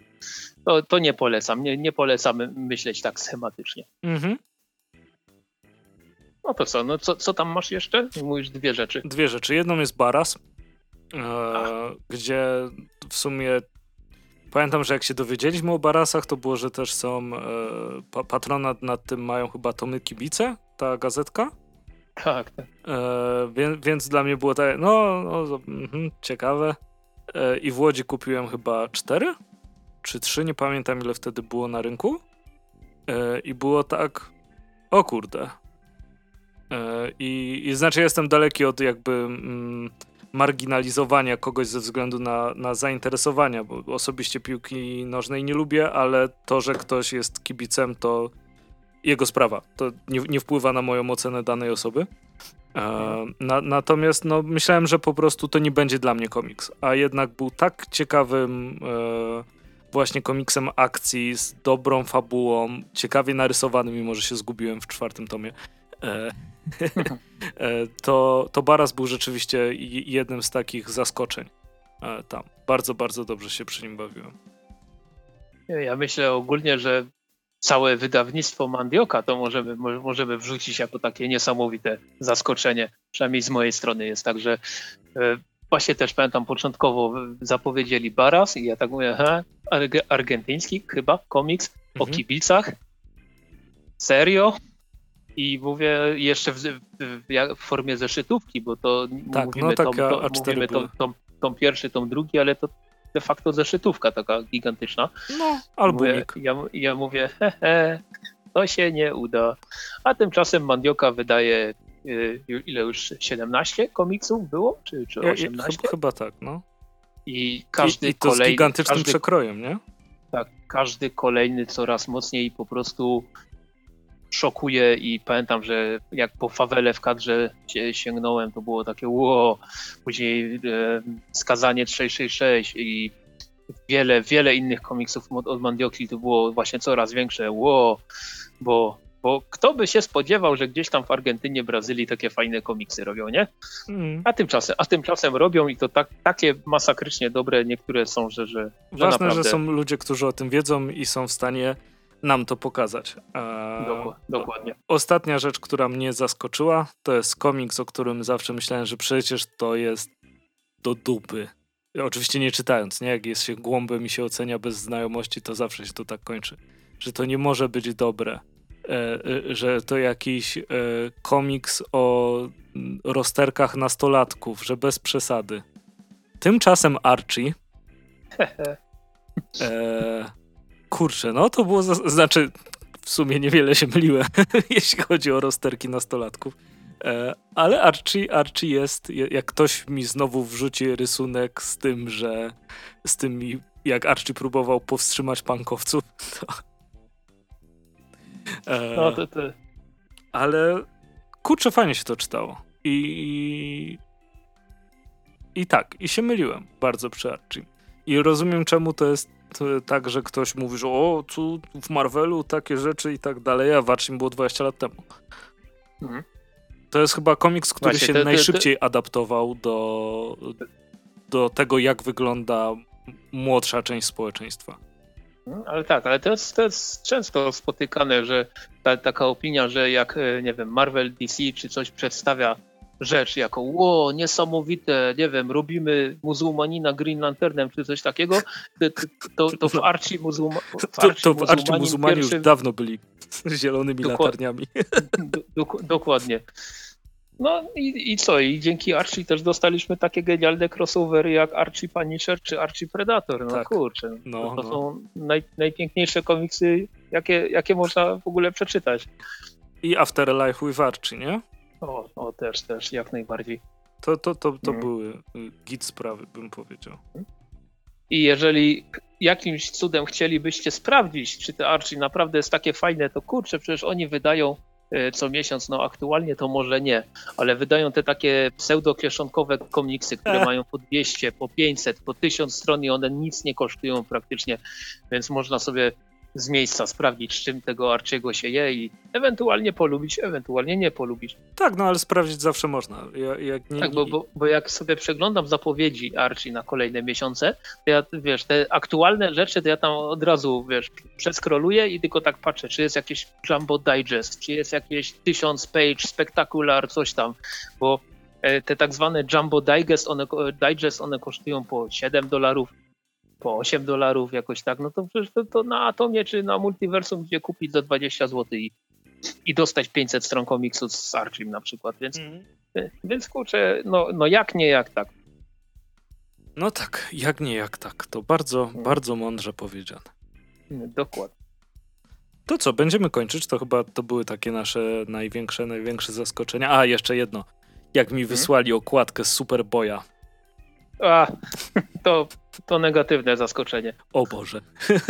S2: to, to nie polecam. Nie, nie polecam myśleć tak schematycznie. Mhm. No to co, no co, co tam masz jeszcze? Mówisz dwie rzeczy.
S1: Dwie rzeczy. Jedną jest Baras, e, gdzie w sumie pamiętam, że jak się dowiedzieliśmy o Barasach, to było, że też są e, pa, patronat nad tym mają chyba Tomy Kibice, ta gazetka.
S2: Tak, tak.
S1: E, więc, więc, dla mnie było tak, no, no mm, ciekawe. E, I w Łodzi kupiłem chyba cztery czy trzy, nie pamiętam ile wtedy było na rynku. E, I było tak, o kurde. E, I, I znaczy jestem daleki od jakby mm, marginalizowania kogoś ze względu na, na zainteresowania, bo osobiście piłki nożnej nie lubię, ale to, że ktoś jest kibicem, to jego sprawa. To nie, nie wpływa na moją ocenę danej osoby. E, na, natomiast no, myślałem, że po prostu to nie będzie dla mnie komiks, a jednak był tak ciekawym e, właśnie komiksem akcji z dobrą fabułą, ciekawie narysowany, mimo że się zgubiłem w czwartym tomie. E, e to, to Baras był rzeczywiście jednym z takich zaskoczeń e, tam. Bardzo, bardzo dobrze się przy nim bawiłem.
S2: Ja myślę ogólnie, że całe wydawnictwo Mandioka to możemy, możemy wrzucić jako takie niesamowite zaskoczenie, przynajmniej z mojej strony jest tak, że właśnie też pamiętam początkowo zapowiedzieli Baras i ja tak mówię, he, argentyński chyba komiks mhm. o kibicach, serio? I mówię jeszcze w, w, w, formie zeszytówki, bo to tak, mówimy, no, tak, tom, to, mówimy tom, tom, tom, pierwszy, tom drugi, ale to de facto zeszytówka taka gigantyczna.
S1: No, albumik.
S2: ja, ja mówię, hehe, to się nie uda. A tymczasem Mandioka wydaje y, ile już 17 komiksów było? Czy, czy 18?
S1: Ja, chyba tak, no.
S2: I każdy
S1: I, i to kolejny, z gigantycznym każdy, przekrojem, nie?
S2: Tak, każdy kolejny coraz mocniej po prostu szokuje i pamiętam, że jak po fawele w kadrze sięgnąłem, to było takie ło, później e, skazanie 666 i wiele, wiele innych komiksów od Mandioki to było właśnie coraz większe ło, bo, bo kto by się spodziewał, że gdzieś tam w Argentynie, Brazylii takie fajne komiksy robią, nie? Mm. A, tymczasem, a tymczasem robią i to tak, takie masakrycznie dobre niektóre są, że, że, że
S1: Ważne,
S2: naprawdę...
S1: że są ludzie, którzy o tym wiedzą i są w stanie nam to pokazać.
S2: Dokładnie.
S1: Ostatnia rzecz, która mnie zaskoczyła, to jest komiks, o którym zawsze myślałem, że przecież to jest do dupy. Oczywiście nie czytając, nie? Jak jest się głąbem i się ocenia bez znajomości, to zawsze się to tak kończy. Że to nie może być dobre. E, e, że to jakiś e, komiks o mm, rozterkach nastolatków, że bez przesady. Tymczasem Archie e, Kurczę, no to było, znaczy w sumie niewiele się myliłem, jeśli chodzi o rozterki nastolatków. E, ale Archie, Archie jest, jak ktoś mi znowu wrzuci rysunek z tym, że z tym jak Archie próbował powstrzymać pankowców, to, E,
S2: No to, to...
S1: Ale kurczę, fajnie się to czytało. I, I tak, i się myliłem bardzo przy Archie. I rozumiem, czemu to jest tak, że ktoś mówi, że o, tu w Marvelu takie rzeczy i tak dalej, a w Archie było 20 lat temu.
S2: Mhm.
S1: To jest chyba komiks, który
S2: Właśnie,
S1: się najszybciej adaptował do, do tego, jak wygląda młodsza część społeczeństwa.
S2: No, Ale tak, ale to jest, to jest często spotykane, że ta, taka opinia, że jak, e, nie wiem, Marvel, DC czy coś przedstawia rzecz jako ło, niesamowite, nie wiem, robimy muzułmanina Green Lanternem czy coś takiego, to, to, w Archie muzułma, w
S1: To, to w Archie
S2: muzułmanin
S1: muzułmanie
S2: pierwszy-
S1: już dawno byli zielonymi
S2: Dokładnie.
S1: latarniami.
S2: Do, dok- dokładnie. No i, i co? I dzięki Archie też dostaliśmy takie genialne crossovery jak Archie Punisher czy Archie Predator. No
S1: Tak.
S2: kurczę.
S1: No,
S2: to to
S1: no.
S2: są naj, najpiękniejsze komiksy, jakie, jakie można w ogóle przeczytać.
S1: I Afterlife with Archie, nie?
S2: O, o też, też, jak najbardziej.
S1: To, to, to, to
S2: Mhm.
S1: były y, git sprawy, bym powiedział.
S2: I jeżeli jakimś cudem chcielibyście sprawdzić, czy te Archie naprawdę jest takie fajne, to kurczę, przecież oni wydają e, co miesiąc, no aktualnie to może nie, ale wydają te takie pseudo-kieszonkowe komiksy, które
S1: Ech.
S2: mają po 200, po 500, po 1000 stron i one nic nie kosztują praktycznie, więc można sobie z miejsca sprawdzić, z czym tego Archiego się je i ewentualnie polubić, ewentualnie nie polubić.
S1: Tak, no ale sprawdzić zawsze można. Ja, jak nie,
S2: Tak, bo, bo, bo jak sobie przeglądam zapowiedzi Archie na kolejne miesiące, to ja, wiesz, te aktualne rzeczy, to ja tam od razu, wiesz, przeskroluję i tylko tak patrzę, czy jest jakieś Jumbo Digest, czy jest jakieś 1000 page, spectacular, coś tam, bo e, te tak zwane Jumbo Digest, one, Digest, one kosztują po 7 dolarów, po 8 dolarów jakoś tak, no to przecież to, to na Atomie czy na Multiversum, gdzie kupić za 20 zł i, i dostać 500 stron komiksu z Archim na przykład, więc
S1: Mhm.
S2: więc kurczę, no, no jak nie, jak tak.
S1: No tak, jak nie, jak tak. To bardzo,
S2: Mhm.
S1: bardzo mądrze powiedziane.
S2: Dokładnie.
S1: To co, będziemy kończyć? To chyba to były takie nasze największe, największe zaskoczenia. A, jeszcze jedno. Jak mi wysłali okładkę z Superboya.
S2: A, to, to negatywne zaskoczenie.
S1: O Boże.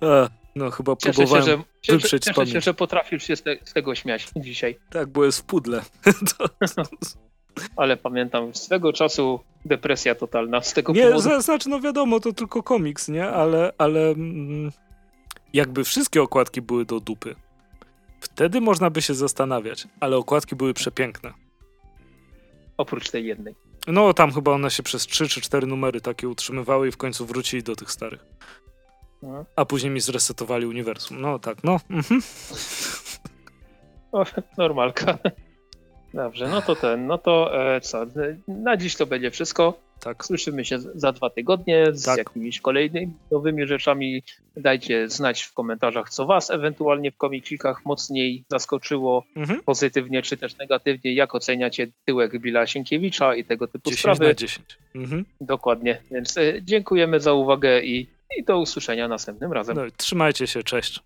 S1: A, no chyba
S2: Cieszę się,
S1: próbowałem...
S2: że, cieszę,
S1: wyprzeć
S2: cieszę się,
S1: pamięć.
S2: że potrafisz się z, te, z tego śmiać dzisiaj.
S1: Tak, bo jest w pudle.
S2: Ale pamiętam, swego czasu depresja totalna z tego
S1: Nie,
S2: powodu.
S1: za- znaczy, no wiadomo, to tylko komiks, nie? Ale, ale mm, jakby wszystkie okładki były do dupy, wtedy można by się zastanawiać, ale okładki były przepiękne.
S2: Oprócz tej jednej.
S1: No, tam chyba one się przez 3 czy 4 numery takie utrzymywały i w końcu wrócili do tych starych.
S2: No.
S1: A później mi zresetowali uniwersum. No tak, no. Mhm.
S2: O, normalka. Dobrze, no to ten, no to e, co, e, na dziś to będzie wszystko.
S1: Tak.
S2: Słyszymy się za dwa tygodnie z
S1: Tak.
S2: jakimiś kolejnymi nowymi rzeczami. Dajcie znać w komentarzach, co was ewentualnie w komiksikach mocniej zaskoczyło,
S1: Mhm.
S2: pozytywnie czy też negatywnie, jak oceniacie tyłek Billa Sienkiewicza i tego typu
S1: 10
S2: sprawy.
S1: na 10. Mhm.
S2: Dokładnie, więc e, dziękujemy za uwagę i, i do usłyszenia następnym razem.
S1: No, trzymajcie się, cześć.